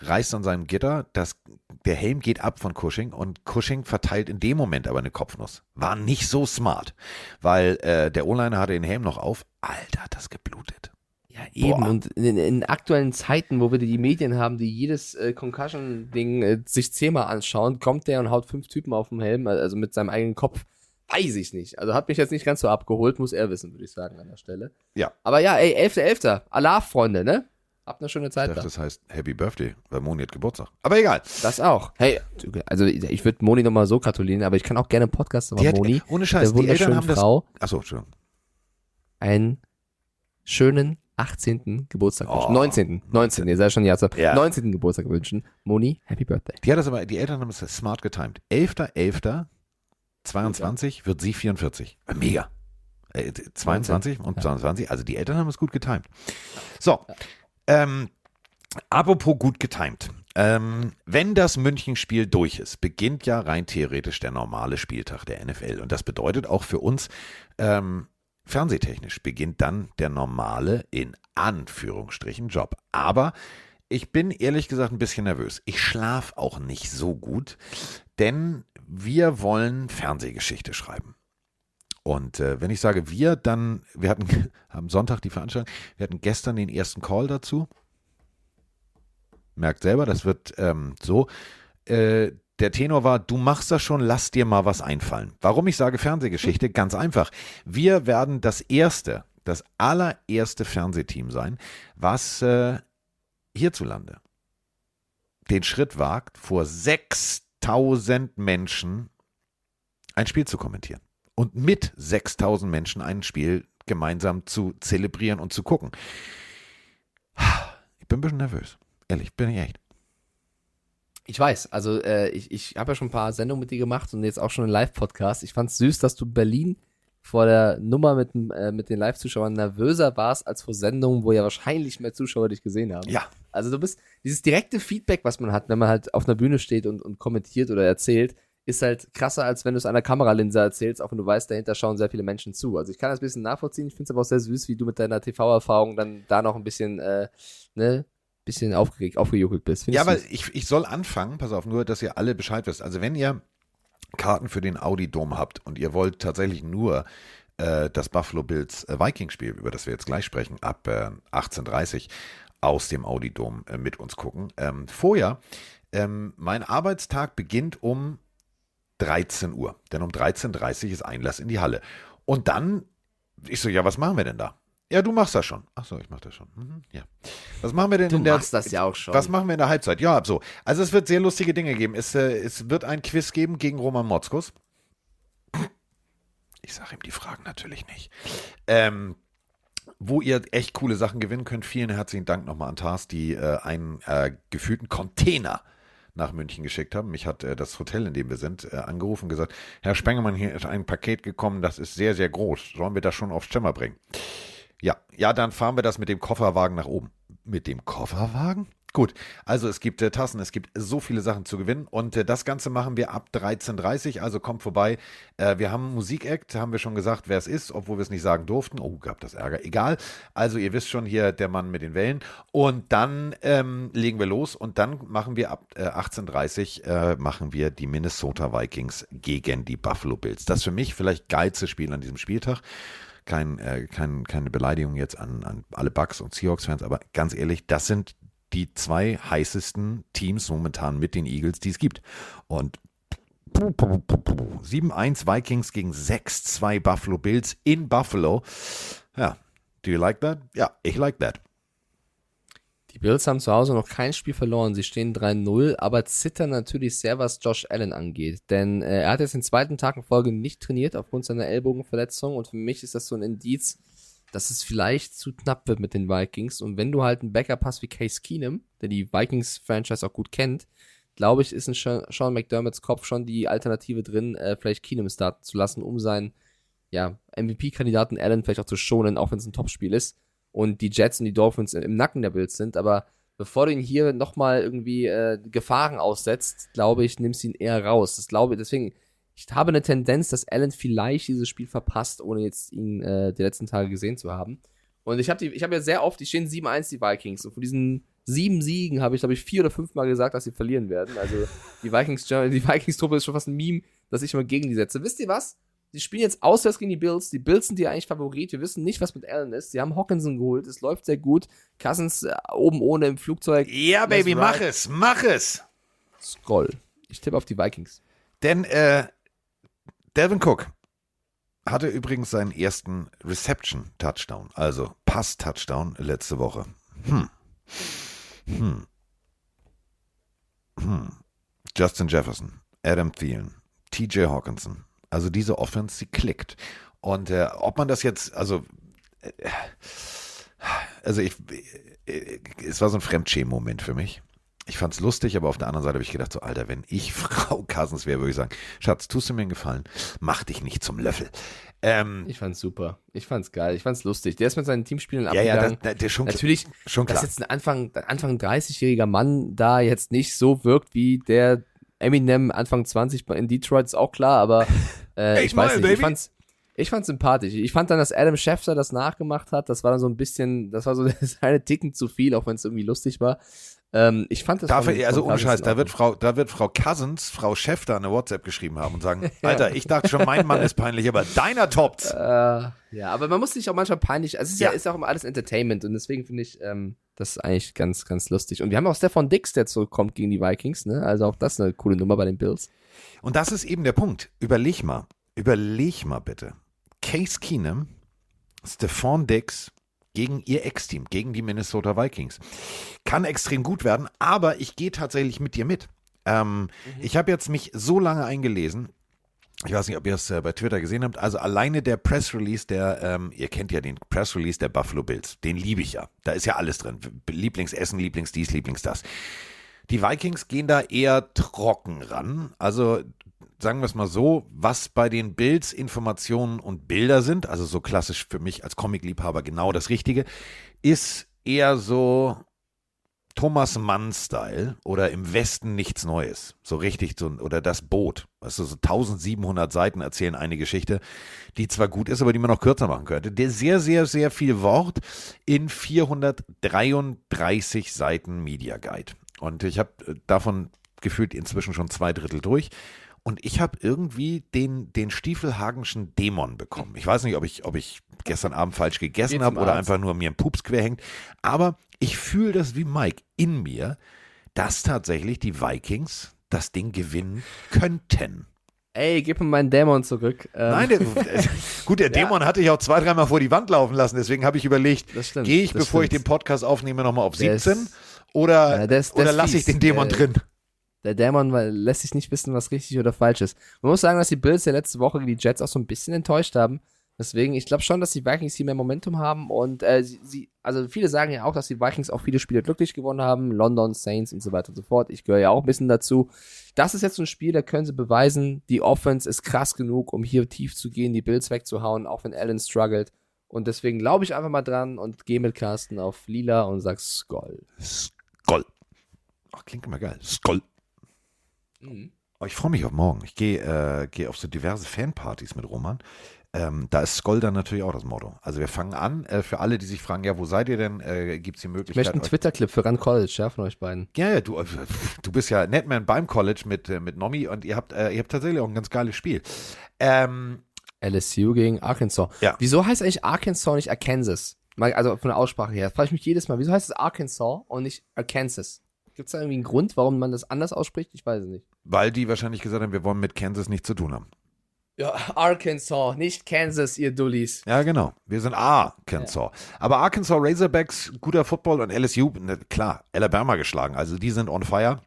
reißt an seinem Gitter, das, der Helm geht ab von Cushing und Cushing verteilt in dem Moment aber eine Kopfnuss. War nicht so smart, weil äh, der O-Liner hatte den Helm noch auf. Alter, hat das geblutet. Ja, eben. Boah. Und in, in aktuellen Zeiten, wo wir die Medien haben, die jedes äh, Concussion-Ding äh, sich zehnmal anschauen, kommt der und haut fünf Typen auf dem Helm, also mit seinem eigenen Kopf. Weiß ich nicht. Also hat mich jetzt nicht ganz so abgeholt, muss er wissen, würde ich sagen, an der Stelle. Ja. Aber ja, ey, 11.11. Allah, Freunde, ne? Habt eine schöne Ich Zeit dachte, da. das heißt Happy Birthday, weil Moni hat Geburtstag. Aber egal. Das auch. Hey, also ich würde Moni nochmal so gratulieren, aber ich kann auch gerne einen Podcast hat, Moni, ohne Scheiß, der die Eltern wunderschönen haben das. Frau, Achso, Entschuldigung. einen schönen 18. Geburtstag Oh, wünschen. 19. 19. Ihr seid schon ja, Ja. 19. Geburtstag wünschen. Moni, Happy Birthday. Die hat das aber, die Eltern haben es smart getimed. 11.11. 22 wird sie 44. Äh, Mega. Äh, 22 und 22, also die Eltern haben es gut getimed. So, ähm, apropos gut getimed. Ähm, wenn das Münchenspiel durch ist, beginnt ja rein theoretisch der normale Spieltag der NFL. Und das bedeutet auch für uns, ähm, fernsehtechnisch beginnt dann der normale, in Anführungsstrichen, Job. Aber ich bin ehrlich gesagt ein bisschen nervös. Ich schlafe auch nicht so gut, denn wir wollen Fernsehgeschichte schreiben. Und äh, wenn ich sage wir, dann, wir hatten <laughs> am Sonntag die Veranstaltung, wir hatten gestern den ersten Call dazu. Merkt selber, das wird ähm, so. Äh, der Tenor war, du machst das schon, lass dir mal was einfallen. Warum ich sage Fernsehgeschichte? Ganz einfach. Wir werden das erste, das allererste Fernsehteam sein, was äh, hierzulande den Schritt wagt, vor 6000 Menschen ein Spiel zu kommentieren und mit 6000 Menschen ein Spiel gemeinsam zu zelebrieren und zu gucken. Ich bin ein bisschen nervös. Ehrlich, bin ich echt. Ich weiß, also äh, ich, ich habe ja schon ein paar Sendungen mit dir gemacht und jetzt auch schon einen Live-Podcast. Ich fand es süß, dass du Berlin vor der Nummer mit, äh, mit den Live-Zuschauern nervöser warst als vor Sendungen, wo ja wahrscheinlich mehr Zuschauer dich gesehen haben. Ja. Also du bist, dieses direkte Feedback, was man hat, wenn man halt auf einer Bühne steht und, und kommentiert oder erzählt, ist halt krasser, als wenn du es einer Kameralinse erzählst, auch wenn du weißt, dahinter schauen sehr viele Menschen zu. Also ich kann das ein bisschen nachvollziehen, ich finde es aber auch sehr süß, wie du mit deiner TV-Erfahrung dann da noch ein bisschen, äh, ne, bisschen aufgeregt, aufgejuckelt bist. Find Ja, aber ich, ich soll anfangen, pass auf, nur, dass ihr alle Bescheid wisst. Also wenn ihr Karten für den Audi-Dom habt und ihr wollt tatsächlich nur äh, das Buffalo Bills äh, Vikings-Spiel, über das wir jetzt gleich sprechen, ab äh, 18.30 aus dem Audi-Dom äh, mit uns gucken. Ähm, vorher, ähm, mein Arbeitstag beginnt um 13 Uhr, denn um 13.30 Uhr ist Einlass in die Halle. Und dann, ich so, ja, was machen wir denn da? Ja, du machst das schon. Ach so, ich mach das schon. Mhm, ja. Was machen wir denn Du in der machst das ja auch schon. Was machen wir in der Halbzeit? Ja, so. Also es wird sehr lustige Dinge geben. Es, äh, es wird ein Quiz geben gegen Roman Motzkus. Ich sage ihm die Fragen natürlich nicht. Ähm, wo ihr echt coole Sachen gewinnen könnt. Vielen herzlichen Dank nochmal an Tars, die äh, einen äh, gefühlten Container nach München geschickt haben. Mich hat äh, das Hotel, in dem wir sind, äh, angerufen und gesagt, Herr Spengemann, hier ist ein Paket gekommen, das ist sehr, sehr groß. Sollen wir das schon aufs Zimmer bringen? Ja, ja, dann fahren wir das mit dem Kofferwagen nach oben. Mit dem Kofferwagen? Gut, also es gibt äh, Tassen, es gibt so viele Sachen zu gewinnen und äh, das Ganze machen wir ab 13.30 also kommt vorbei. Äh, wir haben einen Musikakt, haben wir schon gesagt, wer es ist, obwohl wir es nicht sagen durften. Oh, gab das Ärger. Egal. Also ihr wisst schon hier, der Mann mit den Wellen. Und dann ähm, legen wir los und dann machen wir ab äh, 18.30 äh, machen wir die Minnesota Vikings gegen die Buffalo Bills. Das für mich vielleicht geilste Spiel an diesem Spieltag kein, äh, kein, keine Beleidigung jetzt an, an alle Bucks und Seahawks-Fans, aber ganz ehrlich, das sind die zwei heißesten Teams momentan mit den Eagles, die es gibt. Und 7-1 Vikings gegen 6-2 Buffalo Bills in Buffalo. Ja, do you like that? Ja, ich like that. Die Bills haben zu Hause noch kein Spiel verloren. Sie stehen 3-0, aber zittern natürlich sehr, was Josh Allen angeht. Denn äh, er hat jetzt den zweiten Tag in Folge nicht trainiert aufgrund seiner Ellbogenverletzung. Und für mich ist das so ein Indiz, dass es vielleicht zu knapp wird mit den Vikings. Und wenn du halt einen Backup hast wie Case Keenum, der die Vikings-Franchise auch gut kennt, glaube ich, ist in Sean McDermotts Kopf schon die Alternative drin, äh, vielleicht Keenum starten zu lassen, um seinen ja, MVP-Kandidaten Allen vielleicht auch zu schonen, auch wenn es ein Topspiel ist und die Jets und die Dolphins im Nacken der Bills sind. Aber bevor du ihn hier nochmal irgendwie äh, Gefahren aussetzt, glaube ich, nimmst du ihn eher raus. Das glaube deswegen, ich habe eine Tendenz, dass Allen vielleicht dieses Spiel verpasst, ohne jetzt ihn äh, die letzten Tage gesehen zu haben. Und ich habe hab ja sehr oft, die stehen 7-1, die Vikings. Und von diesen sieben Siegen habe ich, glaube ich, vier oder fünf Mal gesagt, dass sie verlieren werden. Also die Vikings, <laughs> die Vikings-Truppe ist schon fast ein Meme, dass ich immer gegen die setze. Wisst ihr was? Die spielen jetzt auswärts gegen die Bills. Die Bills sind die eigentlich Favorit. Wir wissen nicht, was mit Allen ist. Sie haben Hawkinson geholt. Es läuft sehr gut. Cousins äh, oben ohne im Flugzeug. Ja, Let's Baby, ride. mach es, mach es. Scroll. Ich tippe auf die Vikings. Denn äh, Delvin Cook hatte übrigens seinen ersten Reception-Touchdown, also Pass-Touchdown letzte Woche. Hm. Hm. Hm. Justin Jefferson, Adam Thielen, TJ Hawkinson. Also diese Offense, sie klickt. Und äh, ob man das jetzt, also, äh, also ich, äh, es war so ein Fremdschämen-Moment für mich. ich fand's lustig, aber auf der anderen Seite habe ich gedacht, so Alter, wenn ich <laughs> Frau Cousins wäre, würde ich sagen, Schatz, tust du mir einen Gefallen, mach dich nicht zum Löffel. Ähm, Ich fand's super. Ich fand's geil. Ich fand's lustig. Der ist mit seinen Teamspielen ja, ja, abgegangen. das, das schon, Natürlich, schon dass klar. jetzt ein Anfang, ein Anfang 30-jähriger Mann da jetzt nicht so wirkt wie der Eminem Anfang 20 in Detroit, ist auch klar, aber <laughs> äh, Eight ich weiß nicht, ich fand's, ich fand's sympathisch. Ich fand dann, dass Adam Schefter das nachgemacht hat, das war dann so ein bisschen, das war so <laughs> eine Ticken zu viel, auch wenn es irgendwie lustig war. Ähm, ich fand das Dafür, also ohne Scheiß, da wird. Frau, da wird Frau Cousins, Frau Schäfter eine WhatsApp geschrieben haben und sagen, <laughs> Alter, ich dachte schon, mein Mann ist peinlich, aber deiner toppt's. Äh, ja, aber man muss sich auch manchmal peinlich, also es ist ja, Ja. ist auch immer alles Entertainment und deswegen finde ich ähm, das eigentlich ganz, ganz lustig. Und wir haben auch Stefan Dix, der zurückkommt gegen die Vikings, ne? Also auch das eine coole Nummer bei den Bills. Und das ist eben der Punkt. Überleg mal, überleg mal bitte. Case Keenum, Stephon Dix gegen ihr Ex-Team, gegen die Minnesota Vikings. Kann extrem gut werden, aber ich gehe tatsächlich mit dir mit. Ähm, Ich habe jetzt mich so lange eingelesen. Ich weiß nicht, ob ihr es äh, bei Twitter gesehen habt. Also alleine der Press Release der, ähm, ihr kennt ja den Press Release der Buffalo Bills. Den liebe ich ja. Da ist ja alles drin. Lieblingsessen, Lieblingsdies, Lieblingsdas. Die Vikings gehen da eher trocken ran. Also sagen wir es mal so, was bei den Bills Informationen und Bilder sind, also so klassisch für mich als Comic-Liebhaber genau das Richtige, ist eher so Thomas Mann-Style oder im Westen nichts Neues. So richtig, so, oder das Boot. Weißt du, so 1700 Seiten erzählen eine Geschichte, die zwar gut ist, aber die man noch kürzer machen könnte. Der sehr, sehr, sehr viel Wort in 433 Seiten Media Guide. Und ich habe davon gefühlt inzwischen schon zwei Drittel durch. Und ich habe irgendwie den, den Stiefelhagenschen Dämon bekommen. Ich weiß nicht, ob ich, ob ich gestern Abend falsch gegessen habe oder einfach nur mir ein Pups quer hängt. Aber ich fühle das wie Mike in mir, dass tatsächlich die Vikings das Ding gewinnen könnten. Ey, gib mir meinen Dämon zurück. Ähm, Nein, der, <laughs> gut, der Dämon hatte ich auch zwei, dreimal vor die Wand laufen lassen. Deswegen habe ich überlegt, gehe ich, bevor ich stimmt. den Podcast aufnehme, nochmal auf Der ist- 17 oder, Ja, oder lasse ich den Dämon Der- drin? Der Dämon lässt sich nicht wissen, was richtig oder falsch ist. Man muss sagen, dass die Bills ja letzte Woche die Jets auch so ein bisschen enttäuscht haben. Deswegen, ich glaube schon, dass die Vikings hier mehr Momentum haben und äh, sie, sie, also viele sagen ja auch, dass die Vikings auch viele Spiele glücklich gewonnen haben, London, Saints und so weiter und so fort. Ich gehöre ja auch ein bisschen dazu. Das ist jetzt so ein Spiel, da können sie beweisen, die Offense ist krass genug, um hier tief zu gehen, die Bills wegzuhauen, auch wenn Allen struggelt. Und deswegen glaube ich einfach mal dran und gehe mit Carsten auf Lila und sag Skoll. Skoll. Ach, klingt immer geil. Skoll. Mhm. Oh, ich freue mich auf morgen. Ich gehe äh, gehe auf so diverse Fanpartys mit Roman. Ähm, da ist Skoll dann natürlich auch das Motto. Also wir fangen an. Äh, für alle, die sich fragen, ja, wo seid ihr denn? Äh, Gibt es die Ich Möglichkeit? möchte einen Twitter-Clip für Run College, ja, von euch beiden. ja, ja, du, äh, du bist ja Netman beim College mit, äh, mit Nomi und ihr habt, äh, ihr habt tatsächlich auch ein ganz geiles Spiel. Ähm, LSU gegen Arkansas. Ja. Wieso heißt eigentlich Arkansas nicht Arkansas? Also von der Aussprache her. Frage ich mich jedes Mal, wieso heißt es Arkansas und nicht Arkansas? Gibt es da irgendwie einen Grund, warum man das anders ausspricht? Ich weiß es nicht. Weil die wahrscheinlich gesagt haben, wir wollen mit Kansas nichts zu tun haben. Ja, Arkansas, nicht Kansas, ihr Dullis. Ja, genau. Wir sind Arkansas. Aber Arkansas Razorbacks, guter Football und LSU, ne, klar, Alabama geschlagen. Also die sind on fire.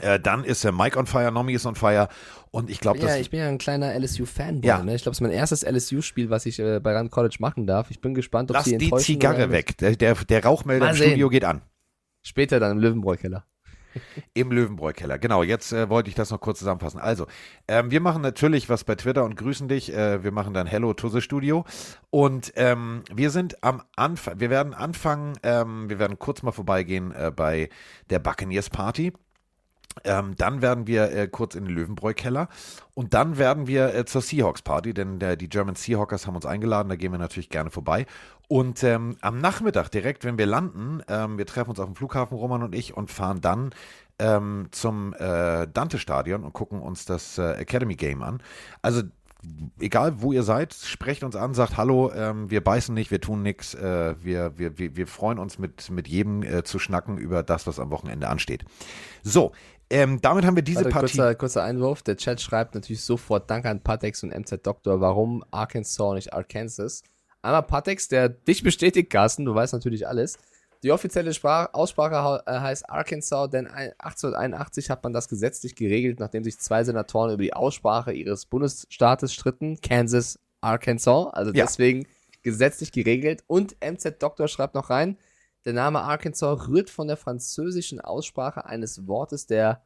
Äh, dann ist der Mike on fire, Nomi ist on fire. Und ich glaube, Ja, ich bin ja ein kleiner LSU-Fanboy. Ja. Ne? Ich glaube, es ist mein erstes LSU-Spiel, was ich äh, bei Rand College machen darf. Ich bin gespannt, ob Lass sie die enttäuschen Zigarre oder nicht. weg. Der, der, der Rauchmelder Mal im sehen. Studio geht an. Später dann im Löwenbräu-Keller. Im Löwenbräu-Keller. Genau, jetzt äh, wollte ich das noch kurz zusammenfassen. Also, ähm, wir machen natürlich was bei Twitter und grüßen dich. Äh, wir machen dann Hello Tusse Studio. Und ähm, wir sind am Anfang, wir werden anfangen, ähm, wir werden kurz mal vorbeigehen äh, bei der Buccaneers Party. Ähm, dann werden wir äh, kurz in den Löwenbräu-Keller und dann werden wir äh, zur Seahawks-Party, denn der, die German Seahawkers haben uns eingeladen, da gehen wir natürlich gerne vorbei. Und ähm, am Nachmittag direkt, wenn wir landen, ähm, wir treffen uns auf dem Flughafen, Roman und ich, und fahren dann ähm, zum äh, Dante-Stadion und gucken uns das äh, Academy Game an. Also egal wo ihr seid, sprecht uns an, sagt Hallo, ähm, wir beißen nicht, wir tun nichts, äh, wir, wir, wir, wir freuen uns mit, mit jedem äh, zu schnacken über das, was am Wochenende ansteht. So, ähm, damit haben wir diese Warte, Partie. kurzer, kurzer Einwurf. Der Chat schreibt natürlich sofort Danke an Patex und MZ Doktor. Warum Arkansas und nicht Arkansas? Einmal Patex, der dich bestätigt, Carsten, du weißt natürlich alles. Die offizielle Sprach Aussprache äh, heißt Arkansas, denn ein- 1881 hat man das gesetzlich geregelt, nachdem sich zwei Senatoren über die Aussprache ihres Bundesstaates stritten. Kansas, Arkansas, also Ja. deswegen gesetzlich geregelt. Und MZ Doktor schreibt noch rein, Der Name Arkansas rührt von der französischen Aussprache eines Wortes der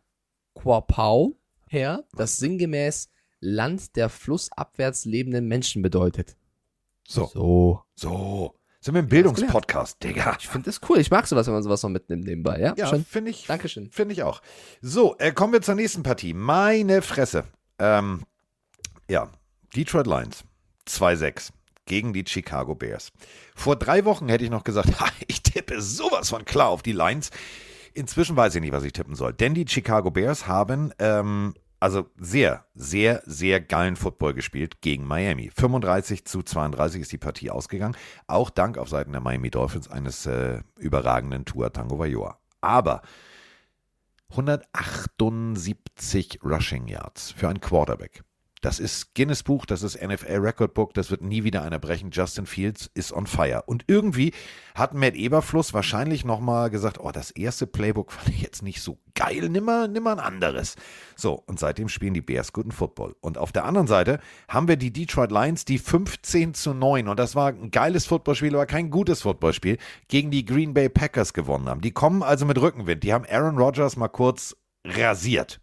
Quapau her, das sinngemäß Land der flussabwärts lebenden Menschen bedeutet. So. So. So. Sind wir im Bildungspodcast, Digga. Ich finde das cool. Ich mag sowas, wenn man sowas noch mitnimmt nebenbei, ja? Ja, finde ich. Dankeschön. Finde ich auch. So, äh, kommen wir zur nächsten Partie. Meine Fresse. Ähm, ja, Detroit Lions 2-6 gegen die Chicago Bears. Vor drei Wochen hätte ich noch gesagt, <laughs> ha, ich tippe sowas von klar auf die Lions. Inzwischen weiß ich nicht, was ich tippen soll. Denn die Chicago Bears haben ähm, also sehr, sehr, sehr geilen Football gespielt gegen Miami. 35 zu 32 ist die Partie ausgegangen. Auch dank auf Seiten der Miami Dolphins eines äh, überragenden Tua Tango Vailoa. Aber 178 Rushing Yards für einen Quarterback. Das ist Guinness Buch, das ist NFL Record Book, das wird nie wieder einer brechen. Justin Fields ist on fire. Und irgendwie hat Matt Eberfluss wahrscheinlich nochmal gesagt, oh, das erste Playbook fand ich jetzt nicht so geil, nimm mal, nimm mal ein anderes. So, und seitdem spielen die Bears guten Football. Und auf der anderen Seite haben wir die Detroit Lions, die 15 zu 9, und das war ein geiles Footballspiel, aber kein gutes Footballspiel, gegen die Green Bay Packers gewonnen haben. Die kommen also mit Rückenwind. Die haben Aaron Rodgers mal kurz rasiert.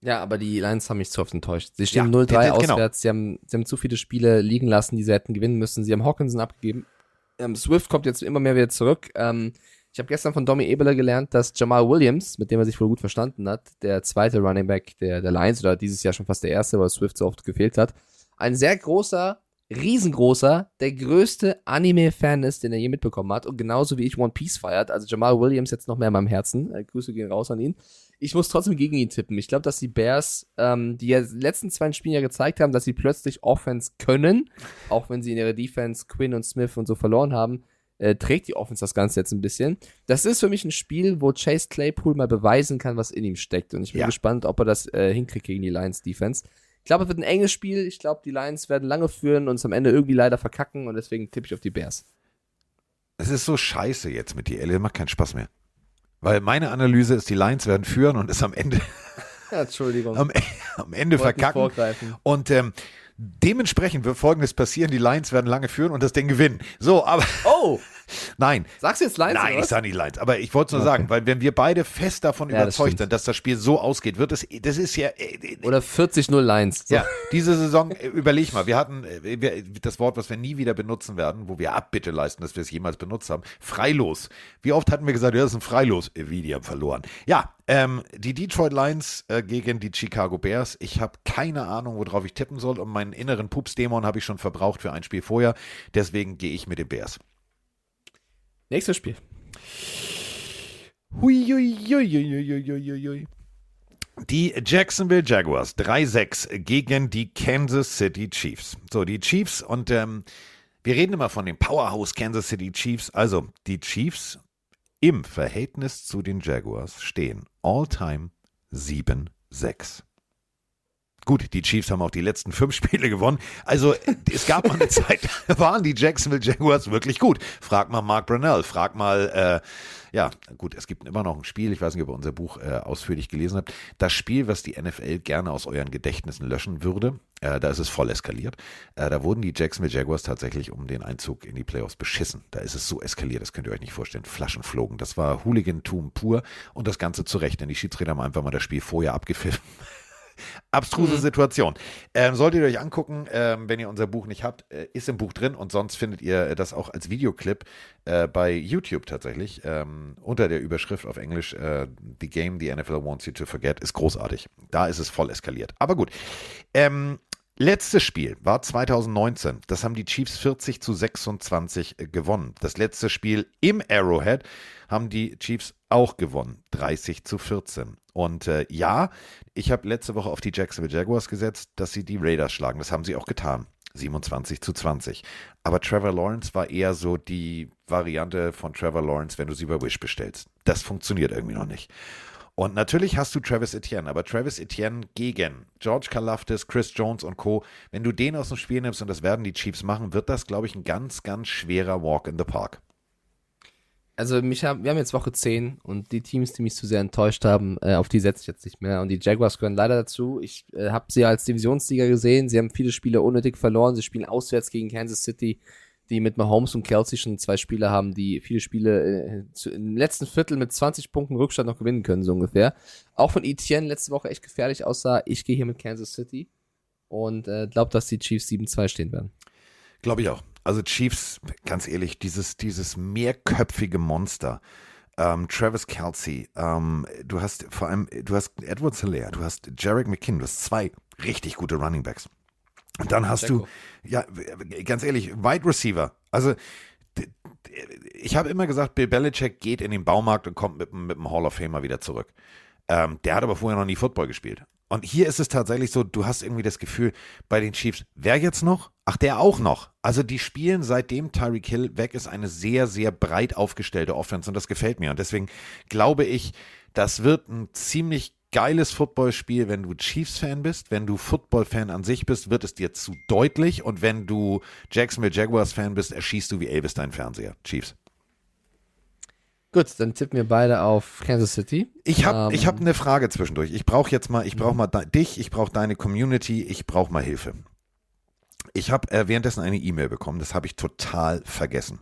Ja, aber die Lions haben mich zu oft enttäuscht. Sie stehen Ja, 0-3 genau. auswärts, sie, haben, sie haben zu viele Spiele liegen lassen, die sie hätten gewinnen müssen. Sie haben Hawkinson abgegeben. Ähm, Swift kommt jetzt immer mehr wieder zurück. Ähm, ich habe gestern von Domi Ebeler gelernt, dass Jamal Williams, mit dem er sich wohl gut verstanden hat, der zweite Running Back der, der Lions, oder dieses Jahr schon fast der erste, weil Swift so oft gefehlt hat, ein sehr großer, riesengroßer, der größte Anime-Fan ist, den er je mitbekommen hat. Und genauso wie ich One Piece feiert. Also Jamal Williams jetzt noch mehr in meinem Herzen. Äh, Grüße gehen raus an ihn. Ich muss trotzdem gegen ihn tippen. Ich glaube, dass die Bears, ähm, die ja die letzten zwei Spielen ja gezeigt haben, dass sie plötzlich Offense können, auch wenn sie in ihrer Defense Quinn und Smith und so verloren haben, äh, trägt die Offense das Ganze jetzt ein bisschen. Das ist für mich ein Spiel, wo Chase Claypool mal beweisen kann, was in ihm steckt. Und ich bin Ja. gespannt, ob er das äh, hinkriegt gegen die Lions Defense. Ich glaube, es wird ein enges Spiel. Ich glaube, die Lions werden lange führen und es am Ende irgendwie leider verkacken und deswegen tippe ich auf die Bears. Es ist so scheiße jetzt mit die L, macht keinen Spaß mehr. Weil meine Analyse ist, die Lions werden führen und es am Ende, Ja, <laughs> Entschuldigung. am, am Ende verkacken. Und ähm, dementsprechend wird folgendes passieren: Die Lions werden lange führen und das Ding gewinnen. So, aber Oh! <laughs> nein. Sagst du jetzt Lions Nein, ich sage nicht Lions, aber ich wollte es nur sagen, weil wenn wir beide fest davon Ja, das überzeugt stimmt. sind, dass das Spiel so ausgeht, wird es, das ist ja, äh, Oder 40-0 Lions. So. ja, diese Saison, äh, überleg mal, wir hatten äh, wir, das Wort, was wir nie wieder benutzen werden, wo wir Abbitte leisten, dass wir es jemals benutzt haben, Freilos. Wie oft hatten wir gesagt, ja, das ist ein Freilos, Äh, wie die haben verloren. Ja, ähm, die Detroit Lions äh, gegen die Chicago Bears. Ich habe keine Ahnung, worauf ich tippen soll und meinen inneren Pups-Dämon habe ich schon verbraucht für ein Spiel vorher. Deswegen gehe ich mit den Bears. Nächstes Spiel. Hui, hui, hui, hui, hui, hui, hui, hui. Die Jacksonville Jaguars 3-6 gegen die Kansas City Chiefs. So, die Chiefs und ähm, wir reden immer von dem Powerhouse Kansas City Chiefs. Also, die Chiefs im Verhältnis zu den Jaguars stehen all-time 7-6. Gut, die Chiefs haben auch die letzten fünf Spiele gewonnen. Also es gab mal eine <laughs> Zeit, da waren die Jacksonville Jaguars wirklich gut. Frag mal Mark Brunell, frag mal, äh, ja gut, es gibt immer noch ein Spiel, ich weiß nicht, ob ihr unser Buch äh, ausführlich gelesen habt, das Spiel, was die NFL gerne aus euren Gedächtnissen löschen würde, äh, da ist es voll eskaliert. Äh, da wurden die Jacksonville Jaguars tatsächlich um den Einzug in die Playoffs beschissen. Da ist es so eskaliert, das könnt ihr euch nicht vorstellen. Flaschen flogen, das war Hooligantum pur und das Ganze zurecht, denn die Schiedsrichter haben einfach mal das Spiel vorher abgepfiffen. Abstruse Situation. Ähm, solltet ihr euch angucken, ähm, wenn ihr unser Buch nicht habt, äh, ist im Buch drin und sonst findet ihr das auch als Videoclip äh, bei YouTube tatsächlich ähm, unter der Überschrift auf Englisch äh, The Game the NFL Wants You to Forget ist großartig. Da ist es voll eskaliert. Aber gut. Ähm, Letztes Spiel war 2019. Das haben die Chiefs 40 zu 26 gewonnen. Das letzte Spiel im Arrowhead haben die Chiefs auch gewonnen. 30 zu 14. Und äh, ja, ich habe letzte Woche auf die Jacksonville Jaguars gesetzt, dass sie die Raiders schlagen. Das haben sie auch getan. 27 zu 20. Aber Trevor Lawrence war eher so die Variante von Trevor Lawrence, wenn du sie über Wish bestellst. Das funktioniert irgendwie noch nicht. Und natürlich hast du Travis Etienne, aber Travis Etienne gegen George Kalafdis, Chris Jones und Co. Wenn du den aus dem Spiel nimmst, und das werden die Chiefs machen, wird das, glaube ich, ein ganz, ganz schwerer Walk in the Park. Also mich haben, wir haben jetzt Woche 10 und die Teams, die mich zu sehr enttäuscht haben, äh, auf die setze ich jetzt nicht mehr. Und die Jaguars gehören leider dazu. Ich äh, habe sie als Divisionssieger gesehen. Sie haben viele Spiele unnötig verloren. Sie spielen auswärts gegen Kansas City. die mit Mahomes und Kelsey schon zwei Spieler haben, die viele Spiele äh, zu, im letzten Viertel mit 20 Punkten Rückstand noch gewinnen können, so ungefähr. Auch von Etienne letzte Woche echt gefährlich aussah. Ich gehe hier mit Kansas City und äh, glaube, dass die Chiefs 7-2 stehen werden. Glaube ich auch. Also Chiefs, ganz ehrlich, dieses, dieses mehrköpfige Monster. Ähm, Travis Kelsey, ähm, du hast vor allem, du hast Edward Hilaire, du hast Jarek McKinn, du hast zwei richtig gute Running Backs. Und dann hast du, ja, ganz ehrlich, Wide Receiver. Also, ich habe immer gesagt, Bill Belichick geht in den Baumarkt und kommt mit, dem- mit dem Hall of Famer wieder zurück. Ähm, der hat aber vorher noch nie Football gespielt. Und hier ist es tatsächlich so, du hast irgendwie das Gefühl bei den Chiefs, wer jetzt noch? Ach, der auch noch. Also die spielen seitdem Tyreek Hill weg ist eine sehr, sehr breit aufgestellte Offense und das gefällt mir. Und deswegen glaube ich, das wird ein ziemlich geiles Footballspiel, wenn du Chiefs-Fan bist. Wenn du Football-Fan an sich bist, wird es dir zu deutlich. Und wenn du Jacksonville Jaguars-Fan bist, erschießt du wie Elvis deinen Fernseher. Chiefs. Gut, dann tippen wir beide auf Kansas City. Ich habe Ähm, ich hab eine Frage zwischendurch. Ich brauche jetzt mal, ich brauche mal de dich, ich brauche deine Community, ich brauche mal Hilfe. Ich habe äh, währenddessen eine E-Mail bekommen, das habe ich total vergessen.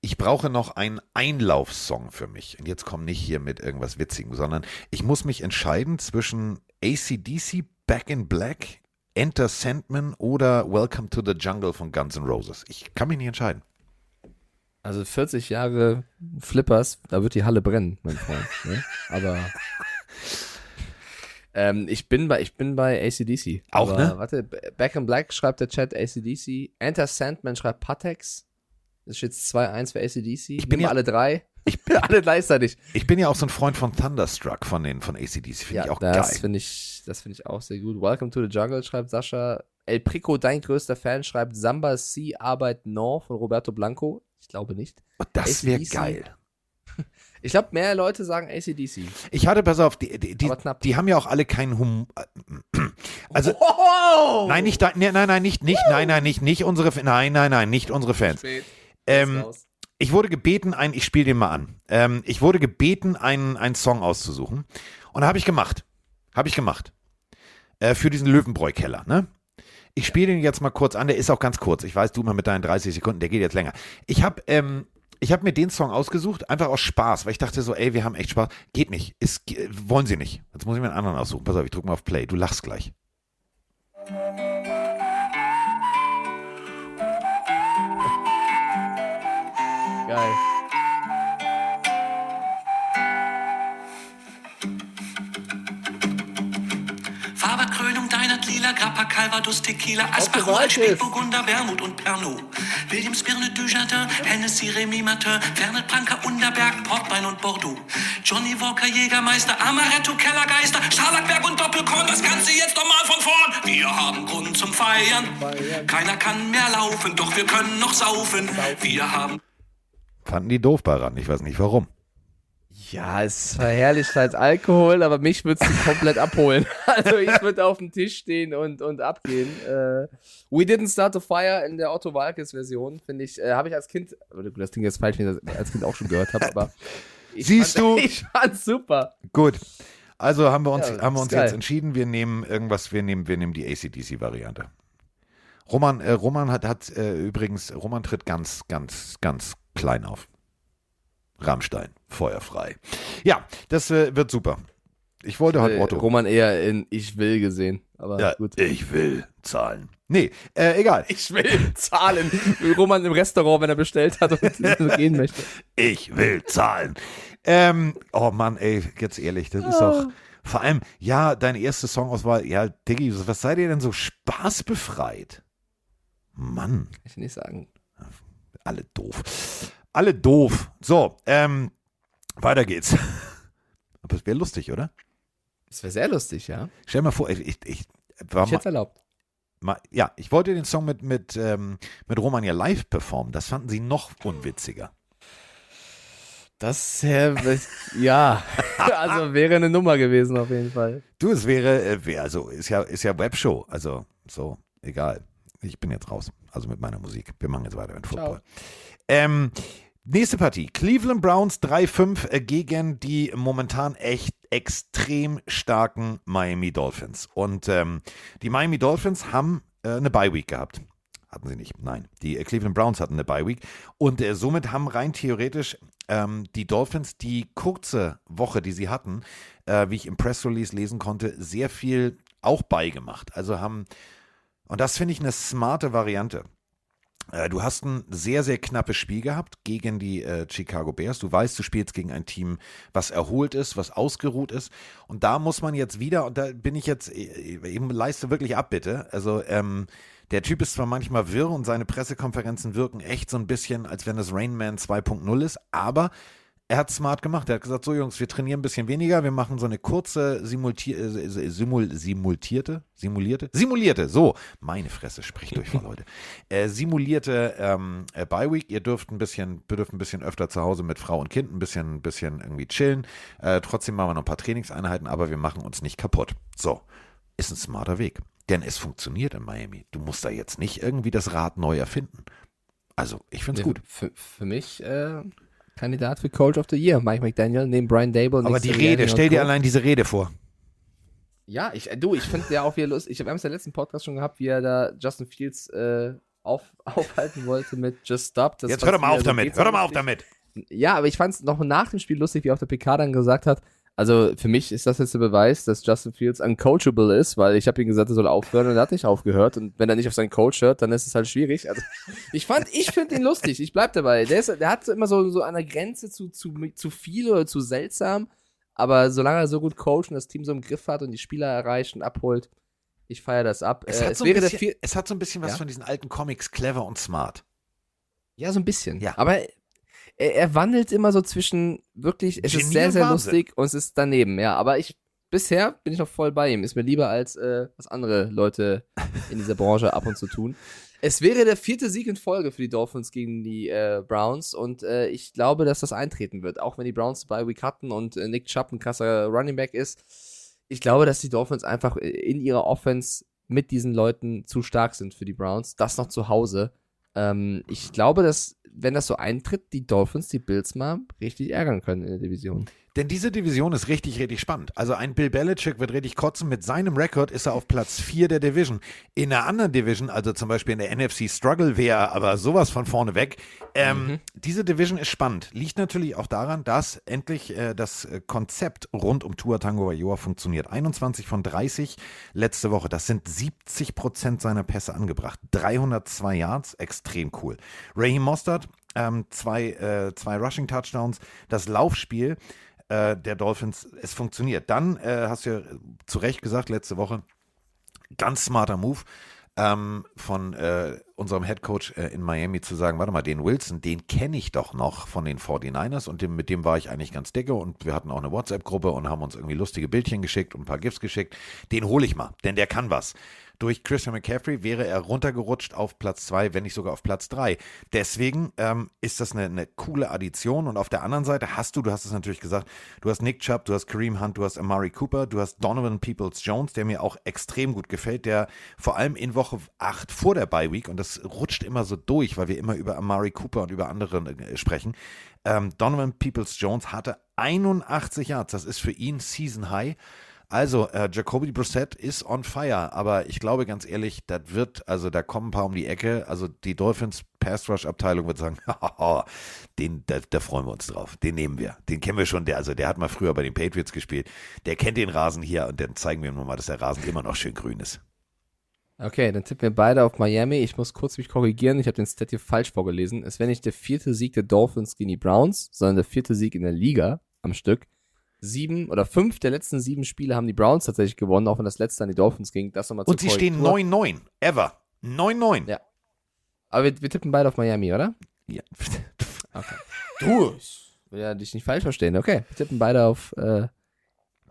Ich brauche noch einen Einlaufsong für mich. Und jetzt komm nicht hier mit irgendwas Witzigem, sondern ich muss mich entscheiden zwischen ACDC, Back in Black, Enter Sandman oder Welcome to the Jungle von Guns N' Roses. Ich kann mich nicht entscheiden. Also 40 Jahre Flippers, da wird die Halle brennen, mein Freund. Ne? Aber <laughs> ähm, ich bin bei ich bin bei ACDC. Auch, Aber, ne? Warte, Back in Black schreibt der Chat ACDC. Enter Sandman schreibt Patex. Das steht 2-1 für ACDC. Ich bin ja- alle drei. <laughs> Ich bin <laughs> alle gleichzeitig. Ich bin ja auch so ein Freund von Thunderstruck von den von ACDC, finde ich auch das geil. finde ich, das finde ich auch sehr gut. Welcome to the Jungle schreibt Sascha. El Prico, dein größter Fan, schreibt Samba C Arbeit No von Roberto Blanco. Ich glaube nicht. Oh, das wäre geil. <laughs> Ich glaube, mehr Leute sagen ACDC. Ich hatte, pass auf, die, die, die, die haben ja auch alle keinen Humor. Also, Oh! nein, nicht, nee, nein, nein, nicht, nicht, nein, nein, nicht, nicht unsere, nein, nein, nein, nicht unsere Fans. Ähm, ich wurde gebeten, ein, ich spiele den mal an. Ähm, ich wurde gebeten, einen, einen Song auszusuchen. Und habe ich gemacht. Habe ich gemacht. Äh, für diesen Löwenbräu-Keller, ne? Ich spiele den jetzt mal kurz an, der ist auch ganz kurz. Ich weiß, du mal mit deinen 30 Sekunden, der geht jetzt länger. Ich habe ähm, ich hab mir den Song ausgesucht, einfach aus Spaß, weil ich dachte so, ey, wir haben echt Spaß. Geht nicht. Ist, ge- wollen sie nicht. Jetzt muss ich mir einen anderen aussuchen. Pass auf, ich drücke mal auf Play. Du lachst gleich. Geil. Lila Grappa, Calvados, Tequila, Asparol, Walkes. Spätburgunder, Wermut und Pernod. Williams, Birne, Dujardin, Hennessy, Remy Martin, Fernet, Branca, Unterberg, Portwein und Bordeaux. Johnny Walker, Jägermeister, Amaretto, Kellergeister, Scharlachberg und Doppelkorn, das Ganze jetzt nochmal von vorn. Wir haben Grund zum Feiern. Keiner kann mehr laufen, doch wir können noch saufen. Wir haben Fanden die doof bei ran. Ich weiß nicht warum. Ja, es verherrlicht halt Alkohol, aber mich würde es komplett abholen. <laughs> Also ich würde auf dem Tisch stehen und, und abgehen. Äh, We Didn't Start a Fire in der Otto Walkes Version, finde ich, äh, habe ich als Kind, das Ding jetzt falsch, wenn ich das als Kind auch schon gehört habe, aber <laughs> Siehst fand, du? <laughs> Ich fand's super. Gut. Also haben wir uns, Ja, haben wir uns geil. jetzt entschieden, wir nehmen irgendwas, wir nehmen, wir nehmen die ACDC-Variante. Roman, äh, Roman hat, hat äh, übrigens, Roman tritt ganz, ganz, ganz klein auf. Rammstein, feuerfrei. Ja, das äh, wird super. Ich wollte heute Äh, Otto. Roman eher in Ich will gesehen, aber ja, gut. ich will zahlen. Nee, äh, egal. Ich will zahlen. Roman im Restaurant, wenn er bestellt hat und <laughs> gehen möchte. Ich will zahlen. Ähm, oh Mann, ey, jetzt ehrlich, das ist auch. Vor allem, ja, deine erste Songauswahl, ja, Diggi, was seid ihr denn so spaßbefreit? Mann, Kann ich nicht sagen. alle doof. Alle doof. So, ähm, weiter geht's. <laughs> Aber es wäre lustig, oder? Das wäre sehr lustig, ja. Stell mal vor, ich, ich, ich war Ich mal, erlaubt. mal, ja, ich wollte den Song mit, mit, ähm, mit Roman ja live performen. Das fanden sie noch unwitziger. Das, äh, <laughs> ja, also wäre eine Nummer gewesen auf jeden Fall. Du, es wäre, äh, wär, also ist ja, ist ja Webshow, also so, egal. Ich bin jetzt raus, also mit meiner Musik. Wir machen jetzt weiter mit Football. Ähm, nächste Partie, Cleveland Browns 3-5 äh, gegen die momentan echt extrem starken Miami Dolphins. Und ähm, die Miami Dolphins haben äh, eine Bye-Week gehabt. Hatten sie nicht. Nein. Die äh, Cleveland Browns hatten eine Bye Week. Und äh, somit haben rein theoretisch ähm, die Dolphins die kurze Woche, die sie hatten, äh, wie ich im Press Release lesen konnte, sehr viel auch beigemacht. Also haben, und das finde ich eine smarte Variante. Äh, Du hast ein sehr, sehr knappes Spiel gehabt gegen die äh, Chicago Bears. Du weißt, du spielst gegen ein Team, was erholt ist, was ausgeruht ist. Und da muss man jetzt wieder, und da bin ich jetzt, äh, eben leiste wirklich ab, bitte. Also, ähm, der Typ ist zwar manchmal wirr und seine Pressekonferenzen wirken echt so ein bisschen, als wenn das Rain Man 2.0 ist, aber er hat smart gemacht. Er hat gesagt, so Jungs, wir trainieren ein bisschen weniger, wir machen so eine kurze simulti äh, simul simultierte, simulierte, simulierte, so, meine Fresse, spricht durch mal, <laughs> Leute. Äh, simulierte ähm, äh, Bye Week. Ihr dürft ein bisschen, dürft ein bisschen öfter zu Hause mit Frau und Kind ein bisschen, ein bisschen irgendwie chillen. Äh, trotzdem machen wir noch ein paar Trainingseinheiten, aber wir machen uns nicht kaputt. So, ist ein smarter Weg. Denn es funktioniert in Miami. Du musst da jetzt nicht irgendwie das Rad neu erfinden. Also, ich finde es gut. Für, für mich äh, Kandidat für Coach of the Year, Mike McDaniel, neben Brian Dable. Aber die Rede, stell dir allein diese Rede vor. Ja, ich, äh, du, ich finde ja auch wieder lustig. Ich habe es ja letzten Podcast schon gehabt, wie er da Justin Fields äh, auf, <laughs> aufhalten wollte mit Just Stop. Das Jetzt hör doch mal auf damit. Hör doch mal auf damit. Ja, aber ich fand es noch nach dem Spiel lustig, wie auf der PK dann gesagt hat, also für mich ist das jetzt der Beweis, dass Justin Fields uncoachable ist, weil ich habe ihm gesagt, er soll aufhören und er hat nicht aufgehört und wenn er nicht auf seinen Coach hört, dann ist es halt schwierig. Also ich fand, ich finde ihn lustig, ich bleib dabei. Der, ist, der hat immer so, so an der Grenze zu, zu, zu viel oder zu seltsam, aber solange er so gut coacht und das Team so im Griff hat und die Spieler erreicht und abholt, ich feiere das ab. Es, Äh, hat, es so bisschen, es hat so ein bisschen was Ja? von diesen alten Comics, clever und smart. Ja, so ein bisschen. Ja. Aber er, er wandelt immer so zwischen wirklich, es ist Genie sehr, und sehr Wahnsinn. lustig und es ist daneben, ja. Aber ich, bisher bin ich noch voll bei ihm. Ist mir lieber als äh, was andere Leute in dieser Branche ab und zu tun. Es wäre der vierte Sieg in Folge für die Dolphins gegen die äh, Browns und äh, ich glaube, dass das eintreten wird. Auch wenn die Browns bei Week hatten und äh, Nick Chubb ein krasser Running Back ist. Ich glaube, dass die Dolphins einfach in ihrer Offense mit diesen Leuten zu stark sind für die Browns. Das noch zu Hause. Ähm, ich glaube, dass, wenn das so eintritt, die Dolphins die Bills mal richtig ärgern können in der Division. Denn diese Division ist richtig, richtig spannend. Also ein Bill Belichick wird richtig kotzen. Mit seinem Rekord ist er auf Platz 4 der Division. In einer anderen Division, also zum Beispiel in der NFC Struggle, wäre aber sowas von vorne weg. Ähm, Diese Division ist spannend. Liegt natürlich auch daran, dass endlich äh, das äh, Konzept rund um Tua Tango Vailoa funktioniert. 21 von 30 letzte Woche. Das sind 70 Prozent seiner Pässe angebracht. 302 Yards, extrem cool. Raheem Mostert, ähm, zwei, äh, zwei Rushing Touchdowns. Das Laufspiel äh, der Dolphins, es funktioniert. Dann äh, hast du ja zu Recht gesagt, letzte Woche, ganz smarter Move ähm, von äh, unserem Head Coach äh, in Miami zu sagen, warte mal, den Wilson, den kenne ich doch noch von den 49ers und dem, mit dem war ich eigentlich ganz dicke und wir hatten auch eine WhatsApp-Gruppe und haben uns irgendwie lustige Bildchen geschickt und ein paar GIFs geschickt. Den hole ich mal, denn der kann was. Durch Christian McCaffrey wäre er runtergerutscht auf Platz 2, wenn nicht sogar auf Platz 3. Deswegen ähm, ist das eine, eine coole Addition. Und auf der anderen Seite hast du, du hast es natürlich gesagt, du hast Nick Chubb, du hast Kareem Hunt, du hast Amari Cooper, du hast Donovan Peoples-Jones, der mir auch extrem gut gefällt, der vor allem in Woche 8 vor der Bye Week, und das rutscht immer so durch, weil wir immer über Amari Cooper und über andere äh, sprechen, ähm, Donovan Peoples-Jones hatte 81 Yards. Das ist für ihn Season High. Also, äh, Jacoby Brissett ist on fire, aber ich glaube ganz ehrlich, das wird, also da kommen ein paar um die Ecke. Also die Dolphins Pass Rush Abteilung wird sagen, <laughs> den, da, da freuen wir uns drauf. Den nehmen wir. Den kennen wir schon. Der, also der hat mal früher bei den Patriots gespielt. Der kennt den Rasen hier und dann zeigen wir ihm nochmal, dass der Rasen immer noch schön grün ist. Okay, dann tippen wir beide auf Miami. Ich muss kurz mich korrigieren. Ich habe den Stat hier falsch vorgelesen. Es wäre nicht der vierte Sieg der Dolphins gegen die Browns, sondern der vierte Sieg in der Liga am Stück. Sieben oder fünf der letzten sieben Spiele haben die Browns tatsächlich gewonnen, auch wenn das letzte an die Dolphins ging. Das nochmal Und sie stehen Korrektur. 9-9. Ever. 9-9. Ja. Aber wir, wir tippen beide auf Miami, oder? Ja. <laughs> Okay. Du, ich will ja dich nicht falsch verstehen. Okay, wir tippen beide auf äh,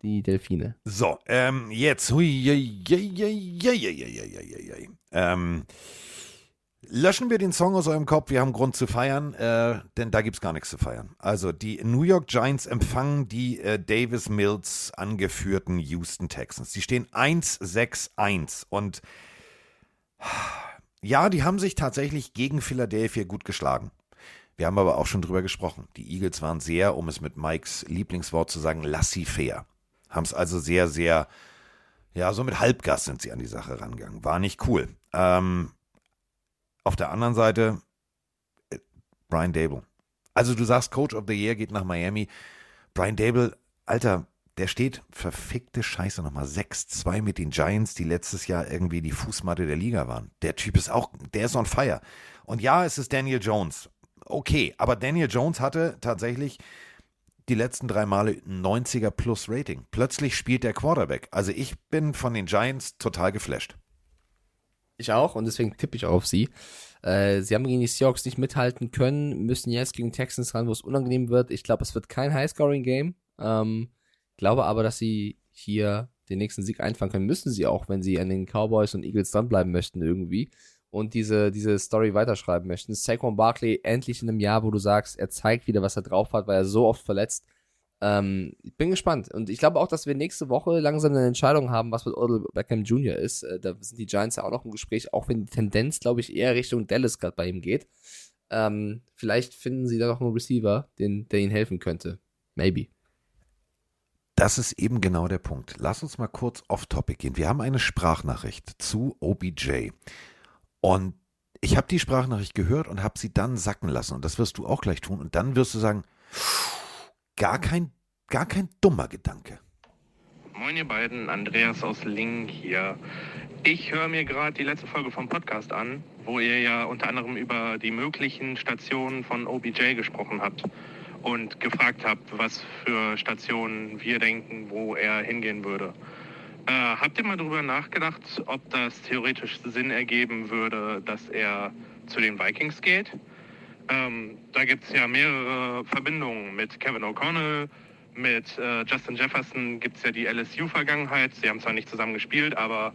die Delfine. So, ähm, jetzt. Hui, jei, jei, jei, jei, jei, jei, jei, jei, jei. Ähm, löschen wir den Song aus eurem Kopf. Wir haben Grund zu feiern, äh, denn da gibt es gar nichts zu feiern. Also, die New York Giants empfangen die äh, Davis Mills angeführten Houston Texans. Die stehen 1-6-1 und ja, die haben sich tatsächlich gegen Philadelphia gut geschlagen. Wir haben aber auch schon drüber gesprochen. Die Eagles waren sehr, um es mit Mikes Lieblingswort zu sagen, laissez-faire. Haben es also sehr, sehr, ja, so mit Halbgas sind sie an die Sache rangegangen. War nicht cool. Ähm, auf der anderen Seite äh, Brian Dable. Also du sagst, Coach of the Year geht nach Miami. Brian Dable, Alter, der steht verfickte Scheiße nochmal 6-2 mit den Giants, die letztes Jahr irgendwie die Fußmatte der Liga waren. Der Typ ist auch, der ist on fire. Und ja, es ist Daniel Jones. Okay, aber Daniel Jones hatte tatsächlich die letzten drei Male 90er plus Rating. Plötzlich spielt der Quarterback. Also ich bin von den Giants total geflasht. Ich auch und deswegen tippe ich auch auf sie. Äh, sie haben gegen die Seahawks nicht mithalten können, müssen jetzt gegen Texans ran, wo es unangenehm wird. Ich glaube, es wird kein High-Scoring-Game. Ähm, glaube aber, dass sie hier den nächsten Sieg einfangen können. Müssen sie auch, wenn sie an den Cowboys und Eagles dranbleiben möchten irgendwie und diese, diese Story weiterschreiben möchten. Saquon Barkley endlich in einem Jahr, wo du sagst, er zeigt wieder, was er drauf hat, weil er so oft verletzt. Ähm, ich bin gespannt. Und ich glaube auch, dass wir nächste Woche langsam eine Entscheidung haben, was mit Odell Beckham Jr. ist. Äh, da sind die Giants ja auch noch im Gespräch, auch wenn die Tendenz, glaube ich, eher Richtung Dallas gerade bei ihm geht. Ähm, vielleicht finden sie da noch einen Receiver, den, der ihnen helfen könnte. Maybe. Das ist eben genau der Punkt. Lass uns mal kurz off-topic gehen. Wir haben eine Sprachnachricht zu OBJ. Und ich habe die Sprachnachricht gehört und habe sie dann sacken lassen. Und das wirst du auch gleich tun. Und dann wirst du sagen, gar kein, gar kein dummer Gedanke. Moin ihr beiden, Andreas aus Link hier. Ich höre mir gerade die letzte Folge vom Podcast an, wo ihr ja unter anderem über die möglichen Stationen von OBJ gesprochen habt und gefragt habt, was für Stationen wir denken, wo er hingehen würde. Äh, habt ihr mal darüber nachgedacht, ob das theoretisch Sinn ergeben würde, dass er zu den Vikings geht? Ähm, da gibt es ja mehrere Verbindungen mit Kevin O'Connell, mit äh, Justin Jefferson gibt es ja die LSU-Vergangenheit. Sie haben zwar nicht zusammen gespielt, aber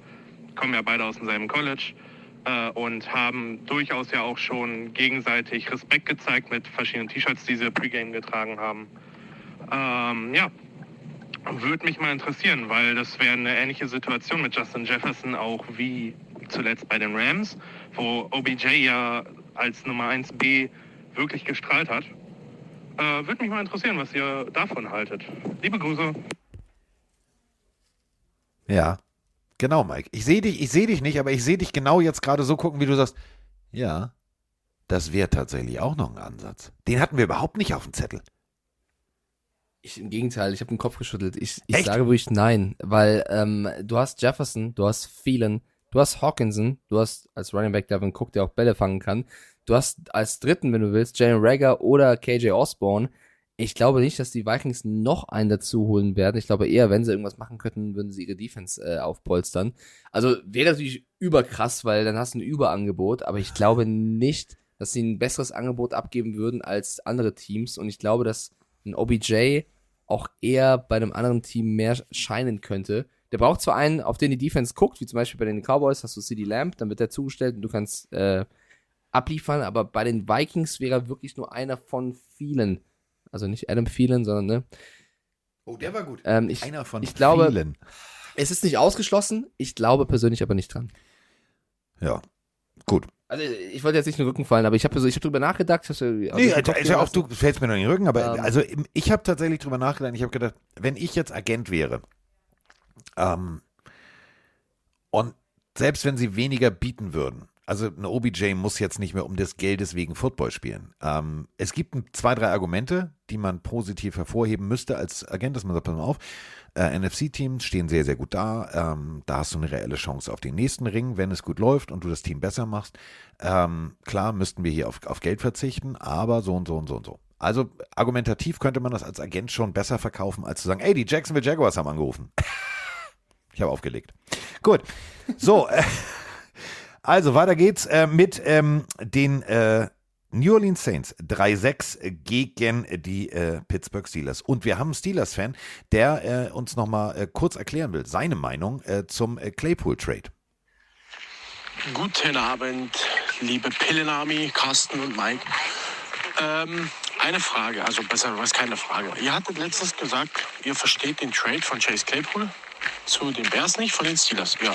kommen ja beide aus demselben College äh, und haben durchaus ja auch schon gegenseitig Respekt gezeigt mit verschiedenen T-Shirts, die sie Pre-Game getragen haben. Ähm, ja, würde mich mal interessieren, weil das wäre eine ähnliche Situation mit Justin Jefferson auch wie zuletzt bei den Rams, wo OBJ ja als Nummer 1b wirklich gestrahlt hat. Äh, würde mich mal interessieren, was ihr davon haltet. Liebe Grüße. Ja, genau, Mike. Ich sehe dich, ich sehe dich nicht, aber ich sehe dich genau jetzt gerade so gucken, wie du sagst. Ja, das wäre tatsächlich auch noch ein Ansatz. Den hatten wir überhaupt nicht auf dem Zettel. Ich, Im Gegenteil, ich habe den Kopf geschüttelt. Ich, ich sage wirklich nein, weil ähm, du hast Jefferson, du hast Phelan, du hast Hawkinson, du hast als Running Back Devin Cook, der auch Bälle fangen kann. Du hast als dritten, wenn du willst, Jalen Rager oder KJ Osborne. Ich glaube nicht, dass die Vikings noch einen dazu holen werden. Ich glaube eher, wenn sie irgendwas machen könnten, würden sie ihre Defense äh, aufpolstern. Also wäre natürlich überkrass, weil dann hast du ein Überangebot, aber ich glaube nicht, dass sie ein besseres Angebot abgeben würden als andere Teams. Und ich glaube, dass ein OBJ auch eher bei einem anderen Team mehr scheinen könnte. Der braucht zwar einen, auf den die Defense guckt, wie zum Beispiel bei den Cowboys, hast du CD Lamb, dann wird der zugestellt und du kannst äh, abliefern, aber bei den Vikings wäre er wirklich nur einer von vielen. Also nicht Adam Thielen, sondern, ne? Oh, der war gut. Ähm, ich, Einer von ich glaube, vielen. es ist nicht ausgeschlossen, ich glaube persönlich aber nicht dran. Ja, gut. Also ich wollte jetzt nicht in den Rücken fallen, aber ich habe so, ich hab drüber nachgedacht. Hast du, also Nee, also, ja auch, du fällst mir noch in den Rücken, aber Ähm. also ich habe tatsächlich drüber nachgedacht. Ich habe gedacht, wenn ich jetzt Agent wäre ähm, und selbst wenn sie weniger bieten würden, also eine OBJ muss jetzt nicht mehr um des Geldes wegen Football spielen. Ähm, es gibt ein- zwei, drei Argumente, die man positiv hervorheben müsste als Agent, dass man sagt, pass mal auf, äh, NFC-Teams stehen sehr, sehr gut da. Ähm, da hast du eine reelle Chance auf den nächsten Ring, wenn es gut läuft und du das Team besser machst. Ähm, klar müssten wir hier auf, auf Geld verzichten, aber so und so und so und so. Also argumentativ könnte man das als Agent schon besser verkaufen, als zu sagen, ey, die Jacksonville Jaguars haben angerufen. <laughs> Ich habe aufgelegt. Gut. So, äh, also weiter geht's äh, mit ähm, den äh, New Orleans Saints 3-6 gegen die äh, Pittsburgh Steelers. Und wir haben einen Steelers-Fan, der äh, uns nochmal äh, kurz erklären will, seine Meinung äh, zum äh, Claypool-Trade. Guten Abend, liebe Pillenarmy, Carsten und Mike. Ähm, eine Frage, also besser, was keine Frage. Ihr hattet letztens gesagt, ihr versteht den Trade von Chase Claypool zu den Bears nicht, von den Steelers. Ja,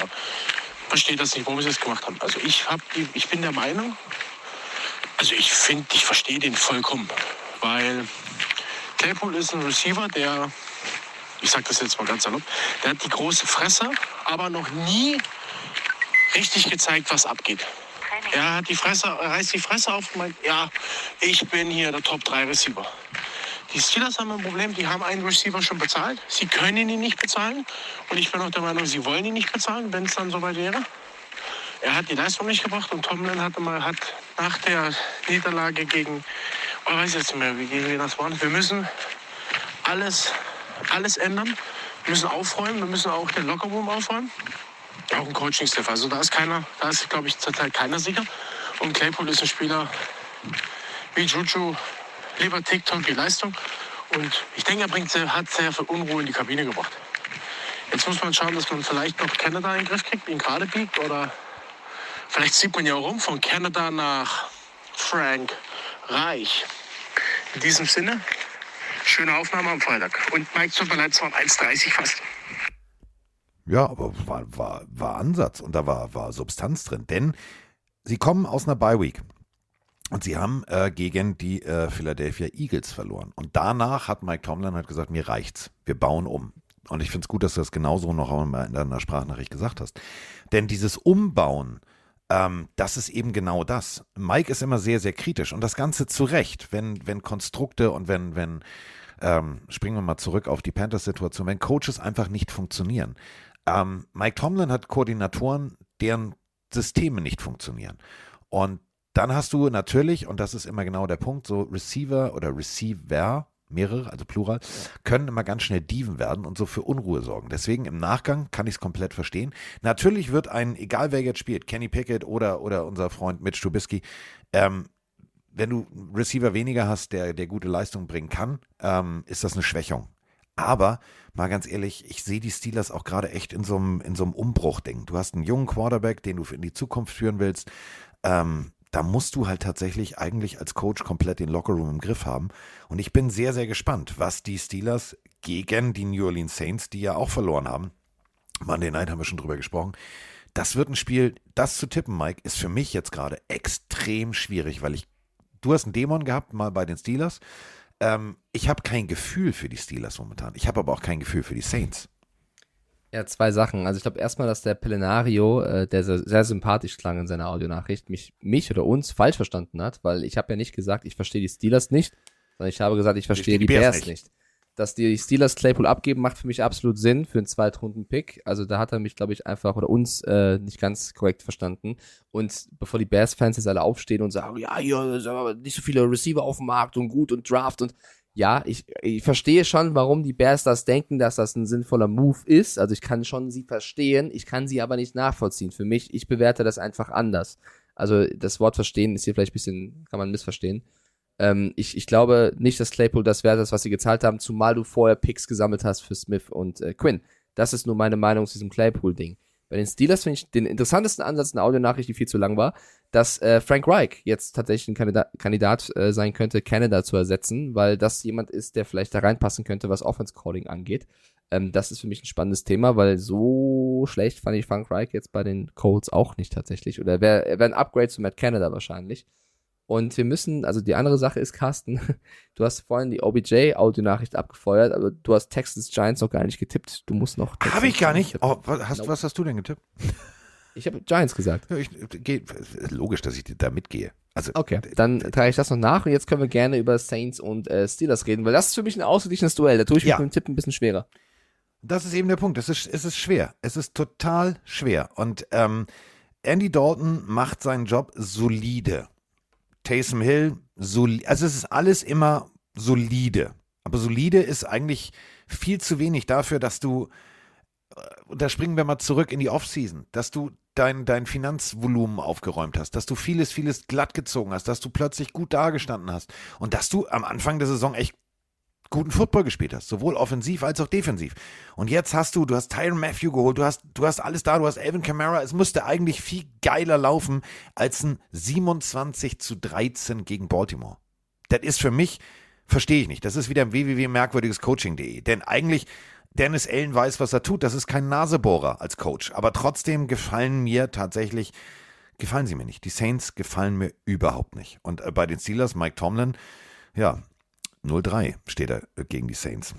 versteht das nicht, warum sie das gemacht haben. Also ich, hab die, ich bin der Meinung, also ich finde, ich verstehe den vollkommen, weil Claypool ist ein Receiver, der, ich sag das jetzt mal ganz salopp, der hat die große Fresse, aber noch nie richtig gezeigt, was abgeht. Er hat die Fresse, er reißt die Fresse auf und meint, ja, ich bin hier der Top 3 Receiver. Die Steelers haben ein Problem, die haben einen Receiver schon bezahlt. Sie können ihn nicht bezahlen. Und ich bin auch der Meinung, sie wollen ihn nicht bezahlen, wenn es dann soweit wäre. Er hat die Leistung nicht gebracht und Tomlin hat, mal, hat nach der Niederlage gegen, oh, weiß jetzt nicht mehr, wie gegen das war. Wir müssen alles, alles ändern. Wir müssen aufräumen, wir müssen auch den Lockerroom aufräumen. Auch ein Coaching-Staff. Also da ist keiner, da ist, glaube ich, zurzeit keiner sicher. Und Claypool ist ein Spieler wie Juju, lieber TikTok die Leistung. Und ich denke, er bringt, sehr- hat sehr viel Unruhe in die Kabine gebracht. Jetzt muss man schauen, dass man vielleicht noch Canada in den Griff kriegt, ihn gerade biegt. Oder vielleicht sieht man ja rum von Canada nach Frank Reich. In diesem Sinne, schöne Aufnahme am Freitag. Und Mike Superlights waren 1,30 fast. Ja, aber war, war, war Ansatz und da war, war Substanz drin. Denn sie kommen aus einer Bye-Week. Und sie haben äh, gegen die äh, Philadelphia Eagles verloren. Und danach hat Mike Tomlin halt gesagt, mir reicht's. Wir bauen um. Und ich finde es gut, dass du das genauso noch einmal in deiner Sprachnachricht gesagt hast. Denn dieses Umbauen, ähm, das ist eben genau das. Mike ist immer sehr, sehr kritisch und das Ganze zu Recht, wenn, wenn Konstrukte und wenn, wenn, ähm, springen wir mal zurück auf die Panthers-Situation, wenn Coaches einfach nicht funktionieren. Ähm, Mike Tomlin hat Koordinatoren, deren Systeme nicht funktionieren. Und dann hast du natürlich, und das ist immer genau der Punkt, so Receiver oder Receiver, mehrere, also Plural, können immer ganz schnell Dieven werden und so für Unruhe sorgen. Deswegen im Nachgang kann ich es komplett verstehen. Natürlich wird ein, egal wer jetzt spielt, Kenny Pickett oder, oder unser Freund Mitch Trubisky, ähm, wenn du einen Receiver weniger hast, der, der gute Leistung bringen kann, ähm, ist das eine Schwächung. Aber mal ganz ehrlich, ich sehe die Steelers auch gerade echt in so einem, in so einem Umbruchding. Du hast einen jungen Quarterback, den du in die Zukunft führen willst. Ähm, da musst du halt tatsächlich eigentlich als Coach komplett den Lockerroom im Griff haben. Und ich bin sehr, sehr gespannt, was die Steelers gegen die New Orleans Saints, die ja auch verloren haben, Monday Night haben wir schon drüber gesprochen, das wird ein Spiel, das zu tippen, Mike, ist für mich jetzt gerade extrem schwierig, weil ich, du hast einen Dämon gehabt, mal bei den Steelers. Ähm, ich habe kein Gefühl für die Steelers momentan. Ich habe aber auch kein Gefühl für die Saints. Ja, zwei Sachen. Also ich glaube erstmal, dass der Pelenario, äh, der sehr, sehr sympathisch klang in seiner Audionachricht, mich, mich oder uns falsch verstanden hat, weil ich habe ja nicht gesagt, ich verstehe die Steelers nicht, sondern ich habe gesagt, ich verstehe die, Bears, nicht. Dass die Steelers Claypool abgeben, macht für mich absolut Sinn für einen Zweitrunden-Pick. Also da hat er mich, glaube ich, einfach oder uns äh, nicht ganz korrekt verstanden. Und bevor die Bears-Fans jetzt alle aufstehen und sagen, ja, hier sind aber nicht so viele Receiver auf dem Markt und gut und Draft und ja, ich, ich verstehe schon, warum die Bears das denken, dass das ein sinnvoller Move ist. Also ich kann schon sie verstehen, ich kann sie aber nicht nachvollziehen. Für mich, ich bewerte das einfach anders. Also das Wort verstehen ist hier vielleicht ein bisschen, kann man missverstehen. Ähm, ich, ich glaube nicht, dass Claypool das wert ist, was sie gezahlt haben, zumal du vorher Picks gesammelt hast für Smith und äh, Quinn. Das ist nur meine Meinung zu diesem Claypool-Ding. Bei den Steelers finde ich den interessantesten Ansatz, eine Audionachricht, die viel zu lang war, dass äh, Frank Reich jetzt tatsächlich ein Kandidat, Kandidat äh, sein könnte, Canada zu ersetzen, weil das jemand ist, der vielleicht da reinpassen könnte, was Offense Calling angeht. Ähm, das ist für mich ein spannendes Thema, weil so schlecht fand ich Frank Reich jetzt bei den Colts auch nicht tatsächlich. Oder er wäre wär ein Upgrade zu Matt Canada wahrscheinlich. Und wir müssen, also die andere Sache ist, Carsten, <laughs> du hast vorhin die OBJ-Audio-Nachricht abgefeuert, aber du hast Texas Giants noch gar nicht getippt. Du musst noch. Habe ich gar nicht. Oh, was, hast, was hast du denn getippt? <laughs> Ich habe Giants gesagt. Ja, ich, geh, logisch, dass ich da mitgehe. Also, Okay, dann trage ich das noch nach und jetzt können wir gerne über Saints und äh, Steelers reden, weil das ist für mich ein ausgeglichenes Duell. Da tue ich mich Ja. mit dem Tippen ein bisschen schwerer. Das ist eben der Punkt. Es ist, es ist schwer. Es ist total schwer. Und ähm, Andy Dalton macht seinen Job solide. Taysom Hill, solide. Also es ist alles immer solide. Aber solide ist eigentlich viel zu wenig dafür, dass du, äh, und da springen wir mal zurück in die Offseason, dass du dein, dein Finanzvolumen aufgeräumt hast, dass du vieles, vieles glatt gezogen hast, dass du plötzlich gut dagestanden hast und dass du am Anfang der Saison echt guten Football gespielt hast, sowohl offensiv als auch defensiv. Und jetzt hast du, du hast Tyron Matthew geholt, du hast, du hast alles da, du hast Alvin Kamara. Es müsste eigentlich viel geiler laufen als ein 27 zu 13 gegen Baltimore. Das ist für mich, verstehe ich nicht. Das ist wieder ein www.merkwürdigescoaching.de. Denn eigentlich, Dennis Allen weiß, was er tut. Das ist kein Nasebohrer als Coach. Aber trotzdem gefallen mir tatsächlich, gefallen sie mir nicht. Die Saints gefallen mir überhaupt nicht. Und äh, bei den Steelers, Mike Tomlin, ja, 0-3 steht er äh, gegen die Saints.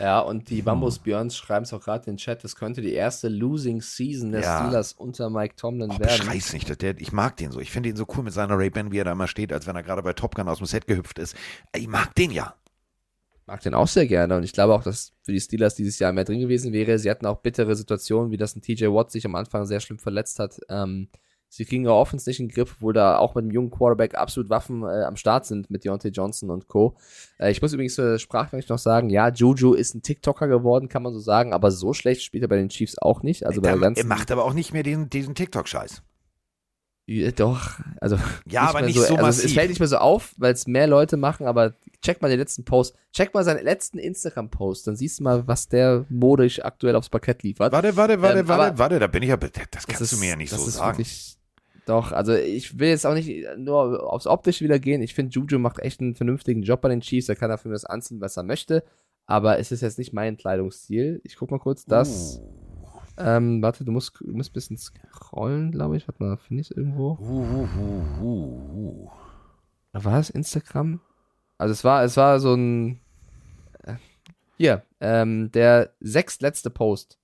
Ja, und die Bambus Björns schreiben es auch gerade in den Chat, das könnte die erste Losing Season der Ja. Steelers unter Mike Tomlin Oh, werden. beschreiß nicht. Der, ich mag den so. Ich finde ihn so cool mit seiner Ray-Ban, wie er da immer steht, als wenn er gerade bei Top Gun aus dem Set gehüpft ist. Ich mag den ja. mag den auch sehr gerne und ich glaube auch, dass für die Steelers dieses Jahr mehr drin gewesen wäre. Sie hatten auch bittere Situationen, wie das ein TJ Watt sich am Anfang sehr schlimm verletzt hat. Ähm, sie kriegen ihre Offense nicht in den Griff, obwohl da auch mit dem jungen Quarterback absolut Waffen äh, am Start sind mit Deontay Johnson und Co. Äh, ich muss übrigens äh, sprachlich noch sagen, ja, Juju ist ein TikToker geworden, kann man so sagen, aber so schlecht spielt er bei den Chiefs auch nicht. Also bei der er, ganzen, er macht aber auch nicht mehr diesen, diesen TikTok-Scheiß. Ja, Doch, also Ja, aber mehr nicht so also es- fällt nicht mehr so auf, weil es mehr Leute machen, aber check mal den letzten Post, check mal seinen letzten Instagram-Post, dann siehst du mal, was der modisch aktuell aufs Parkett liefert. Warte, warte, warte, Ähm, warte, aber warte, da bin ich ja, das das kannst ist- du mir ja nicht das so ist sagen. Wirklich, doch, also ich will jetzt auch nicht nur aufs Optische wieder gehen. Ich finde, Juju macht echt einen vernünftigen Job bei den Chiefs. Er kann dafür das anziehen, was er möchte. Aber es ist jetzt nicht mein Kleidungsstil. Ich guck mal kurz, das. Uh. Ähm, warte, du musst, du musst ein bisschen scrollen, glaube ich. Warte mal, finde ich es irgendwo? Uh, uh, uh, uh, uh. War es Instagram? Also es war, es war so ein äh, hier, ähm, der sechstletzte Post.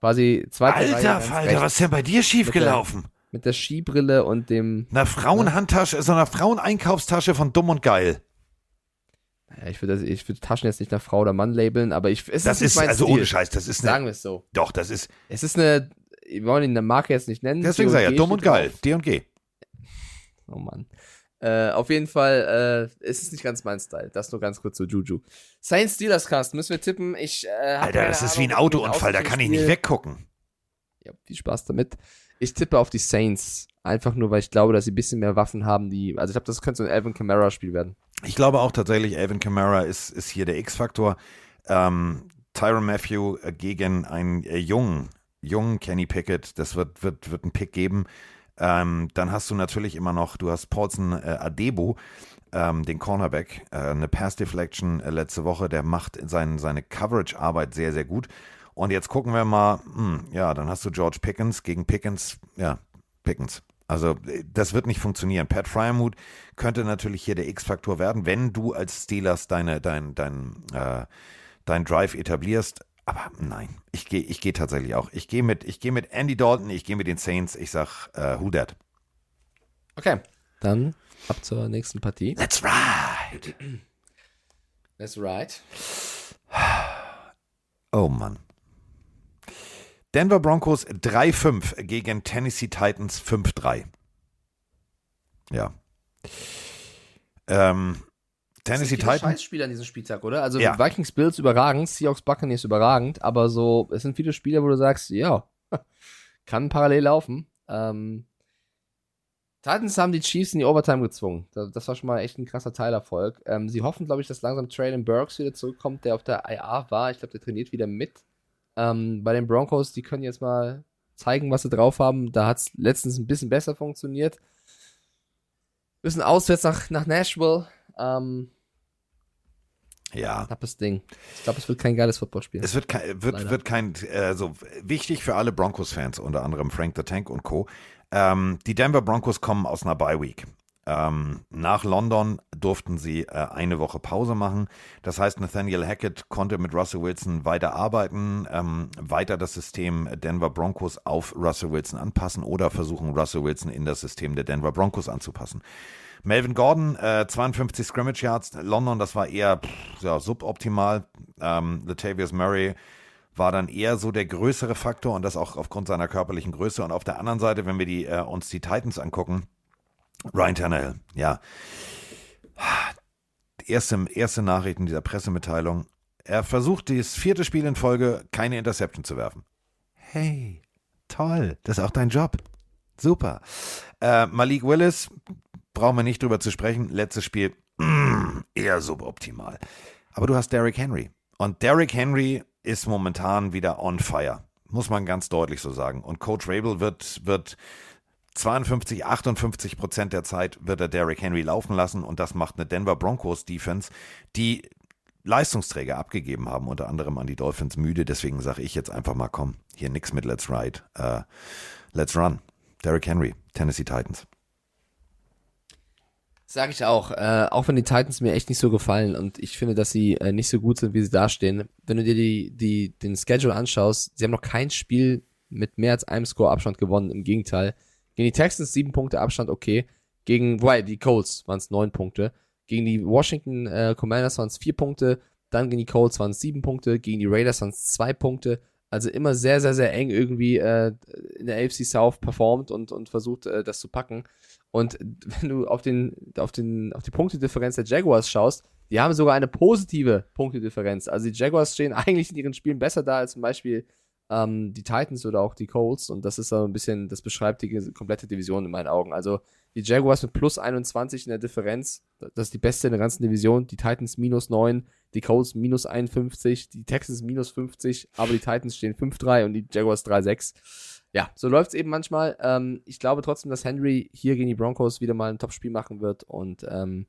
Quasi Reihe Alter Falter, was ist denn bei dir schiefgelaufen? Mit der Skibrille und dem. Einer Frauenhandtasche, so einer Fraueneinkaufstasche von Dumm und Geil. Ja, ich würde ich würd Taschen jetzt nicht nach Frau oder Mann labeln, aber ich es Das ist, mein also Stil. ohne Scheiß, das ist Sagen eine, wir es so. doch, das ist, Es ist eine, wir wollen ihn eine Marke jetzt nicht nennen. deswegen sei ja Dumm und Geil. D und G. Oh Mann. Äh, auf jeden Fall, äh, es ist nicht ganz mein Style. Das nur ganz kurz zu Juju. Saints Steelers Cast, müssen wir tippen. Ich, äh, Alter, das ist wie ein Ahnung, Autounfall, da kann ich nicht weggucken. Ja, viel Spaß damit. Ich tippe auf die Saints. Einfach nur, weil ich glaube, dass sie ein bisschen mehr Waffen haben, die. Also ich glaube, das könnte so ein Alvin Kamara-Spiel werden. Ich glaube auch tatsächlich, Alvin Kamara ist, ist hier der X-Faktor. Ähm, Tyron Matthew äh, gegen einen äh, jungen, jungen Kenny Pickett, das wird, wird, wird ein Pick geben. Ähm, dann hast du natürlich immer noch, du hast Paulson äh, Adebo, ähm, den Cornerback, äh, eine Pass Deflection äh, letzte Woche, der macht sein, seine Coverage-Arbeit sehr, sehr gut. Und jetzt gucken wir mal, hm, ja, dann hast du George Pickens gegen Pickens, ja, Pickens. Also äh, das wird nicht funktionieren. Pat Fryermuth könnte natürlich hier der X-Faktor werden, wenn du als Steelers deine, dein, dein, äh, dein Drive etablierst. Aber nein, ich gehe ich geh tatsächlich auch. Ich gehe mit, ich gehe mit Andy Dalton, ich gehe mit den Saints. Ich sag, äh, who that? Okay. Dann ab zur nächsten Partie. That's right. That's right. Oh Mann. Denver Broncos 3-5 gegen Tennessee Titans 5-3. Ja. Ähm, Tennessee Titans. Scheißspiele an diesem Spieltag, oder? Also Ja. Vikings Bills überragend, Seahawks Buccaneers überragend, aber so, es sind viele Spiele, wo du sagst, ja, <laughs> kann parallel laufen. Ähm, Titans haben die Chiefs in die Overtime gezwungen. Das, das war schon mal echt ein krasser Teilerfolg. Ähm, sie hoffen, glaube ich, dass langsam Traylon Burks wieder zurückkommt, der auf der IA war. Ich glaube, der trainiert wieder mit. Ähm, bei den Broncos, die können jetzt mal zeigen, was sie drauf haben. Da hat es letztens ein bisschen besser funktioniert. Müssen auswärts nach, nach Nashville. Ähm, Ja. knappes Ding. Ich glaube, es wird kein geiles Footballspiel. Es wird kein, wird, Leider. wird kein, äh, so wichtig für alle Broncos-Fans, unter anderem Frank the Tank und Co. Ähm, die Denver Broncos kommen aus einer Bye Week. Ähm, nach London durften sie äh, eine Woche Pause machen. Das heißt, Nathaniel Hackett konnte mit Russell Wilson weiter arbeiten, ähm, weiter das System Denver Broncos auf Russell Wilson anpassen oder versuchen, Russell Wilson in das System der Denver Broncos anzupassen. Melvin Gordon, äh, 52 Scrimmage Yards. London, das war eher pff, ja, suboptimal. Ähm, Latavius Murray war dann eher so der größere Faktor und das auch aufgrund seiner körperlichen Größe. Und auf der anderen Seite, wenn wir die, äh, uns die Titans angucken, Ryan Tannehill, ja. Erste, erste Nachrichten dieser Pressemitteilung. Er versucht, das vierte Spiel in Folge keine Interception zu werfen. Hey, toll, das ist auch dein Job. Super. Äh, Malik Willis, brauchen wir nicht drüber zu sprechen. Letztes Spiel, mm, <clears throat> eher suboptimal. Aber du hast Derrick Henry. Und Derrick Henry ist momentan wieder on fire. Muss man ganz deutlich so sagen. Und Coach Rabel wird, wird 52, 58 Prozent der Zeit wird er Derrick Henry laufen lassen. Und das macht eine Denver Broncos Defense, die Leistungsträger abgegeben haben, unter anderem an die Dolphins müde. Deswegen sage ich jetzt einfach mal, komm, hier nix mit Let's Ride. Äh, let's Run. Derrick Henry, Tennessee Titans. Sag ich auch. Äh, auch wenn die Titans mir echt nicht so gefallen und ich finde, dass sie äh, nicht so gut sind, wie sie dastehen. Wenn du dir die, die, den Schedule anschaust, sie haben noch kein Spiel mit mehr als einem Score-Abstand gewonnen. Im Gegenteil. Gegen die Texans sieben Punkte Abstand, okay. Gegen, wobei, die Colts waren es neun Punkte. Gegen die Washington äh, Commanders waren es vier Punkte. Dann gegen die Colts waren es sieben Punkte. Gegen die Raiders waren es zwei Punkte. Also immer sehr, sehr, sehr eng irgendwie äh, in der AFC South performt und, und versucht, äh, das zu packen. Und <laughs> wenn du auf, den, auf, den, auf die Punktedifferenz der Jaguars schaust, die haben sogar eine positive Punktedifferenz. Also die Jaguars stehen <laughs> eigentlich in ihren Spielen besser da als zum Beispiel ähm, die Titans oder auch die Colts. Und das ist so ein bisschen, das beschreibt die komplette Division in meinen Augen. Also die Jaguars mit plus 21 in der Differenz, das ist die beste in der ganzen Division. Die Titans minus 9, die Colts minus 51, die Texans minus 50, aber die Titans stehen 5-3 und die Jaguars 3-6. Ja, so läuft es eben manchmal. Ähm, ich glaube trotzdem, dass Henry hier gegen die Broncos wieder mal ein Top-Spiel machen wird und ähm,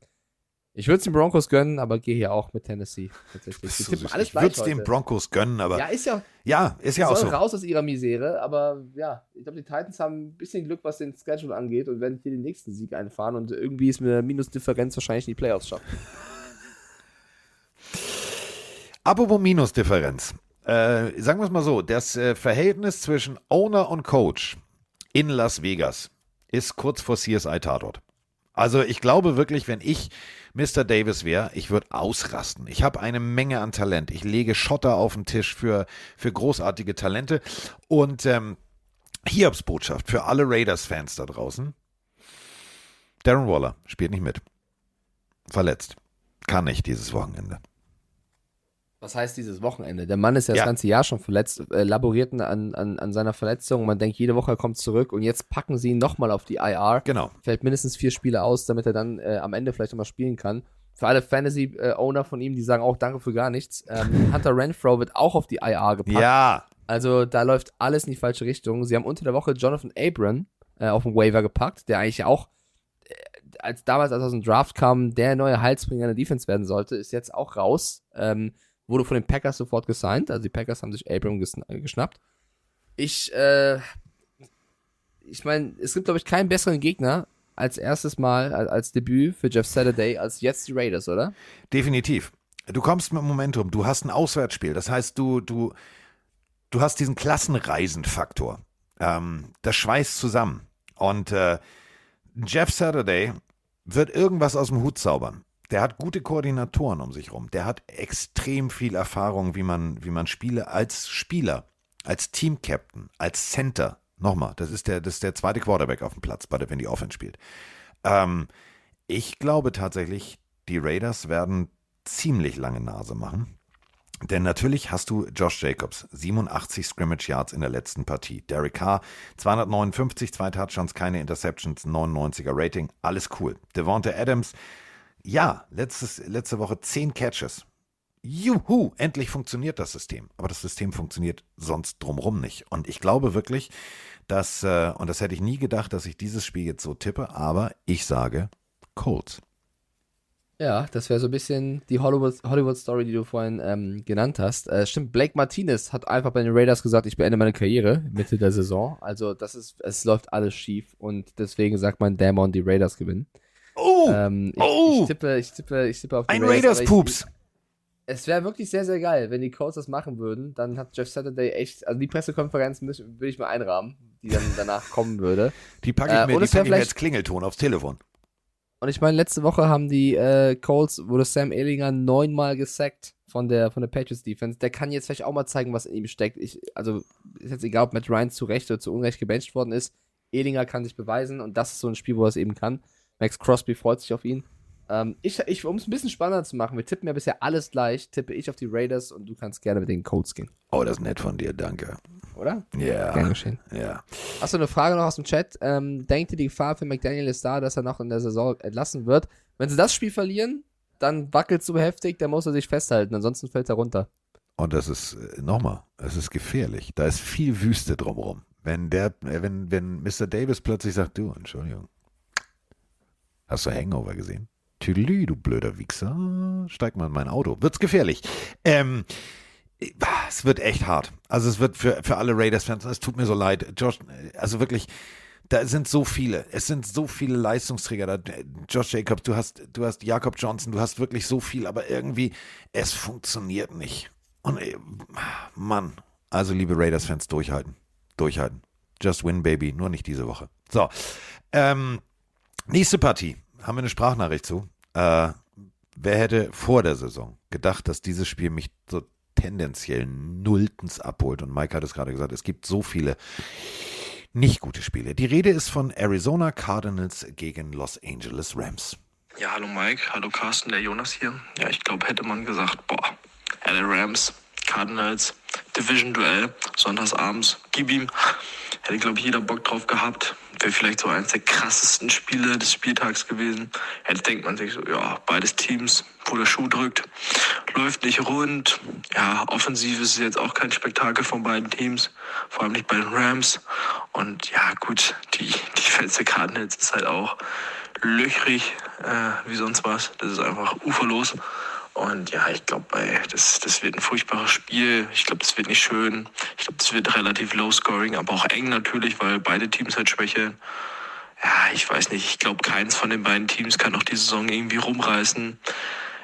ich würde es den Broncos gönnen, aber gehe hier auch mit Tennessee tatsächlich. Tippen alles ich würde es den Broncos gönnen, aber. Ja, ist ja. Ja, ist ja auch so. raus aus ihrer Misere, aber ja, ich glaube, die Titans haben ein bisschen Glück, was den Schedule angeht und werden hier den nächsten Sieg einfahren und irgendwie ist mit der Minusdifferenz wahrscheinlich in die Playoffs schaffen. <laughs> Apropos Minusdifferenz. Äh, sagen wir es mal so: Das äh, Verhältnis zwischen Owner und Coach in Las Vegas ist kurz vor CSI-Tatort. Also, ich glaube wirklich, wenn ich Mr. Davis wäre, ich würde ausrasten. Ich habe eine Menge an Talent. Ich lege Schotter auf den Tisch für, für großartige Talente. Und ähm, Hiobs Botschaft für alle Raiders-Fans da draußen. Darren Waller spielt nicht mit. Verletzt. Kann nicht dieses Wochenende. Was heißt dieses Wochenende? Der Mann ist ja, ja. das ganze Jahr schon verletzt, äh, laboriert an, an, an seiner Verletzung. Man denkt, jede Woche er kommt zurück und jetzt packen sie ihn nochmal auf die IR. Genau. Fällt mindestens vier Spiele aus, damit er dann äh, am Ende vielleicht nochmal spielen kann. Für alle Fantasy-Owner von ihm, die sagen auch Danke für gar nichts. Ähm, <laughs> Hunter Renfro wird auch auf die IR gepackt. Ja. Also da läuft alles in die falsche Richtung. Sie haben unter der Woche Jonathan Abram äh, auf den Waiver gepackt, der eigentlich auch äh, als damals, als aus dem Draft kam, der neue Heilsbringer in der Defense werden sollte, ist jetzt auch raus. Ähm, wurde von den Packers sofort gesigned. Also die Packers haben sich Abram äh, geschnappt. Ich, äh, ich meine, es gibt, glaube ich, keinen besseren Gegner als erstes Mal, als, als Debüt für Jeff Saturday, als jetzt die Raiders, oder? Definitiv. Du kommst mit Momentum, du hast ein Auswärtsspiel. Das heißt, du, du, du hast diesen Klassenreisenfaktor. Ähm, das schweißt zusammen. Und äh, Jeff Saturday wird irgendwas aus dem Hut zaubern der hat gute Koordinatoren um sich rum. Der hat extrem viel Erfahrung, wie man, wie man Spiele als Spieler, als Team-Captain, als Center, nochmal, das ist der, das ist der zweite Quarterback auf dem Platz, wenn die Offense spielt. Ähm, ich glaube tatsächlich, die Raiders werden ziemlich lange Nase machen. Denn natürlich hast du Josh Jacobs, 87 Scrimmage Yards in der letzten Partie. Derek Carr, 259, zwei Touchdowns, keine Interceptions, 99er Rating, alles cool. Devonta Adams, ja, letztes, letzte Woche zehn Catches. Juhu, endlich funktioniert das System. Aber das System funktioniert sonst drumrum nicht. Und ich glaube wirklich, dass, äh, und das hätte ich nie gedacht, dass ich dieses Spiel jetzt so tippe, aber ich sage Colts. Ja, das wäre so ein bisschen die Hollywood-Story, Hollywood die du vorhin ähm, genannt hast. Äh, stimmt, Blake Martinez hat einfach bei den Raiders gesagt, ich beende meine Karriere Mitte der Saison. Also das ist, es läuft alles schief und deswegen sagt man, Damon, die Raiders gewinnen. Oh! Ähm, ich, oh! ich, tippe, ich, tippe, ich tippe auf die Ein Raiders-Pups. es wäre wirklich sehr, sehr geil, wenn die Colts das machen würden. Dann hat Jeff Saturday echt, also die Pressekonferenz würde ich mal einrahmen, die dann danach kommen würde. Die packe ich äh, mir, äh, die pack ich mir als Klingelton aufs Telefon. Und ich meine, letzte Woche haben die äh, Colts, wurde Sam Ehlinger neunmal gesackt von der, von der Patriots Defense. Der kann jetzt vielleicht auch mal zeigen, was in ihm steckt. Ich, also, ist jetzt egal, ob Matt Ryan zu Recht oder zu Unrecht gebencht worden ist. Ehlinger kann sich beweisen und das ist so ein Spiel, wo er es eben kann. Max Crosby freut sich auf ihn. Ähm, ich, ich, um es ein bisschen spannender zu machen, wir tippen ja bisher alles gleich, tippe ich auf die Raiders und du kannst gerne mit den Colts gehen. Oh, das ist nett von dir, danke. Oder? Ja. Gern geschehen. Ja. Hast du eine Frage noch aus dem Chat? Ähm, denkt ihr, die Gefahr für McDaniel ist da, dass er noch in der Saison entlassen wird? Wenn sie das Spiel verlieren, dann wackelt es so heftig, dann muss er sich festhalten, ansonsten fällt er runter. Und das ist, äh, nochmal, es ist gefährlich. Da ist viel Wüste drumherum. Wenn der, äh, wenn, wenn Mr. Davis plötzlich sagt, du, Entschuldigung, Hast du Hangover gesehen? Tüdelü, du blöder Wichser. Steig mal in mein Auto. Wird's gefährlich. Ähm, es wird echt hart. Also es wird für, für alle Raiders-Fans, es tut mir so leid. Josh, also wirklich, Da sind so viele. Es sind so viele Leistungsträger da. Josh Jacobs, du hast, du hast Jakob Johnson, du hast wirklich so viel, aber irgendwie, es funktioniert nicht. Und ey, Mann, also liebe Raiders-Fans, durchhalten. Durchhalten. Just win, baby. Nur nicht diese Woche. So. Ähm, nächste Partie. Haben wir eine Sprachnachricht zu. Äh, wer hätte vor der Saison gedacht, dass dieses Spiel mich so tendenziell nulltens abholt? Und Mike hat es gerade gesagt, es gibt so viele nicht gute Spiele. Die Rede ist von Arizona Cardinals gegen Los Angeles Rams. Ja, hallo Mike, hallo Carsten, der Jonas hier. Ja, ich glaube, hätte man gesagt, boah, LA Rams, Cardinals, Division-Duell, sonntagsabends, gib ihm. Hätte, glaube ich, jeder Bock drauf gehabt. Wäre vielleicht so eines der krassesten Spiele des Spieltags gewesen. Jetzt denkt man sich so, ja, beides Teams, wo der Schuh drückt, läuft nicht rund. Ja, offensiv ist es jetzt auch kein Spektakel von beiden Teams, vor allem nicht bei den Rams. Und ja, gut, die Defense der Cardinals ist halt auch löchrig äh, wie sonst was. Das ist einfach uferlos. Und ja, ich glaube, das, das wird ein furchtbares Spiel. Ich glaube, das wird nicht schön. Ich glaube, das wird relativ low scoring, aber auch eng natürlich, weil beide Teams halt schwächeln. Ja, ich weiß nicht. Ich glaube, keins von den beiden Teams kann noch die Saison irgendwie rumreißen.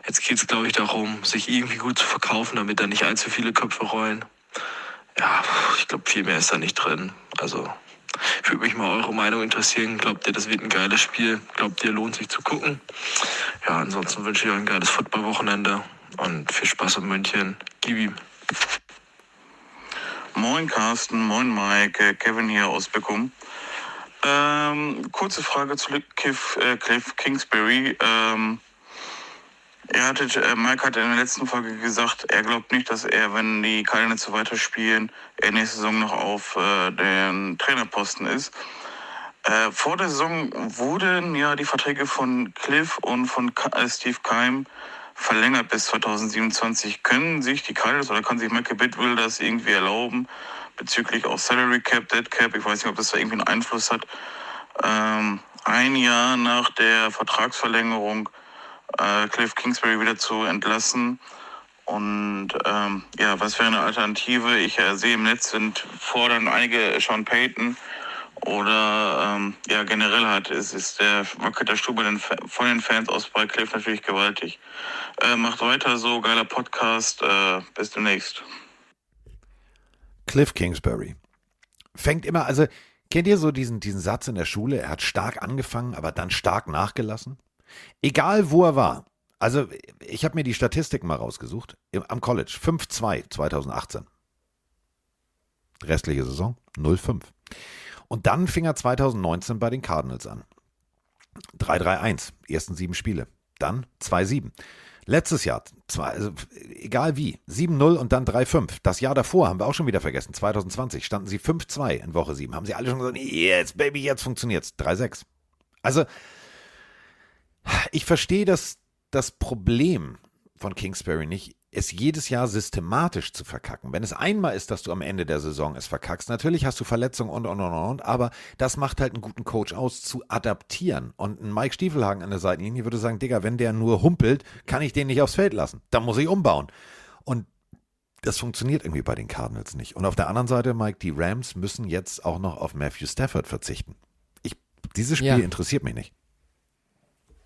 Jetzt geht es, glaube ich, darum, sich irgendwie gut zu verkaufen, damit da nicht allzu viele Köpfe rollen. Ja, ich glaube, viel mehr ist da nicht drin. Also, würde mich mal eure Meinung interessieren. Glaubt ihr, das wird ein geiles Spiel? Glaubt ihr, lohnt sich zu gucken? Ja, ansonsten wünsche ich euch ein geiles Footballwochenende und viel Spaß in München. Gib ihm. Moin Carsten, moin Mike, Kevin hier aus Beckum. Ähm, kurze Frage zu Cliff, äh, Cliff Kingsbury. Ähm, er hatte, äh, Mike hat in der letzten Folge gesagt, er glaubt nicht, dass er, wenn die Cardinals so weiterspielen, er nächste Saison noch auf äh, den Trainerposten ist. Äh, vor der Saison wurden ja die Verträge von Cliff und von Ka äh, Steve Keim verlängert bis 2027. Können sich die Cardinals oder kann sich Michael Bidwill das irgendwie erlauben bezüglich auch Salary Cap, Dead Cap? Ich weiß nicht, ob das da irgendwie einen Einfluss hat. Ähm, ein Jahr nach der Vertragsverlängerung äh, Cliff Kingsbury wieder zu entlassen. Und ähm, ja, was wäre eine Alternative? Ich äh, sehe im Netz sind fordern einige Sean Payton oder ähm, ja generell hat ist, ist der wackelt der Stuhl den, von den Fans aus bei Cliff natürlich gewaltig. Äh, macht weiter so, geiler Podcast. Äh, bis demnächst. Cliff Kingsbury fängt immer, also kennt ihr so diesen, diesen Satz in der Schule? Er hat stark angefangen, aber dann stark nachgelassen. Egal wo er war. Also ich habe mir die Statistiken mal rausgesucht. Am College 5-2 2018. Restliche Saison 0-5. Und dann fing er 2019 bei den Cardinals an. 3-3-1, ersten sieben Spiele. Dann 2-7. Letztes Jahr, zwei, also, egal wie, 7-0 und dann 3-5. Das Jahr davor haben wir auch schon wieder vergessen, 2020 standen sie 5-2 in Woche 7. Haben sie alle schon gesagt, jetzt, Baby, jetzt funktioniert's. 3-6. Also, ich verstehe das, das Problem von Kingsbury nicht, es jedes Jahr systematisch zu verkacken. Wenn es einmal ist, dass du am Ende der Saison es verkackst, natürlich hast du Verletzungen und, und, und, und, aber das macht halt einen guten Coach aus, zu adaptieren. Und ein Mike Stiefelhagen an der Seitenlinie würde sagen, Digga, wenn der nur humpelt, kann ich den nicht aufs Feld lassen. Da muss ich umbauen. Und das funktioniert irgendwie bei den Cardinals nicht. Und auf der anderen Seite, Mike, die Rams müssen jetzt auch noch auf Matthew Stafford verzichten. Ich, dieses Spiel ja. interessiert mich nicht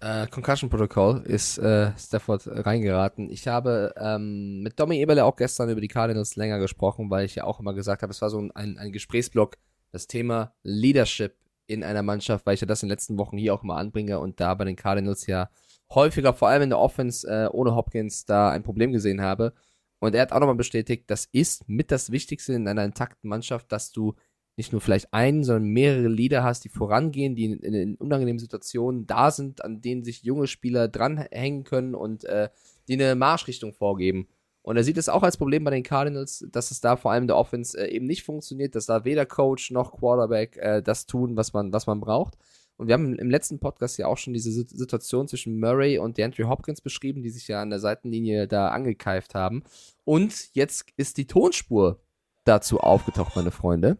äh, Concussion Protocol ist äh, Stafford reingeraten. Ich habe ähm, mit Domi Eberle auch gestern über die Cardinals länger gesprochen, weil ich ja auch immer gesagt habe, es war so ein, ein Gesprächsblock, das Thema Leadership in einer Mannschaft, weil ich ja das in den letzten Wochen hier auch immer anbringe und da bei den Cardinals ja häufiger, vor allem in der Offense äh, ohne Hopkins, da ein Problem gesehen habe. Und er hat auch nochmal bestätigt, das ist mit das Wichtigste in einer intakten Mannschaft, dass du nicht nur vielleicht einen, sondern mehrere Leader hast, die vorangehen, die in, in, unangenehmen Situationen da sind, an denen sich junge Spieler dranhängen können und äh, die eine Marschrichtung vorgeben. Und er sieht es auch als Problem bei den Cardinals, dass es da vor allem der Offense äh, eben nicht funktioniert, dass da weder Coach noch Quarterback äh, das tun, was man, was man braucht. Und wir haben im letzten Podcast ja auch schon diese Situation zwischen Murray und DeAndre Hopkins beschrieben, die sich ja an der Seitenlinie da angekeift haben. Und jetzt ist die Tonspur dazu aufgetaucht, meine Freunde.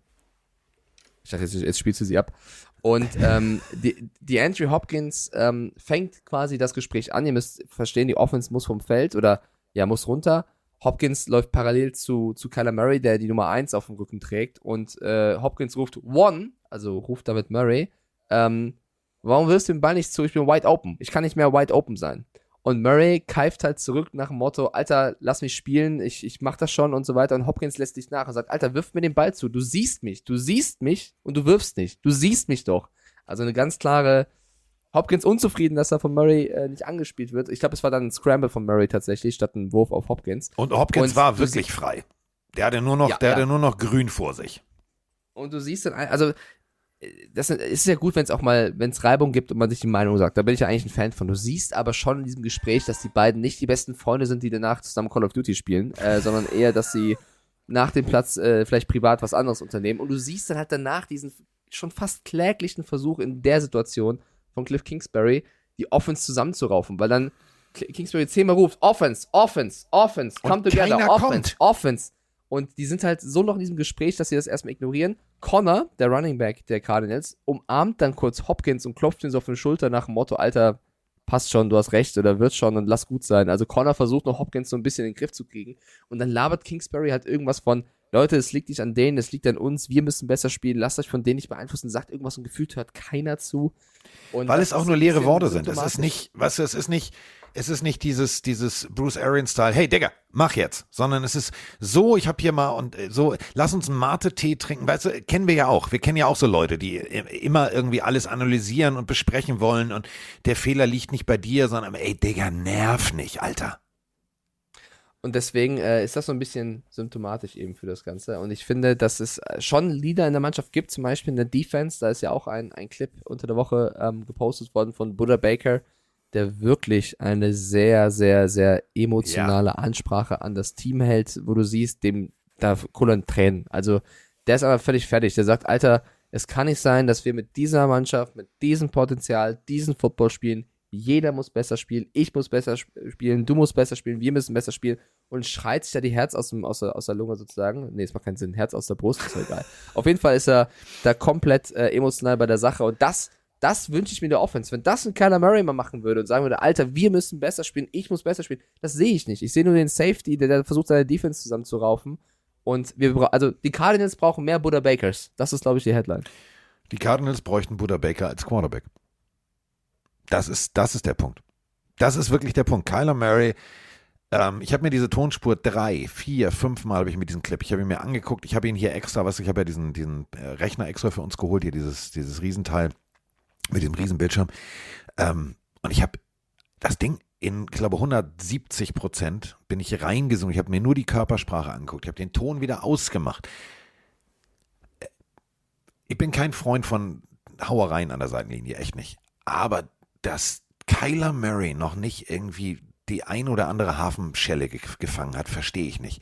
Ich dachte, jetzt, jetzt spielst du sie ab. Und ähm, die, die Andrew Hopkins ähm, fängt quasi das Gespräch an. Ihr müsst verstehen, die Offense muss vom Feld oder ja, muss runter. Hopkins läuft parallel zu, zu Kyler Murray, der die Nummer 1 auf dem Rücken trägt. Und äh, Hopkins ruft One, also ruft David Murray, ähm, warum wirst du den Ball nicht zu? Ich bin wide open. Ich kann nicht mehr wide open sein. Und Murray keift halt zurück nach dem Motto, Alter, lass mich spielen, ich, ich mach das schon und so weiter. Und Hopkins lässt dich nach und sagt, Alter, wirf mir den Ball zu. Du siehst mich, du siehst mich und du wirfst nicht. Du siehst mich doch. Also eine ganz klare Hopkins unzufrieden, dass er von Murray äh, nicht angespielt wird. Ich glaube, es war dann ein Scramble von Murray tatsächlich, statt ein Wurf auf Hopkins. Und Hopkins Und war wirklich frei. Der hatte nur noch, Ja, der ja. hatte nur noch grün vor sich. Und du siehst dann, also das ist ja gut, wenn es auch mal, wenn es Reibung gibt und man sich die Meinung sagt. Da bin ich ja eigentlich ein Fan von. Du siehst aber schon in diesem Gespräch, dass die beiden nicht die besten Freunde sind, die danach zusammen Call of Duty spielen, äh, sondern eher, dass sie nach dem Platz äh, vielleicht privat was anderes unternehmen. Und du siehst dann halt danach diesen schon fast kläglichen Versuch in der Situation von Cliff Kingsbury, die Offense zusammenzuraufen, weil dann Kingsbury zehnmal ruft, Offense, Offense, Offense, come Und together, Offense, kommt. Offense. Und die sind halt so noch in diesem Gespräch, dass sie das erstmal ignorieren. Connor, der Running Back der Cardinals, umarmt dann kurz Hopkins und klopft ihn so auf die Schulter nach dem Motto, Alter, passt schon, du hast recht oder wird schon und lass gut sein. Also Connor versucht noch Hopkins so ein bisschen in den Griff zu kriegen und dann labert Kingsbury halt irgendwas von, Leute, es liegt nicht an denen, es liegt an uns, wir müssen besser spielen, lasst euch von denen nicht beeinflussen, sagt irgendwas und gefühlt hört keiner zu. Und Weil es auch nur leere Worte sind. Es ist nicht, du, es ist nicht, es ist nicht dieses, dieses Bruce Arians-Style, hey Digga, mach jetzt, sondern es ist so, ich hab hier mal und äh, so, lass uns einen Mate-Tee trinken, weißt du, kennen wir ja auch. Wir kennen ja auch so Leute, die äh, immer irgendwie alles analysieren und besprechen wollen und der Fehler liegt nicht bei dir, sondern ey Digga, nerv nicht, Alter. Und deswegen äh, ist das so ein bisschen symptomatisch eben für das Ganze. Und ich finde, dass es äh, schon Leader in der Mannschaft gibt, zum Beispiel in der Defense. Da ist ja auch ein, ein Clip unter der Woche ähm, gepostet worden von Buddha Baker, der wirklich eine sehr, sehr, sehr emotionale Ansprache an das Team hält, wo du siehst, dem da kullern Tränen. Also der ist aber völlig fertig. Der sagt, Alter, es kann nicht sein, dass wir mit dieser Mannschaft, mit diesem Potenzial, diesen Football spielen. Jeder muss besser spielen, ich muss besser sp- spielen, du musst besser spielen, wir müssen besser spielen und schreit sich da die Herz aus, dem, aus, der, aus der Lunge sozusagen. Nee, es macht keinen Sinn. Herz aus der Brust, ist ja egal. <laughs> Auf jeden Fall ist er da komplett äh, emotional bei der Sache und das, das wünsche ich mir der Offense. Wenn das ein Kyler Murray mal machen würde und sagen würde, Alter, wir müssen besser spielen, ich muss besser spielen, das sehe ich nicht. Ich sehe nur den Safety, der, der versucht, seine Defense zusammenzuraufen. Und wir also die Cardinals brauchen mehr Buddha Bakers. Das ist, glaube ich, die Headline. Die Cardinals bräuchten Buddha Baker als Quarterback. Das ist, das ist der Punkt. Das ist wirklich der Punkt. Kyler Murray, ähm, ich habe mir diese Tonspur drei, vier, fünf Mal habe ich mir diesen Clip, ich habe ihn mir angeguckt, ich habe ihn hier extra, was ich habe ja diesen, diesen äh, Rechner extra für uns geholt, hier dieses, dieses Riesenteil mit dem Riesenbildschirm. Ähm, und ich habe das Ding in, glaube 170 Prozent bin ich reingesungen. Ich habe mir nur die Körpersprache angeguckt. Ich habe den Ton wieder ausgemacht. Ich bin kein Freund von Hauereien an der Seitenlinie, echt nicht. Aber dass Kyler Murray noch nicht irgendwie die ein oder andere Hafenschelle ge gefangen hat, verstehe ich nicht.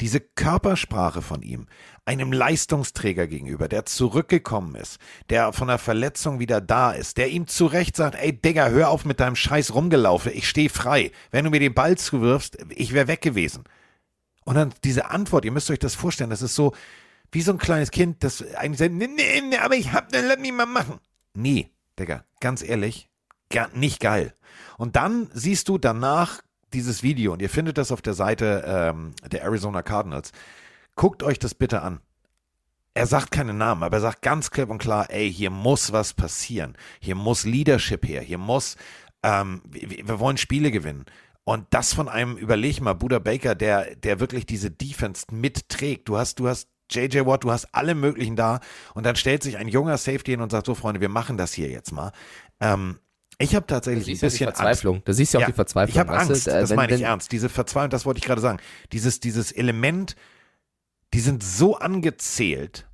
Diese Körpersprache von ihm, einem Leistungsträger gegenüber, der zurückgekommen ist, der von der Verletzung wieder da ist, der ihm zu Recht sagt, ey Digga, hör auf mit deinem Scheiß rumgelaufen, ich stehe frei. Wenn du mir den Ball zuwirfst, ich wäre weg gewesen. Und dann diese Antwort, ihr müsst euch das vorstellen, das ist so wie so ein kleines Kind, das eigentlich sagt, nee, nee, nee, aber ich hab, dann lass mich mal machen. Nee, Digga, ganz ehrlich, nicht geil. Und dann siehst du danach dieses Video und ihr findet das auf der Seite ähm, der Arizona Cardinals. Guckt euch das bitte an. Er sagt keinen Namen, aber er sagt ganz klipp und klar, ey, hier muss was passieren. Hier muss Leadership her. Hier muss, ähm, wir, wir wollen Spiele gewinnen. Und das von einem, überleg mal, Buda Baker, der, der wirklich diese Defense mitträgt. Du hast, du hast JJ Watt, du hast alle möglichen da. Und dann stellt sich ein junger Safety hin und sagt, so Freunde, wir machen das hier jetzt mal. Ähm, ich habe tatsächlich ein du bisschen Verzweiflung. Angst. Da siehst du auch die Verzweiflung, Ich habe weißt du? Angst, Äh, das wenn- meine ich wenn- ernst. Diese Verzweiflung, das wollte ich gerade sagen. Dieses, dieses Element, die sind so angezählt,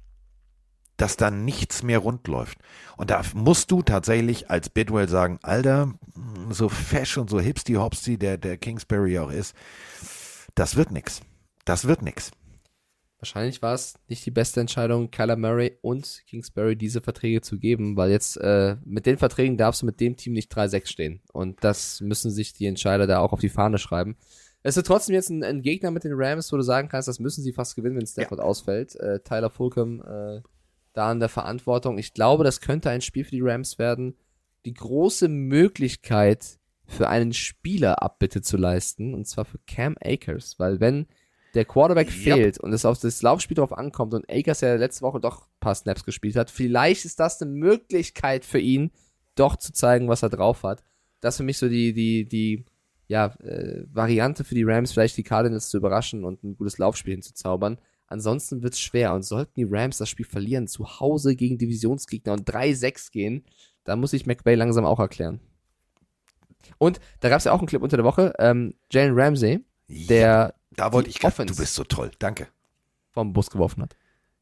dass da nichts mehr rund läuft. Und da musst du tatsächlich als Bidwell sagen, Alter, so fesch und so hipsty-hopsty der, der Kingsbury auch ist, das wird nix. Das wird nix. Wahrscheinlich war es nicht die beste Entscheidung, Kyler Murray und Kingsbury diese Verträge zu geben, weil jetzt äh, mit den Verträgen darfst du mit dem Team nicht 3-6 stehen. Und das müssen sich die Entscheider da auch auf die Fahne schreiben. Es ist trotzdem jetzt ein, ein Gegner mit den Rams, wo du sagen kannst, das müssen sie fast gewinnen, wenn Stafford ausfällt. Äh, Tyler Fulcom äh, da an der Verantwortung. Ich glaube, das könnte ein Spiel für die Rams werden. Die große Möglichkeit für einen Spieler Abbitte zu leisten, und zwar für Cam Akers, weil wenn der Quarterback Yep. fehlt und es auf das Laufspiel drauf ankommt und Akers ja letzte Woche doch ein paar Snaps gespielt hat, vielleicht ist das eine Möglichkeit für ihn, doch zu zeigen, was er drauf hat. Das ist für mich so die, die, die, ja, äh, Variante für die Rams, vielleicht die Cardinals zu überraschen und ein gutes Laufspiel hinzuzaubern. Ansonsten wird's schwer und sollten die Rams das Spiel verlieren, zu Hause gegen Divisionsgegner und 3-6 gehen, dann muss ich McVay langsam auch erklären. Und da gab's ja auch einen Clip unter der Woche, ähm, Jalen Ramsey, der Da wollte ich Offense du bist so toll, danke. vom Bus geworfen hat.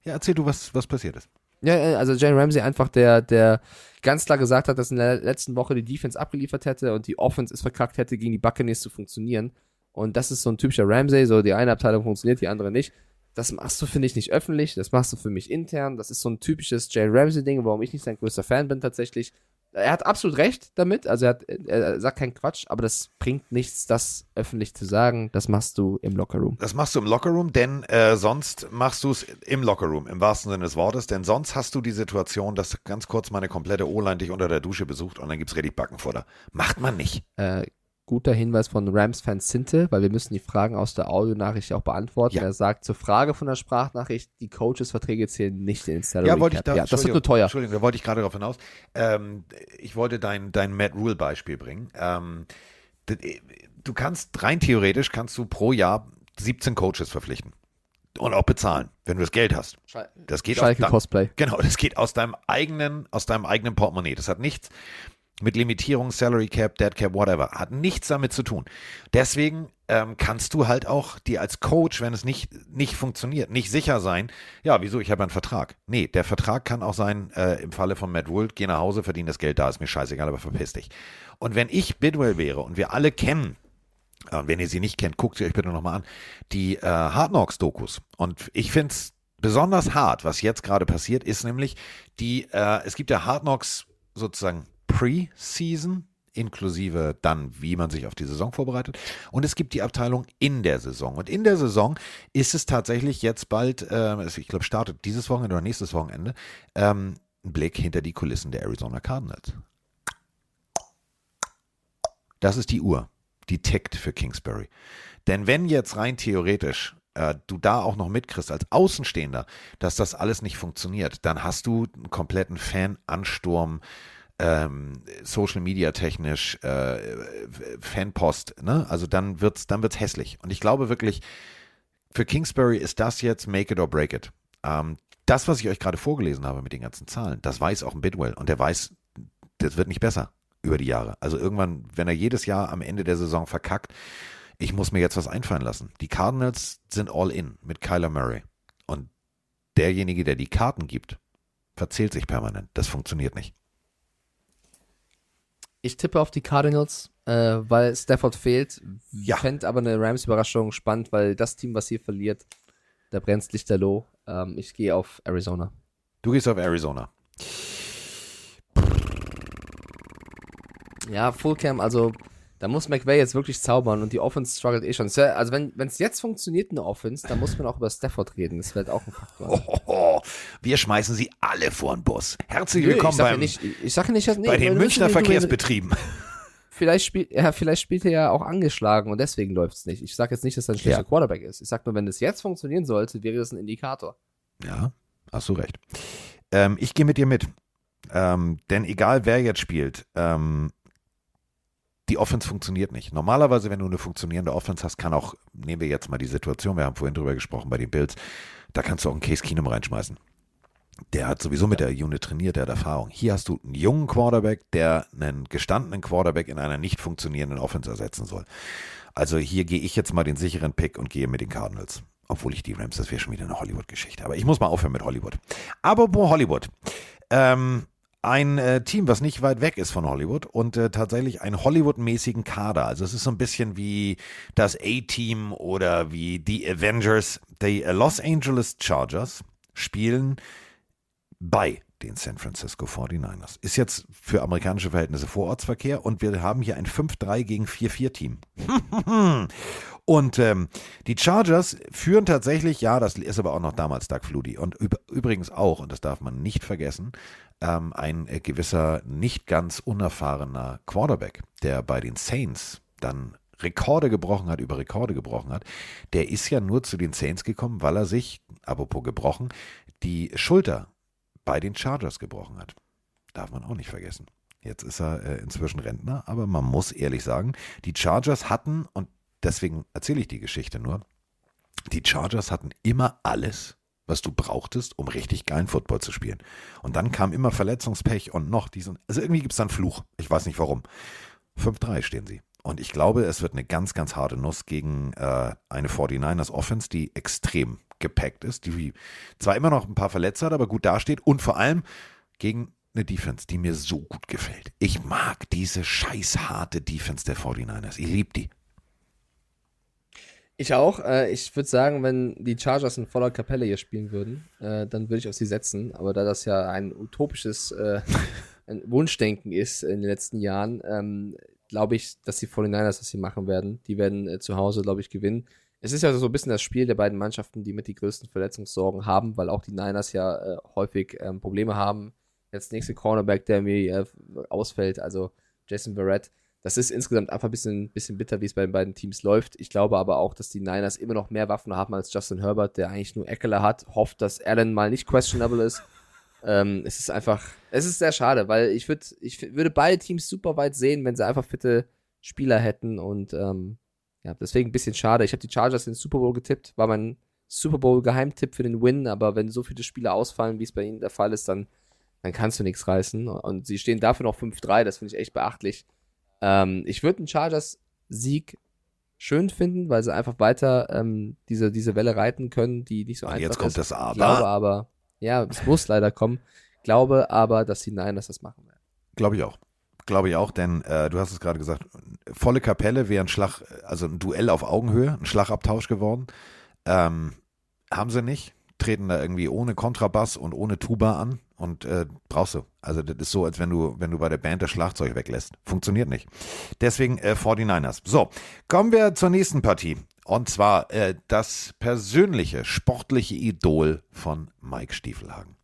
Ja, erzähl du, was, was passiert ist. Ja, ja, also Jalen Ramsey einfach der, der ganz klar gesagt hat, dass in der letzten Woche die Defense abgeliefert hätte und die Offense es verkackt hätte, gegen die Buccaneers zu funktionieren. Und das ist so ein typischer Ramsey, so die eine Abteilung funktioniert, die andere nicht. Das machst du, finde ich, nicht öffentlich, das machst du für mich intern. Das ist so ein typisches Jalen Ramsey-Ding, warum ich nicht sein größter Fan bin tatsächlich. Er hat absolut recht damit, also er, hat, er sagt keinen Quatsch, aber das bringt nichts, das öffentlich zu sagen. Das machst du im Lockerroom. Das machst du im Lockerroom, denn äh, sonst machst du es im Lockerroom, im wahrsten Sinne des Wortes, denn sonst hast du die Situation, dass ganz kurz meine komplette O-Line dich unter der Dusche besucht und dann gibt's richtig Backenfutter. Macht man nicht. Äh, guter Hinweis von Rams-Fan Sinte, weil wir müssen die Fragen aus der Audionachricht auch beantworten. Ja. Er sagt zur Frage von der Sprachnachricht, die Coaches-Verträge zählen nicht in den Salary Ja, wollte ich da, ja, das wird nur teuer. Entschuldigung, da wollte ich gerade darauf hinaus. Ähm, ich wollte dein, dein Matt Rule Beispiel bringen. Ähm, d- du kannst rein theoretisch kannst du pro Jahr 17 Coaches verpflichten und auch bezahlen, wenn du das Geld hast. Das geht Schalke aus, Cosplay. Genau, das geht aus deinem eigenen, aus deinem eigenen Portemonnaie. Das hat nichts mit Limitierung, Salary Cap, Dead Cap, whatever. Hat nichts damit zu tun. Deswegen ähm, kannst du halt auch dir als Coach, wenn es nicht, nicht funktioniert, nicht sicher sein, ja, wieso, ich habe einen Vertrag. Nee, der Vertrag kann auch sein, äh, im Falle von Matt Wood, geh nach Hause, verdien das Geld da, ist mir scheißegal, aber verpiss dich. Und wenn ich Bidwell wäre und wir alle kennen, äh, wenn ihr sie nicht kennt, guckt sie euch bitte nochmal an, die äh, Hard Knocks Dokus. Und ich finde es besonders hart, was jetzt gerade passiert, ist nämlich die, äh, es gibt ja Hard Knocks sozusagen Pre-Season, inklusive dann, wie man sich auf die Saison vorbereitet. Und es gibt die Abteilung in der Saison. Und in der Saison ist es tatsächlich jetzt bald, es- ich glaube, startet dieses Wochenende oder nächstes Wochenende, ähm, ein Blick hinter die Kulissen der Arizona Cardinals. Das ist die Uhr, die tickt für Kingsbury. Denn wenn jetzt rein theoretisch äh, du da auch noch mitkriegst als Außenstehender, dass das alles nicht funktioniert, dann hast du einen kompletten Fan-Ansturm, ähm, Social Media technisch, äh, Fanpost, ne? Also dann wird's, dann wird's hässlich. Und ich glaube wirklich, für Kingsbury ist das jetzt make it or break it. Ähm, das, was ich euch gerade vorgelesen habe mit den ganzen Zahlen, das weiß auch ein Bidwell und der weiß, das wird nicht besser über die Jahre. Also irgendwann, wenn er jedes Jahr am Ende der Saison verkackt, ich muss mir jetzt was einfallen lassen. Die Cardinals sind all in mit Kyler Murray. Und derjenige, der die Karten gibt, verzählt sich permanent. Das funktioniert nicht. Ich tippe auf die Cardinals, äh, weil Stafford fehlt. Ja. Fände aber eine Rams-Überraschung spannend, weil das Team, was hier verliert, da brennt lichterloh. Ähm, ich gehe auf Arizona. Du gehst auf Arizona. Ja, Fullcam, also da muss McVay jetzt wirklich zaubern und die Offense struggelt eh schon. Also wenn es jetzt funktioniert, eine Offense, dann muss man auch über Stafford reden. Das wird auch ein Faktor. Hohoho, <laughs> <laughs> wir schmeißen sie alle vor den Bus. Herzlich willkommen beim, nicht, ich sage nicht, nee, bei den Münchner Verkehrsbetrieben. Vielleicht spielt, ja, vielleicht spielt er ja auch angeschlagen und deswegen läuft es nicht. Ich sage jetzt nicht, dass er ein schlechter Ja. Quarterback ist. Ich sage nur, wenn es jetzt funktionieren sollte, wäre das ein Indikator. Ja, hast du recht. Ähm, ich gehe mit dir mit. Ähm, denn egal wer jetzt spielt, ähm, die Offense funktioniert nicht. Normalerweise, wenn du eine funktionierende Offense hast, kann auch, nehmen wir jetzt mal die Situation, wir haben vorhin drüber gesprochen bei den Bills, da kannst du auch einen Case Keenum reinschmeißen. Der hat sowieso mit der Unit trainiert, der hat Erfahrung. Hier hast du einen jungen Quarterback, der einen gestandenen Quarterback in einer nicht funktionierenden Offense ersetzen soll. Also hier gehe ich jetzt mal den sicheren Pick und gehe mit den Cardinals. Obwohl ich die Rams, das wäre schon wieder eine Hollywood-Geschichte. Aber ich muss mal aufhören mit Hollywood. Aber wo Hollywood? Ähm, ein äh, Team, was nicht weit weg ist von Hollywood und äh, tatsächlich einen Hollywood-mäßigen Kader. Also es ist so ein bisschen wie das A-Team oder wie die Avengers. Die äh, Los Angeles Chargers spielen bei den San Francisco 49ers. Ist jetzt für amerikanische Verhältnisse Vorortsverkehr und wir haben hier ein 5-3 gegen 4-4-Team. <laughs> und ähm, die Chargers führen tatsächlich, ja, das ist aber auch noch damals Doug Flutie und üb übrigens auch, und das darf man nicht vergessen, ähm, ein äh, gewisser, nicht ganz unerfahrener Quarterback, der bei den Saints dann Rekorde gebrochen hat, über Rekorde gebrochen hat, der ist ja nur zu den Saints gekommen, weil er sich, apropos gebrochen, die Schulter bei den Chargers gebrochen hat. Darf man auch nicht vergessen. Jetzt ist er äh, inzwischen Rentner, aber man muss ehrlich sagen, die Chargers hatten, und deswegen erzähle ich die Geschichte nur, die Chargers hatten immer alles, was du brauchtest, um richtig geilen Football zu spielen. Und dann kam immer Verletzungspech und noch diesen. Also irgendwie gibt es dann Fluch. Ich weiß nicht warum. 5-3 stehen sie. Und ich glaube, es wird eine ganz, ganz harte Nuss gegen äh, eine 49ers Offense, die extrem gepackt ist, die zwar immer noch ein paar Verletzer hat, aber gut dasteht und vor allem gegen eine Defense, die mir so gut gefällt. Ich mag diese scheißharte Defense der 49ers. Ich liebe die. Ich auch. Äh, ich würde sagen, wenn die Chargers in voller Kapelle hier spielen würden, äh, dann würde ich auf sie setzen. Aber da das ja ein utopisches äh, Wunschdenken ist in den letzten Jahren, ähm, glaube ich, dass die 49ers das hier machen werden. Die werden zu Hause, glaube ich, gewinnen. Es ist ja so ein bisschen das Spiel der beiden Mannschaften, die mit die größten Verletzungssorgen haben, weil auch die Niners ja äh, häufig ähm, Probleme haben. Jetzt nächste Cornerback, der mir äh, ausfällt, also Jason Verrett. Das ist insgesamt einfach ein bisschen, bisschen bitter, wie es bei den beiden Teams läuft. Ich glaube aber auch, dass die Niners immer noch mehr Waffen haben als Justin Herbert, der eigentlich nur Eckler hat, hofft, dass Allen mal nicht questionable ist. <laughs> Ähm, es ist einfach, es ist sehr schade, weil ich, würd, ich würde beide Teams super weit sehen, wenn sie einfach fitte Spieler hätten und ähm, ja, deswegen ein bisschen schade. Ich habe die Chargers in den Super Bowl getippt, war mein Super Bowl Geheimtipp für den Win, aber wenn so viele Spieler ausfallen, wie es bei ihnen der Fall ist, dann, dann kannst du nichts reißen. Und sie stehen dafür noch 5-3, das finde ich echt beachtlich. Ähm, ich würde einen Chargers-Sieg schön finden, weil sie einfach weiter ähm, diese, diese Welle reiten können, die nicht so einfach jetzt kommt ist. das Aber. Ich glaube aber, ja, es muss leider kommen. Glaube aber, dass die Niners das machen werden. Glaube ich auch. Glaube ich auch, denn äh, du hast es gerade gesagt, volle Kapelle wäre ein Schlag, also ein Duell auf Augenhöhe, ein Schlagabtausch geworden. Ähm, haben sie nicht, treten da irgendwie ohne Kontrabass und ohne Tuba an und äh, brauchst du. Also das ist so, als wenn du, wenn du bei der Band das Schlagzeug weglässt. Funktioniert nicht. Deswegen äh, 49ers. So, kommen wir zur nächsten Partie. Und zwar äh, das persönliche, sportliche Idol von Mike Stiefelhagen.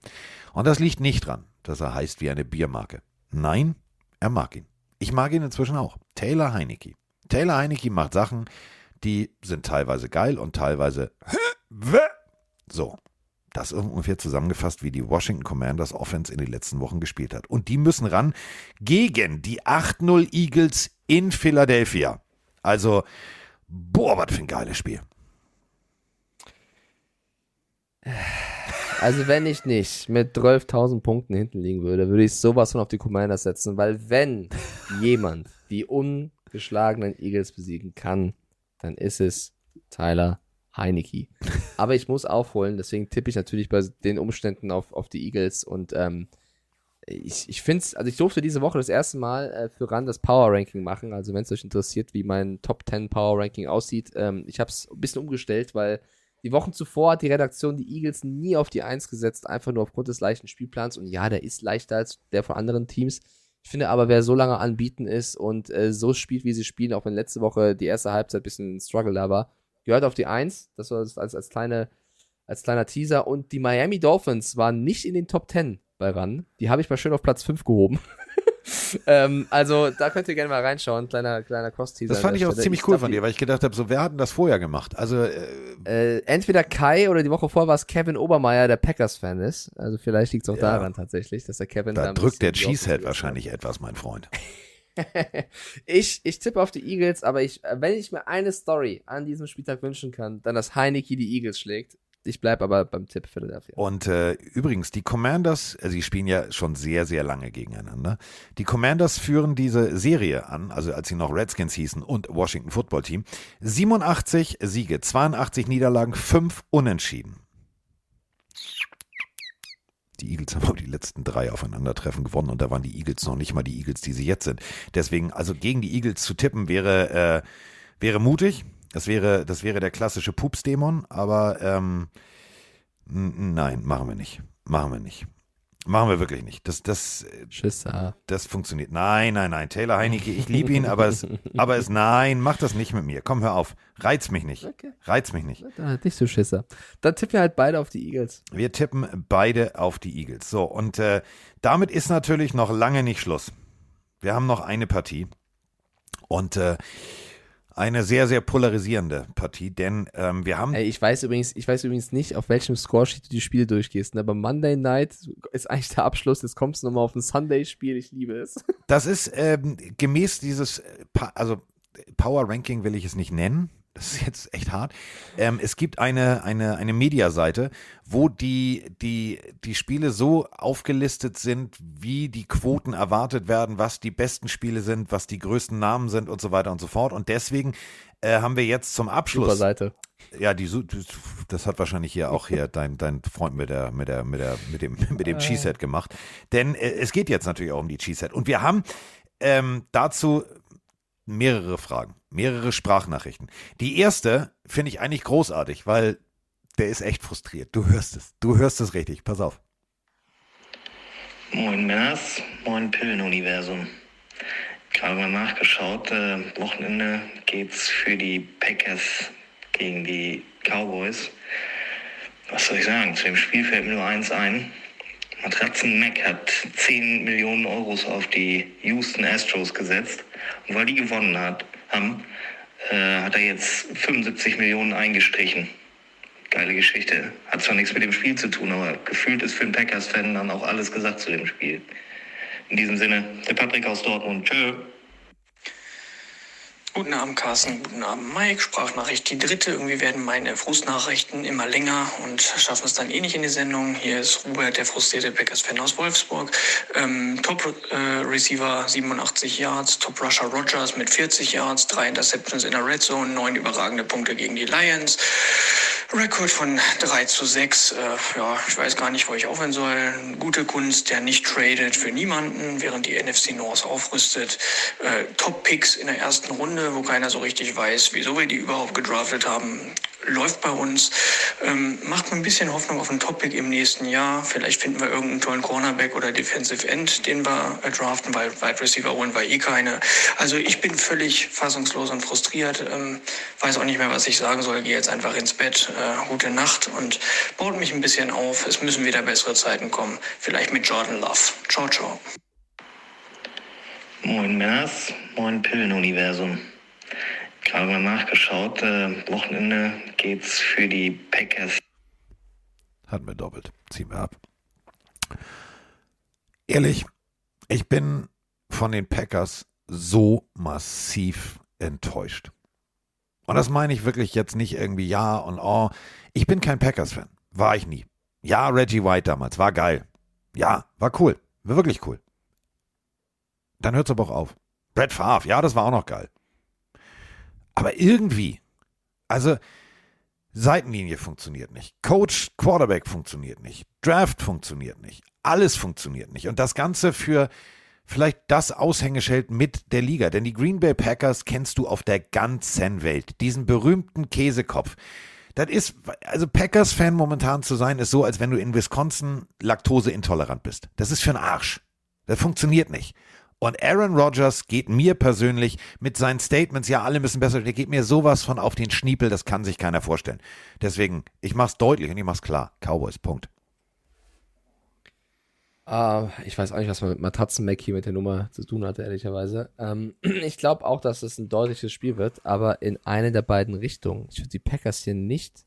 Und das liegt nicht dran, dass er heißt wie eine Biermarke. Nein, er mag ihn. Ich mag ihn inzwischen auch. Taylor Heinecke. Taylor Heinecke macht Sachen, die sind teilweise geil und teilweise <laughs> so. Das ist ungefähr zusammengefasst, wie die Washington Commanders Offense in den letzten Wochen gespielt hat. Und die müssen ran gegen die 8-0 Eagles in Philadelphia. Also, boah, was für ein geiles Spiel. <sighs> Also wenn ich nicht mit 12.000 Punkten hinten liegen würde, würde ich sowas von auf die Commanders setzen, weil wenn jemand <laughs> die ungeschlagenen Eagles besiegen kann, dann ist es Tyler Heinecke. Aber ich muss aufholen, deswegen tippe ich natürlich bei den Umständen auf, auf die Eagles und ähm, ich, ich finde es, also ich durfte diese Woche das erste Mal äh, für RAN das Power Ranking machen, also wenn es euch interessiert, wie mein Top 10 Power Ranking aussieht. Ähm, ich habe es ein bisschen umgestellt, weil die Wochen zuvor hat die Redaktion die Eagles nie auf die 1 gesetzt, einfach nur aufgrund des leichten Spielplans. Und ja, der ist leichter als der von anderen Teams. Ich finde aber, wer so lange anbieten ist und äh, so spielt, wie sie spielen, auch wenn letzte Woche die erste Halbzeit ein bisschen ein Struggle da war, gehört auf die 1. Das war als, als, kleine, als kleiner Teaser. Und die Miami Dolphins waren nicht in den Top 10 bei RAN. Die habe ich mal schön auf Platz 5 gehoben. <laughs> ähm, also da könnt ihr gerne mal reinschauen, kleiner, kleiner Cross-Teaser. Das fand ich auch ziemlich cool von dir, weil ich gedacht habe, so wer hat denn das vorher gemacht? Also äh, äh, entweder Kai oder die Woche vorher war es Kevin Obermeier, der Packers-Fan ist. Also vielleicht liegt es auch Ja. daran tatsächlich, dass der Kevin da drückt der Cheesehead wahrscheinlich etwas, mein Freund. <laughs> ich, ich tippe auf die Eagles, aber ich, äh, wenn ich mir eine Story an diesem Spieltag wünschen kann, dann dass Heineke die Eagles schlägt. Ich bleibe aber beim Tipp Philadelphia. Und äh, übrigens, die Commanders, also die spielen ja schon sehr, sehr lange gegeneinander. Die Commanders führen diese Serie an, also als sie noch Redskins hießen und Washington Football Team. 87 Siege, 82 Niederlagen, 5 Unentschieden. Die Eagles haben aber die letzten drei Aufeinandertreffen gewonnen und da waren die Eagles noch nicht mal die Eagles, die sie jetzt sind. Deswegen, also gegen die Eagles zu tippen, wäre, äh, wäre mutig. Das wäre, das wäre der klassische Pupsdämon, aber ähm, nein, machen wir nicht. Machen wir nicht. Machen wir wirklich nicht. Das, das, Schisser. das funktioniert. Nein, nein, nein. Taylor Heinecke, ich liebe ihn, <laughs> aber es, aber es, nein, mach das nicht mit mir. Komm, hör auf. Reiz mich nicht. Okay. Reiz mich nicht. Da, nicht so Schisser. Dann tippen wir halt beide auf die Eagles. Wir tippen beide auf die Eagles. So, und äh, damit ist natürlich noch lange nicht Schluss. Wir haben noch eine Partie. Und äh, eine sehr, sehr polarisierende Partie, denn ähm, wir haben. Ey, ich weiß übrigens, ich weiß übrigens nicht, auf welchem Scoresheet du die Spiele durchgehst, ne? aber Monday Night ist eigentlich der Abschluss. Jetzt kommst du nochmal auf ein Sunday-Spiel, ich liebe es. Das ist ähm, gemäß dieses, äh, also Power Ranking will ich es nicht nennen. Das ist jetzt echt hart. Ähm, es gibt eine, eine, eine Mediaseite, wo die, die, die Spiele so aufgelistet sind, wie die Quoten erwartet werden, was die besten Spiele sind, was die größten Namen sind und so weiter und so fort. Und deswegen äh, haben wir jetzt zum Abschluss. Super Seite. Ja, die, das hat wahrscheinlich hier auch hier <laughs> dein, dein Freund mit der, mit der, mit der, mit dem, mit dem Cheesehead gemacht. Denn äh, es geht jetzt natürlich auch um die Cheesehead. Und wir haben ähm, dazu mehrere Fragen, mehrere Sprachnachrichten. Die erste finde ich eigentlich großartig, weil der ist echt frustriert. Du hörst es. Du hörst es richtig. Pass auf. Moin Männers, moin Pillenuniversum. Gerade mal nachgeschaut, äh, Wochenende geht's für die Packers gegen die Cowboys. Was soll ich sagen? Zu dem Spiel fällt mir nur eins ein. Matratzen Mac hat 10 Millionen Euros auf die Houston Astros gesetzt. Und weil die gewonnen hat, haben, äh, hat er jetzt 75 Millionen eingestrichen. Geile Geschichte. Hat zwar nichts mit dem Spiel zu tun, aber gefühlt ist für einen Packers-Fan dann auch alles gesagt zu dem Spiel. In diesem Sinne, der Patrick aus Dortmund. Tschö. Guten Abend, Carsten. Guten Abend, Mike. Sprachnachricht die dritte. Irgendwie werden meine Frustnachrichten immer länger und schaffen es dann eh nicht in die Sendung. Hier ist Robert, der frustrierte Packers-Fan aus Wolfsburg. Ähm, Top-Receiver 87 Yards, Top-Rusher Rogers mit 40 Yards, drei Interceptions in der Red Zone, neun überragende Punkte gegen die Lions. Rekord von 3 zu 6. Äh, ja, ich weiß gar nicht, wo ich aufhören soll. Gute Kunst, der nicht tradet für niemanden, während die NFC North aufrüstet. Äh, Top-Picks in der ersten Runde, wo keiner so richtig weiß, wieso wir die überhaupt gedraftet haben. Läuft bei uns. Ähm, macht mir ein bisschen Hoffnung auf einen Top-Pick im nächsten Jahr. Vielleicht finden wir irgendeinen tollen Cornerback oder Defensive End, den wir äh, draften, weil Wide Receiver holen wir eh keine. Also ich bin völlig fassungslos und frustriert. Ähm, weiß auch nicht mehr, was ich sagen soll. Gehe jetzt einfach ins Bett. Äh, gute Nacht und baut mich ein bisschen auf. Es müssen wieder bessere Zeiten kommen. Vielleicht mit Jordan Love. Ciao, ciao. Moin Männers, moin Pillenuniversum. Gerade mal nachgeschaut, äh, Wochenende geht's für die Packers. Hatten wir doppelt. Ziehen wir ab. Ehrlich, ich bin von den Packers so massiv enttäuscht. Und das meine ich wirklich jetzt nicht irgendwie ja und oh. Ich bin kein Packers-Fan. War ich nie. Ja, Reggie White damals. War geil. Ja, war cool. War wirklich cool. Dann hört's aber auch auf. Brett Favre. Ja, das war auch noch geil. Aber irgendwie, also Seitenlinie funktioniert nicht. Coach, Quarterback funktioniert nicht. Draft funktioniert nicht. Alles funktioniert nicht. Und das Ganze für vielleicht das Aushängeschild mit der Liga. Denn die Green Bay Packers kennst du auf der ganzen Welt. Diesen berühmten Käsekopf. Das ist, also Packers-Fan momentan zu sein, ist so, als wenn du in Wisconsin laktoseintolerant bist. Das ist für einen Arsch. Das funktioniert nicht. Und Aaron Rodgers geht mir persönlich mit seinen Statements, ja, alle müssen besser, der geht mir sowas von auf den Schniepel, das kann sich keiner vorstellen. Deswegen, ich mach's deutlich und ich mach's klar. Cowboys, Punkt. Ah, ich weiß auch nicht, was man mit Matratzen-Mac hier mit der Nummer zu tun hatte, ehrlicherweise. Ähm, <clears throat> ich glaube auch, dass es ein deutliches Spiel wird, aber in eine der beiden Richtungen. Ich würde die Packers hier nicht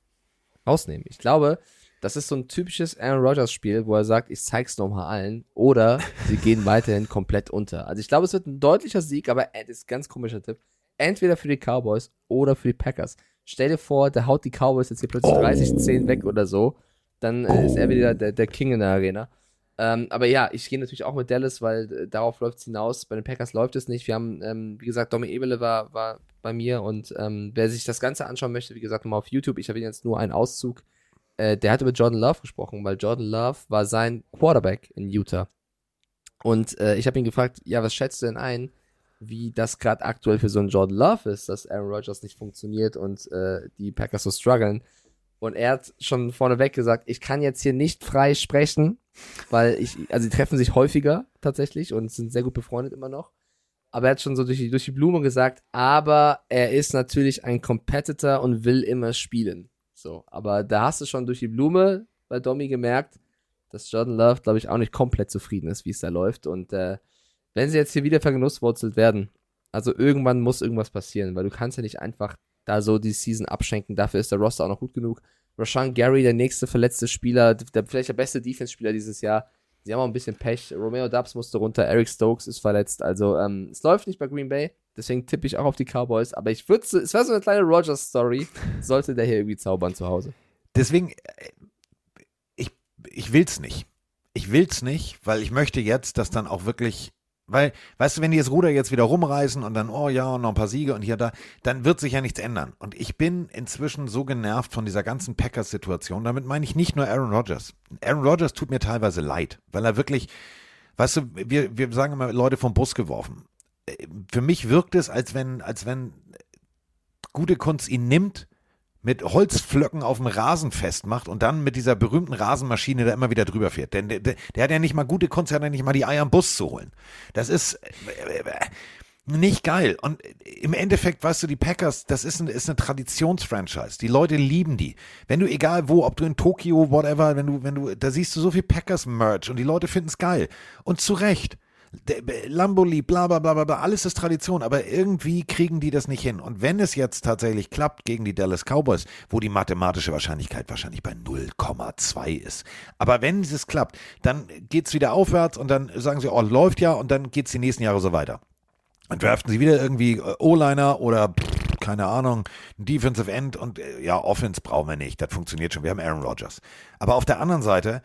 rausnehmen. Ich glaube, das ist so ein typisches Aaron Rodgers-Spiel, wo er sagt, ich zeig's nochmal allen, oder sie gehen <laughs> weiterhin komplett unter. Also ich glaube, es wird ein deutlicher Sieg, aber das ist ein ganz komischer Tipp. Entweder für die Cowboys oder für die Packers. Stell dir vor, der haut die Cowboys jetzt hier plötzlich 30-10 weg oder so. Dann äh, ist er wieder der, der King in der Arena. Ähm, aber ja, ich gehe natürlich auch mit Dallas, weil äh, darauf läuft es hinaus. Bei den Packers läuft es nicht. Wir haben, ähm, wie gesagt, Domi Ebele war, war bei mir und ähm, wer sich das Ganze anschauen möchte, wie gesagt, nochmal auf YouTube, ich habe jetzt nur einen Auszug. Äh, der hat über Jordan Love gesprochen, weil Jordan Love war sein Quarterback in Utah. Und äh, ich habe ihn gefragt, ja, was schätzt du denn ein, wie das gerade aktuell für so einen Jordan Love ist, dass Aaron Rodgers nicht funktioniert und äh, die Packers so strugglen. Und er hat schon vorneweg gesagt, ich kann jetzt hier nicht frei sprechen, weil ich, also die treffen sich häufiger tatsächlich und sind sehr gut befreundet immer noch. Aber er hat schon so durch die, durch die Blume gesagt, aber er ist natürlich ein Competitor und will immer spielen. So, aber da hast du schon durch die Blume bei Domi gemerkt, dass Jordan Love, glaube ich, auch nicht komplett zufrieden ist, wie es da läuft. Und äh, wenn sie jetzt hier wieder vergenusswurzelt werden, Also irgendwann muss irgendwas passieren, weil du kannst ja nicht einfach da so die Season abschenken. Dafür ist der Roster auch noch gut genug. Rashan Gary, der nächste verletzte Spieler, der, vielleicht der beste Defense-Spieler dieses Jahr. Sie haben auch ein bisschen Pech. Romeo Dubs musste runter, Eric Stokes ist verletzt. Also ähm, es läuft nicht bei Green Bay. Deswegen tippe ich auch auf die Cowboys. Aber ich würde, es wäre so eine kleine Rogers-Story, <laughs> sollte der hier irgendwie zaubern zu Hause. Deswegen, äh, ich, ich will's nicht. Ich will's nicht, weil ich möchte jetzt, dass dann auch wirklich weil, weißt du, wenn die das Ruder jetzt wieder rumreißen und dann, oh ja, noch ein paar Siege und hier da, dann wird sich ja nichts ändern. Und ich bin inzwischen so genervt von dieser ganzen Packers-Situation. Damit meine ich nicht nur Aaron Rodgers. Aaron Rodgers tut mir teilweise leid, weil er wirklich, weißt du, wir, wir sagen immer Leute vom Bus geworfen. Für mich wirkt es, als wenn, als wenn gute Kunst ihn nimmt mit Holzflöcken auf dem Rasen festmacht und dann mit dieser berühmten Rasenmaschine da immer wieder drüber fährt. Denn der, der hat ja nicht mal gute Kunst, der hat ja nicht mal die Eier am Bus zu holen. Das ist äh, nicht geil. Und im Endeffekt, weißt du, die Packers, das ist, ein, ist eine Traditionsfranchise. Die Leute lieben die. Wenn du, egal wo, ob du in Tokio, whatever, wenn du, wenn du, da siehst du so viel Packers-Merch und die Leute finden es geil. Und zu Recht. Lamboli, bla bla bla bla, alles ist Tradition, aber irgendwie kriegen die das nicht hin. Und wenn es jetzt tatsächlich klappt gegen die Dallas Cowboys, wo die mathematische Wahrscheinlichkeit wahrscheinlich bei 0,2 ist, aber wenn es klappt, dann geht es wieder aufwärts und dann sagen sie, oh, läuft ja und dann geht es die nächsten Jahre so weiter. Dann draften sie wieder irgendwie äh, O-Liner oder keine Ahnung, Defensive End und äh, ja, Offense brauchen wir nicht. Das funktioniert schon. Wir haben Aaron Rodgers. Aber auf der anderen Seite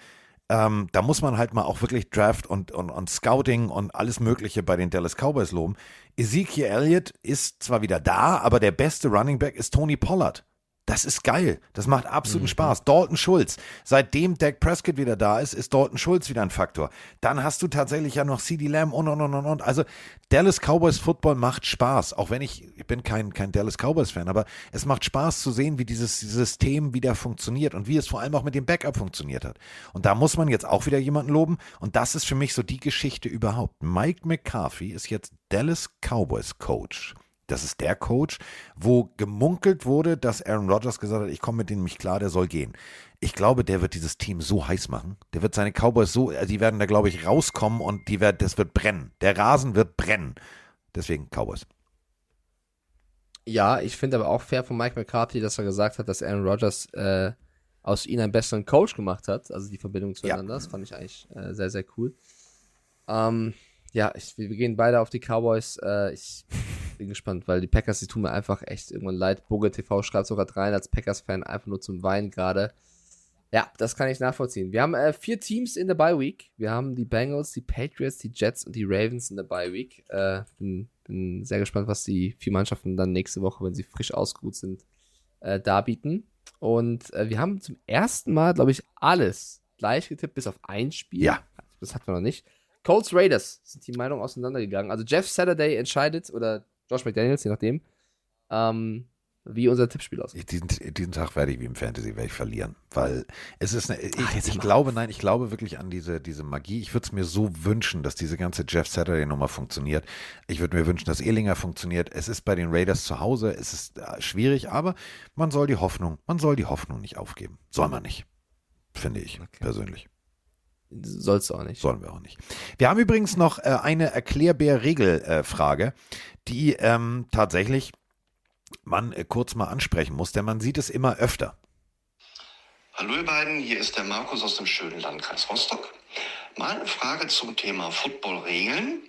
ähm, da muss man halt mal auch wirklich Draft und, und, und Scouting und alles Mögliche bei den Dallas Cowboys loben. Ezekiel Elliott ist zwar wieder da, aber der beste Running Back ist Tony Pollard. Das ist geil. Das macht absoluten mhm. Spaß. Dalton Schulz. Seitdem Dak Prescott wieder da ist, ist Dalton Schulz wieder ein Faktor. Dann hast du tatsächlich ja noch CD Lamb und und und und und. Also Dallas Cowboys Football macht Spaß. Auch wenn ich, ich bin kein, kein Dallas Cowboys Fan, aber es macht Spaß zu sehen, wie dieses System wieder funktioniert und wie es vor allem auch mit dem Backup funktioniert hat. Und da muss man jetzt auch wieder jemanden loben. Und das ist für mich so die Geschichte überhaupt. Mike McCarthy ist jetzt Dallas Cowboys Coach. Das ist der Coach, wo gemunkelt wurde, dass Aaron Rodgers gesagt hat, ich komme mit denen nicht klar, der soll gehen. Ich glaube, der wird dieses Team so heiß machen. Der wird seine Cowboys so, also die werden da, glaube ich, rauskommen und die wird, das wird brennen. Der Rasen wird brennen. Deswegen Cowboys. Ja, ich finde aber auch fair von Mike McCarthy, dass er gesagt hat, dass Aaron Rodgers äh, aus ihm einen besseren Coach gemacht hat. Also die Verbindung zueinander. Ja. Das fand ich eigentlich äh, sehr, sehr cool. Ähm, ja, ich, wir gehen beide auf die Cowboys. Äh, ich bin gespannt, weil die Packers, die tun mir einfach echt irgendwann leid. Boge TV schreibt sogar rein als Packers-Fan einfach nur zum Weinen gerade. Ja, das kann ich nachvollziehen. Wir haben äh, vier Teams in der Bye Week. Wir haben die Bengals, die Patriots, die Jets und die Ravens in der Bye Week. Äh, bin, bin sehr gespannt, was die vier Mannschaften dann nächste Woche, wenn sie frisch ausgeruht sind, äh, darbieten. Und äh, wir haben zum ersten Mal, glaube ich, alles gleich getippt, bis auf ein Spiel. Ja. Das hatten wir noch nicht. Colts Raiders sind die Meinungen auseinandergegangen. Also Jeff Saturday entscheidet, oder Josh McDaniels, je nachdem, ähm, wie unser Tippspiel aussieht. Diesen, diesen Tag werde ich wie im Fantasy werde ich verlieren, weil es ist eine, ich, Ach, ich glaube, nein, ich glaube wirklich an diese, diese Magie. Ich würde es mir so wünschen, dass diese ganze Jeff Saturday Nummer funktioniert. Ich würde mir wünschen, dass Ehlinger funktioniert. Es ist bei den Raiders zu Hause, es ist äh, schwierig, aber man soll die Hoffnung, man soll die Hoffnung nicht aufgeben. Soll man nicht, finde ich okay. persönlich. Sollst du auch nicht. Sollen wir auch nicht. Wir haben übrigens noch äh, eine Erklärbär-Regel-Frage, äh, die ähm, tatsächlich man äh, kurz mal ansprechen muss, denn man sieht es immer öfter. Hallo ihr beiden, hier ist der Markus aus dem schönen Landkreis Rostock. Mal eine Frage zum Thema Football-Regeln.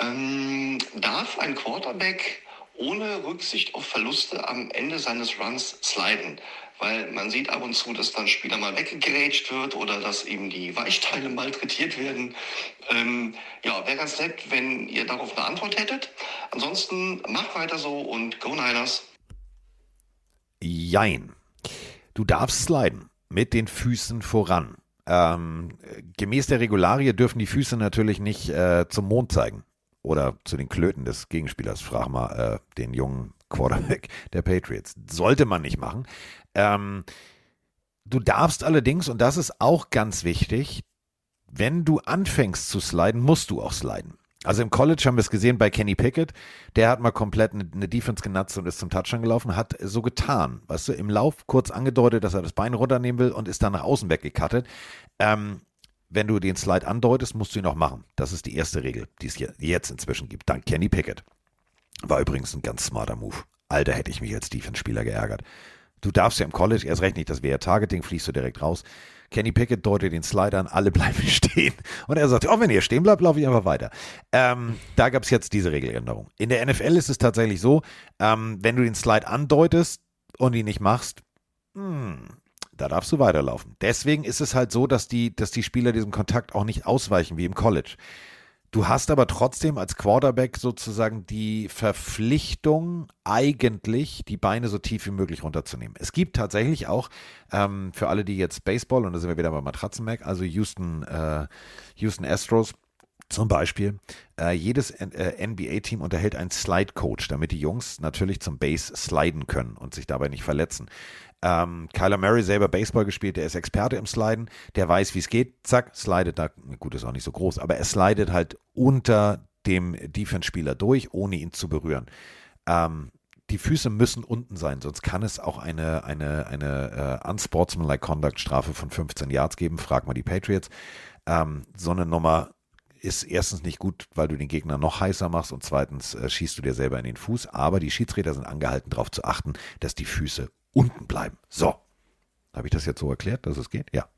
Ähm, darf ein Quarterback ohne Rücksicht auf Verluste am Ende seines Runs sliden? Weil man sieht ab und zu, dass dann Spieler mal weggegrätscht wird oder dass eben die Weichteile <laughs> malträtiert werden. Ähm, ja, wäre ganz nett, wenn ihr darauf eine Antwort hättet. Ansonsten macht weiter so und Go Niners. Jein. Du darfst sliden mit den Füßen voran. Ähm, gemäß der Regularie dürfen die Füße natürlich nicht äh, zum Mond zeigen oder zu den Klöten des Gegenspielers. Frag mal äh, den jungen Quarterback der Patriots. Sollte man nicht machen. Ähm, du darfst allerdings, und das ist auch ganz wichtig, wenn du anfängst zu sliden, musst du auch sliden. Also im College haben wir es gesehen bei Kenny Pickett, der hat mal komplett eine, eine Defense genutzt und ist zum Touchdown gelaufen, hat so getan, weißt du, im Lauf kurz angedeutet, dass er das Bein runternehmen will und ist dann nach außen weggekattet. Ähm, wenn du den Slide andeutest, musst du ihn auch machen. Das ist die erste Regel, die es hier jetzt inzwischen gibt, dank Kenny Pickett. War übrigens ein ganz smarter Move. Alter, hätte ich mich als Defense-Spieler geärgert. Du darfst ja im College erst recht nicht, das wäre Targeting, fliegst du direkt raus. Kenny Pickett deutet den Slider an, alle bleiben <laughs> stehen. Und er sagt, oh, wenn ihr stehen bleibt, laufe ich einfach weiter. Ähm, da gab es jetzt diese Regeländerung. In der NFL ist es tatsächlich so, ähm, wenn du den Slide andeutest und ihn nicht machst, hm, da darfst du weiterlaufen. Deswegen ist es halt so, dass die, dass die Spieler diesem Kontakt auch nicht ausweichen wie im College. Du hast aber trotzdem als Quarterback sozusagen die Verpflichtung, eigentlich die Beine so tief wie möglich runterzunehmen. Es gibt tatsächlich auch ähm, für alle, die jetzt Baseball, und da sind wir wieder bei Matratzenmac, also Houston, äh, Houston Astros, zum Beispiel, äh, jedes äh, NBA-Team unterhält einen Slide-Coach, damit die Jungs natürlich zum Base sliden können und sich dabei nicht verletzen. Ähm, Kyler Murray selber Baseball gespielt, der ist Experte im Sliden, der weiß, wie es geht. Zack, slidet da, gut, ist auch nicht so groß, aber er slidet halt unter dem Defense-Spieler durch, ohne ihn zu berühren. Ähm, die Füße müssen unten sein, sonst kann es auch eine, eine, eine uh, unsportsmanlike Conduct Strafe von 15 Yards geben. Frag mal die Patriots. Ähm, so eine Nummer ist erstens nicht gut, weil du den Gegner noch heißer machst und zweitens äh, schießt du dir selber in den Fuß. Aber die Schiedsrichter sind angehalten, darauf zu achten, dass die Füße unten bleiben. So. Habe ich das jetzt so erklärt, dass es geht? Ja.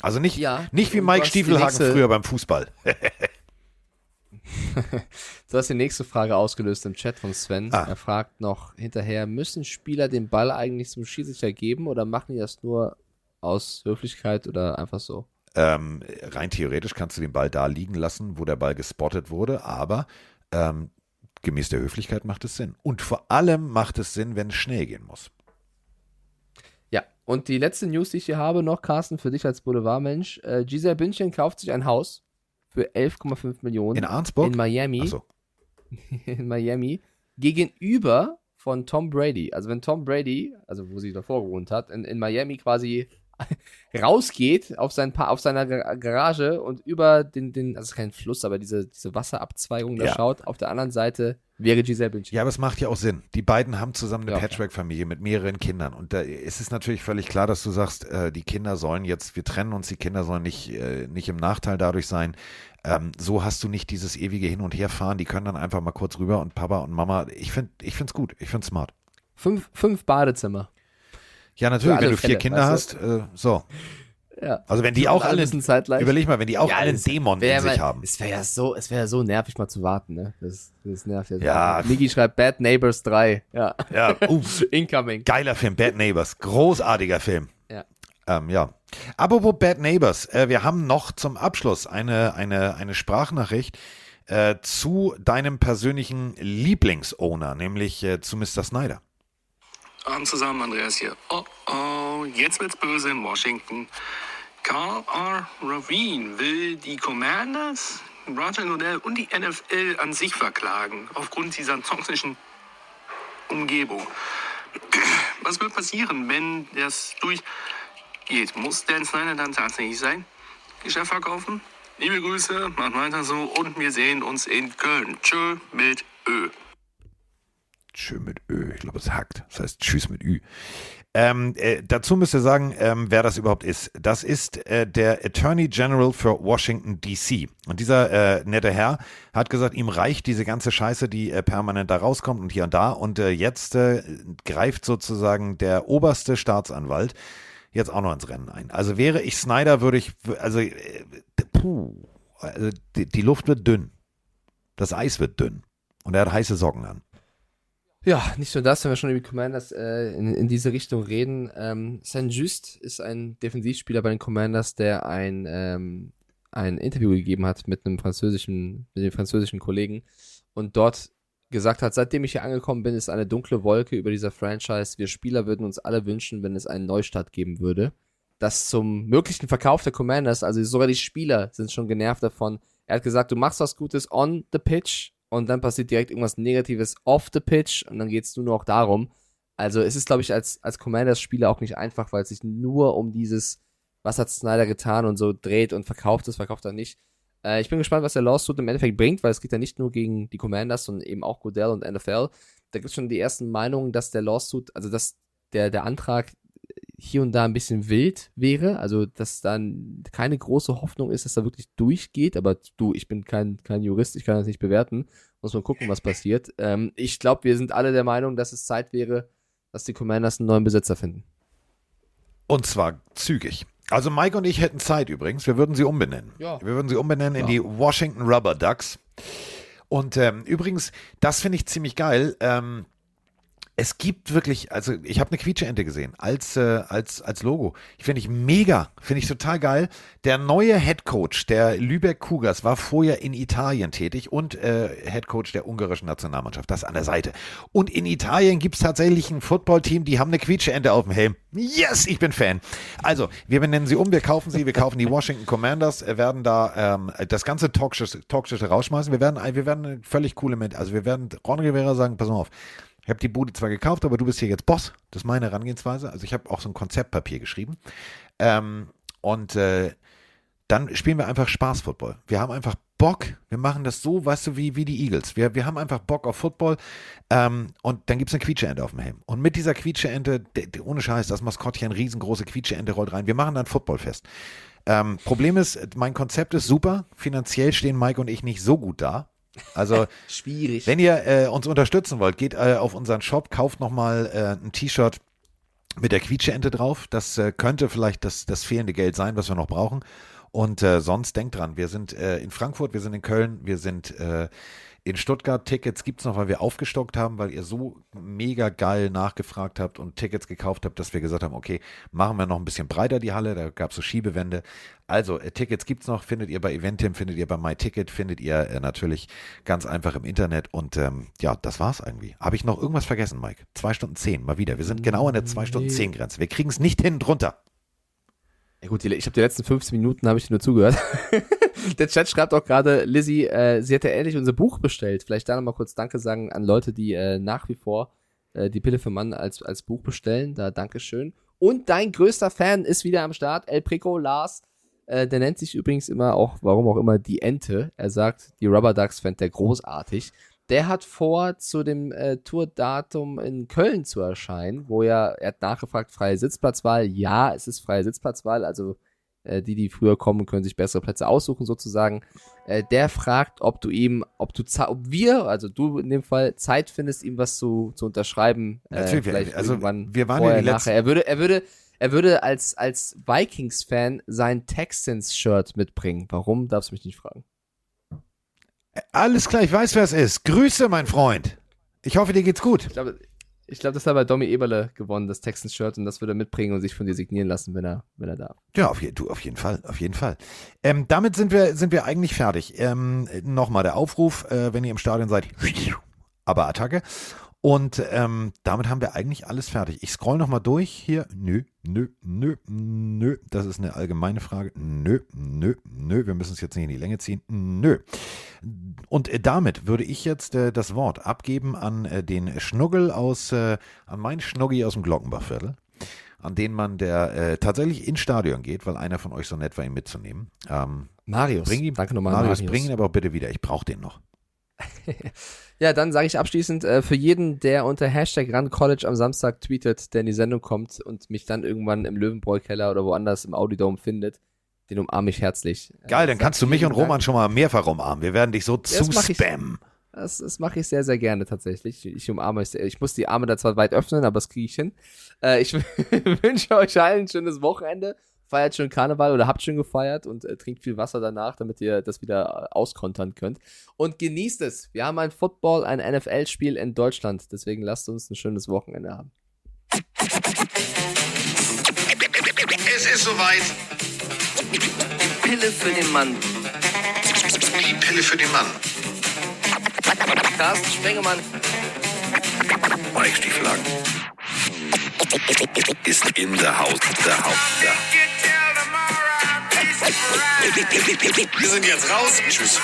Also nicht, Ja, nicht wie Mike Stiefelhagen früher beim Fußball. <laughs> Du hast die nächste Frage ausgelöst im Chat von Sven. Ah. Er fragt noch hinterher, müssen Spieler den Ball eigentlich zum Schiedsrichter geben oder machen die das nur aus Höflichkeit oder einfach so? Ähm, rein theoretisch kannst du den Ball da liegen lassen, wo der Ball gespottet wurde, aber ähm, gemäß der Höflichkeit macht es Sinn. Und vor allem macht es Sinn, wenn es schnell gehen muss. Und die letzte News, die ich hier habe, noch, Carsten, für dich als Boulevardmensch. Äh, Giselle Bündchen kauft sich ein Haus für 11,5 Millionen In Arnsburg? in Miami. Achso. <laughs> in Miami gegenüber von Tom Brady. Also wenn Tom Brady, also wo sie davor gewohnt hat, in, in Miami quasi <laughs> rausgeht auf, sein pa auf seiner Gar- Garage und über den, den, also kein Fluss, aber diese, diese Wasserabzweigung da Ja. schaut, auf der anderen Seite wäre Giselle Bündchen. Ja, aber es macht ja auch Sinn. Die beiden haben zusammen eine Ja. Patchwork-Familie mit mehreren Kindern. Und da ist es natürlich völlig klar, dass du sagst, äh, die Kinder sollen jetzt, wir trennen uns, die Kinder sollen nicht, äh, nicht im Nachteil dadurch sein. Ähm, so hast du nicht dieses ewige Hin- und Herfahren. Die können dann einfach mal kurz rüber und Papa und Mama, ich finde ich find's gut, ich find's smart. Fünf, fünf Badezimmer. Ja, natürlich, wenn du vier Fälle, Kinder weißt hast, äh, so. Ja. Also wenn die auch alle alle, überleg mal, wenn die auch Ja, alle einen Dämon in sich mal- haben. Es wäre ja so, es wäre ja so nervig mal zu warten, ne? Das, das nervt ja. so. Ja. Miki schreibt Bad Neighbors 3. Ja. Ja, uh, <laughs> Incoming. geiler Film, Bad Neighbors, großartiger Film. Ja. Ähm, ja. Apropos Bad Neighbors, äh, wir haben noch zum Abschluss eine, eine, eine Sprachnachricht äh, zu deinem persönlichen Lieblingsowner, nämlich äh, zu Mr. Snyder. Abend zusammen, Andreas hier. Oh oh, jetzt wird's böse in Washington. Carl R. Ravine will die Commanders, Roger Goodell und die NFL an sich verklagen, aufgrund dieser toxischen Umgebung. Was wird passieren, wenn das durchgeht? Muss Dan Snyder dann tatsächlich sein Geschäft verkaufen? Liebe Grüße, macht weiter so und wir sehen uns in Köln. Tschö mit Ö. Tschö mit Ö, ich glaube, es hackt. Das heißt Tschüss mit Ü. Ähm, äh, dazu müsst ihr sagen, ähm, wer das überhaupt ist. Das ist äh, der Attorney General für Washington, D.C. Und dieser äh, nette Herr hat gesagt, ihm reicht diese ganze Scheiße, die äh, permanent da rauskommt und hier und da. Und äh, jetzt äh, greift sozusagen der oberste Staatsanwalt jetzt auch noch ins Rennen ein. Also wäre ich Snyder, würde ich, also, puh, also die, die Luft wird dünn. Das Eis wird dünn. Und er hat heiße Socken an. Ja, nicht nur das, wenn wir schon über die Commanders äh, in, in diese Richtung reden. Ähm, Saint Just ist ein Defensivspieler bei den Commanders, der ein, ähm, ein Interview gegeben hat mit einem französischen, mit dem französischen Kollegen und dort gesagt hat, seitdem ich hier angekommen bin, ist eine dunkle Wolke über dieser Franchise. Wir Spieler würden uns alle wünschen, wenn es einen Neustart geben würde. Das zum möglichen Verkauf der Commanders, also sogar die Spieler sind schon genervt davon. Er hat gesagt, du machst was Gutes on the pitch und dann passiert direkt irgendwas Negatives off the pitch und dann geht es nur noch darum. Also es ist, glaube ich, als, als Commanders-Spieler auch nicht einfach, weil es sich nur um dieses, was hat Snyder getan und so dreht und verkauft es, verkauft er nicht. Äh, ich bin gespannt, was der Lawsuit im Endeffekt bringt, weil es geht ja nicht nur gegen die Commanders, sondern eben auch Goodell und NFL. Da gibt es schon die ersten Meinungen, dass der Lawsuit, also dass der, der Antrag hier und da ein bisschen wild wäre, also dass dann keine große Hoffnung ist, dass da wirklich durchgeht, aber du, ich bin kein, kein Jurist, ich kann das nicht bewerten, muss man gucken, was passiert. Ähm, ich glaube, wir sind alle der Meinung, dass es Zeit wäre, dass die Commanders einen neuen Besitzer finden. Und zwar zügig. Also Mike und ich hätten Zeit übrigens. Wir würden sie umbenennen. Ja. Wir würden sie umbenennen in die Washington Rubber Ducks. Und ähm, übrigens, das finde ich ziemlich geil. Ähm, es gibt wirklich, also ich habe eine Quietscheente gesehen als, äh, als, als Logo. Ich finde ich mega, finde ich total geil. Der neue Head Coach der Lübeck Cougars war vorher in Italien tätig und äh, Head Coach der ungarischen Nationalmannschaft, das an der Seite. Und in Italien gibt es tatsächlich ein Footballteam, die haben eine Quietscheente auf dem Helm. Yes, ich bin Fan. Also, wir benennen sie um, wir kaufen sie, wir kaufen die Washington Commanders, äh, werden da ähm, das ganze Talkshow rausschmeißen. Wir werden, wir werden völlig coole mit, also wir werden Ron Rivera sagen, pass mal auf, ich habe die Bude zwar gekauft, aber du bist hier jetzt Boss. Das ist meine Herangehensweise. Also ich habe auch so ein Konzeptpapier geschrieben. Ähm, und äh, dann spielen wir einfach Spaß-Football. Wir haben einfach Bock. Wir machen das so, weißt du, wie, wie die Eagles. Wir, wir haben einfach Bock auf Football. Ähm, und dann gibt es eine Quietscheente auf dem Helm. Und mit dieser Quietscheente, ohne Scheiß, das Maskottchen, riesengroße Quietscheente rollt rein. Wir machen dann Footballfest. Ähm, Problem ist, mein Konzept ist super. Finanziell stehen Mike und ich nicht so gut da. Also <laughs> schwierig. Wenn ihr äh, uns unterstützen wollt, geht äh, auf unseren Shop, kauft nochmal äh, ein T-Shirt mit der Quietscheente drauf. Das äh, könnte vielleicht das, das fehlende Geld sein, was wir noch brauchen. Und äh, sonst denkt dran, wir sind äh, in Frankfurt, wir sind in Köln, wir sind äh, in Stuttgart. Tickets gibt es noch, weil wir aufgestockt haben, weil ihr so mega geil nachgefragt habt und Tickets gekauft habt, dass wir gesagt haben, okay, machen wir noch ein bisschen breiter die Halle. Da gab es so Schiebewände. Also, äh, Tickets gibt es noch, findet ihr bei Eventim, findet ihr bei MyTicket, findet ihr äh, natürlich ganz einfach im Internet. Und ähm, ja, das war's irgendwie. Habe ich noch irgendwas vergessen, Mike? Zwei Stunden zehn, mal wieder. Wir sind genau an der zwei Stunden zehn Grenze. Wir kriegen es nicht hin drunter. Ja gut, ich habe die letzten 15 Minuten habe ich nur zugehört. <laughs> Der Chat schreibt auch gerade, Lizzie, äh, sie hätte endlich unser Buch bestellt. Vielleicht da nochmal kurz Danke sagen an Leute, die äh, nach wie vor äh, die Pille für Mann als, als Buch bestellen. Da Dankeschön. Und dein größter Fan ist wieder am Start, El Prico Lars. Äh, der nennt sich übrigens immer auch, warum auch immer, die Ente. Er sagt, die Rubber Ducks fände der großartig. Der hat vor, zu dem äh, Tourdatum in Köln zu erscheinen, wo ja, er hat nachgefragt, freie Sitzplatzwahl. Ja, es ist freie Sitzplatzwahl, also äh, die, die früher kommen, können sich bessere Plätze aussuchen sozusagen. Äh, der fragt, ob du ihm, ob du, ob wir, also du in dem Fall, Zeit findest, ihm was zu, zu unterschreiben. Äh, Natürlich, vielleicht also irgendwann wir waren ja vorher, die letzten- nachher. Er würde, er würde, er würde als, als Vikings-Fan sein Texans-Shirt mitbringen. Warum, darfst du mich nicht fragen. Alles klar, ich weiß, wer es ist. Grüße, mein Freund. Ich hoffe, dir geht's gut. Ich glaube, ich glaube, das hat bei Domi Eberle gewonnen, das Texans-Shirt, und das würde er mitbringen und sich von dir signieren lassen, wenn er, wenn er darf. Ja, auf, je, du, auf jeden Fall, auf jeden Fall. Ähm, damit sind wir, sind wir eigentlich fertig. Ähm, Nochmal der Aufruf, äh, wenn ihr im Stadion seid, aber Attacke. Und ähm, damit haben wir eigentlich alles fertig. Ich scroll nochmal durch hier. Nö, nö, nö, nö. Das ist eine allgemeine Frage. Nö, nö, nö. Wir müssen es jetzt nicht in die Länge ziehen. Nö. Und äh, damit würde ich jetzt äh, das Wort abgeben an äh, den Schnuggel aus, äh, an meinen Schnuggi aus dem Glockenbachviertel, an den man, der äh, tatsächlich ins Stadion geht, weil einer von euch so nett war, ihn mitzunehmen. Ähm, Marius. bring ihn, Danke nochmal, Marius, Marius. bring ihn aber auch bitte wieder. Ich brauche den noch. Ja, dann sage ich abschließend, äh, für jeden, der unter Hashtag RunCollege am Samstag tweetet, der in die Sendung kommt und mich dann irgendwann im Löwenbräu-Keller oder woanders im Audidome findet, den umarme ich herzlich. Geil, Äh, dann sag kannst du mich und Roman Dank. schon mal mehrfach umarmen. Wir werden dich so Ja, zuspammen. Das, das mache ich sehr, sehr gerne tatsächlich. Ich umarme es. sehr. Ich muss die Arme da zwar weit öffnen, aber das kriege ich hin. Äh, ich <laughs> wünsche euch allen ein schönes Wochenende. Feiert schön Karneval oder habt schön gefeiert und äh, trinkt viel Wasser danach, damit ihr das wieder äh, auskontern könnt. Und genießt es. Wir haben ein Football, ein NFL-Spiel in Deutschland. Deswegen lasst uns ein schönes Wochenende haben. Es ist soweit. Pille für den Mann. Die Pille für den Mann. Carsten Spengemann. Mike Stieflagen. Ist in der Haus. Der Haus. Der. Wir sind jetzt raus. Tschüss.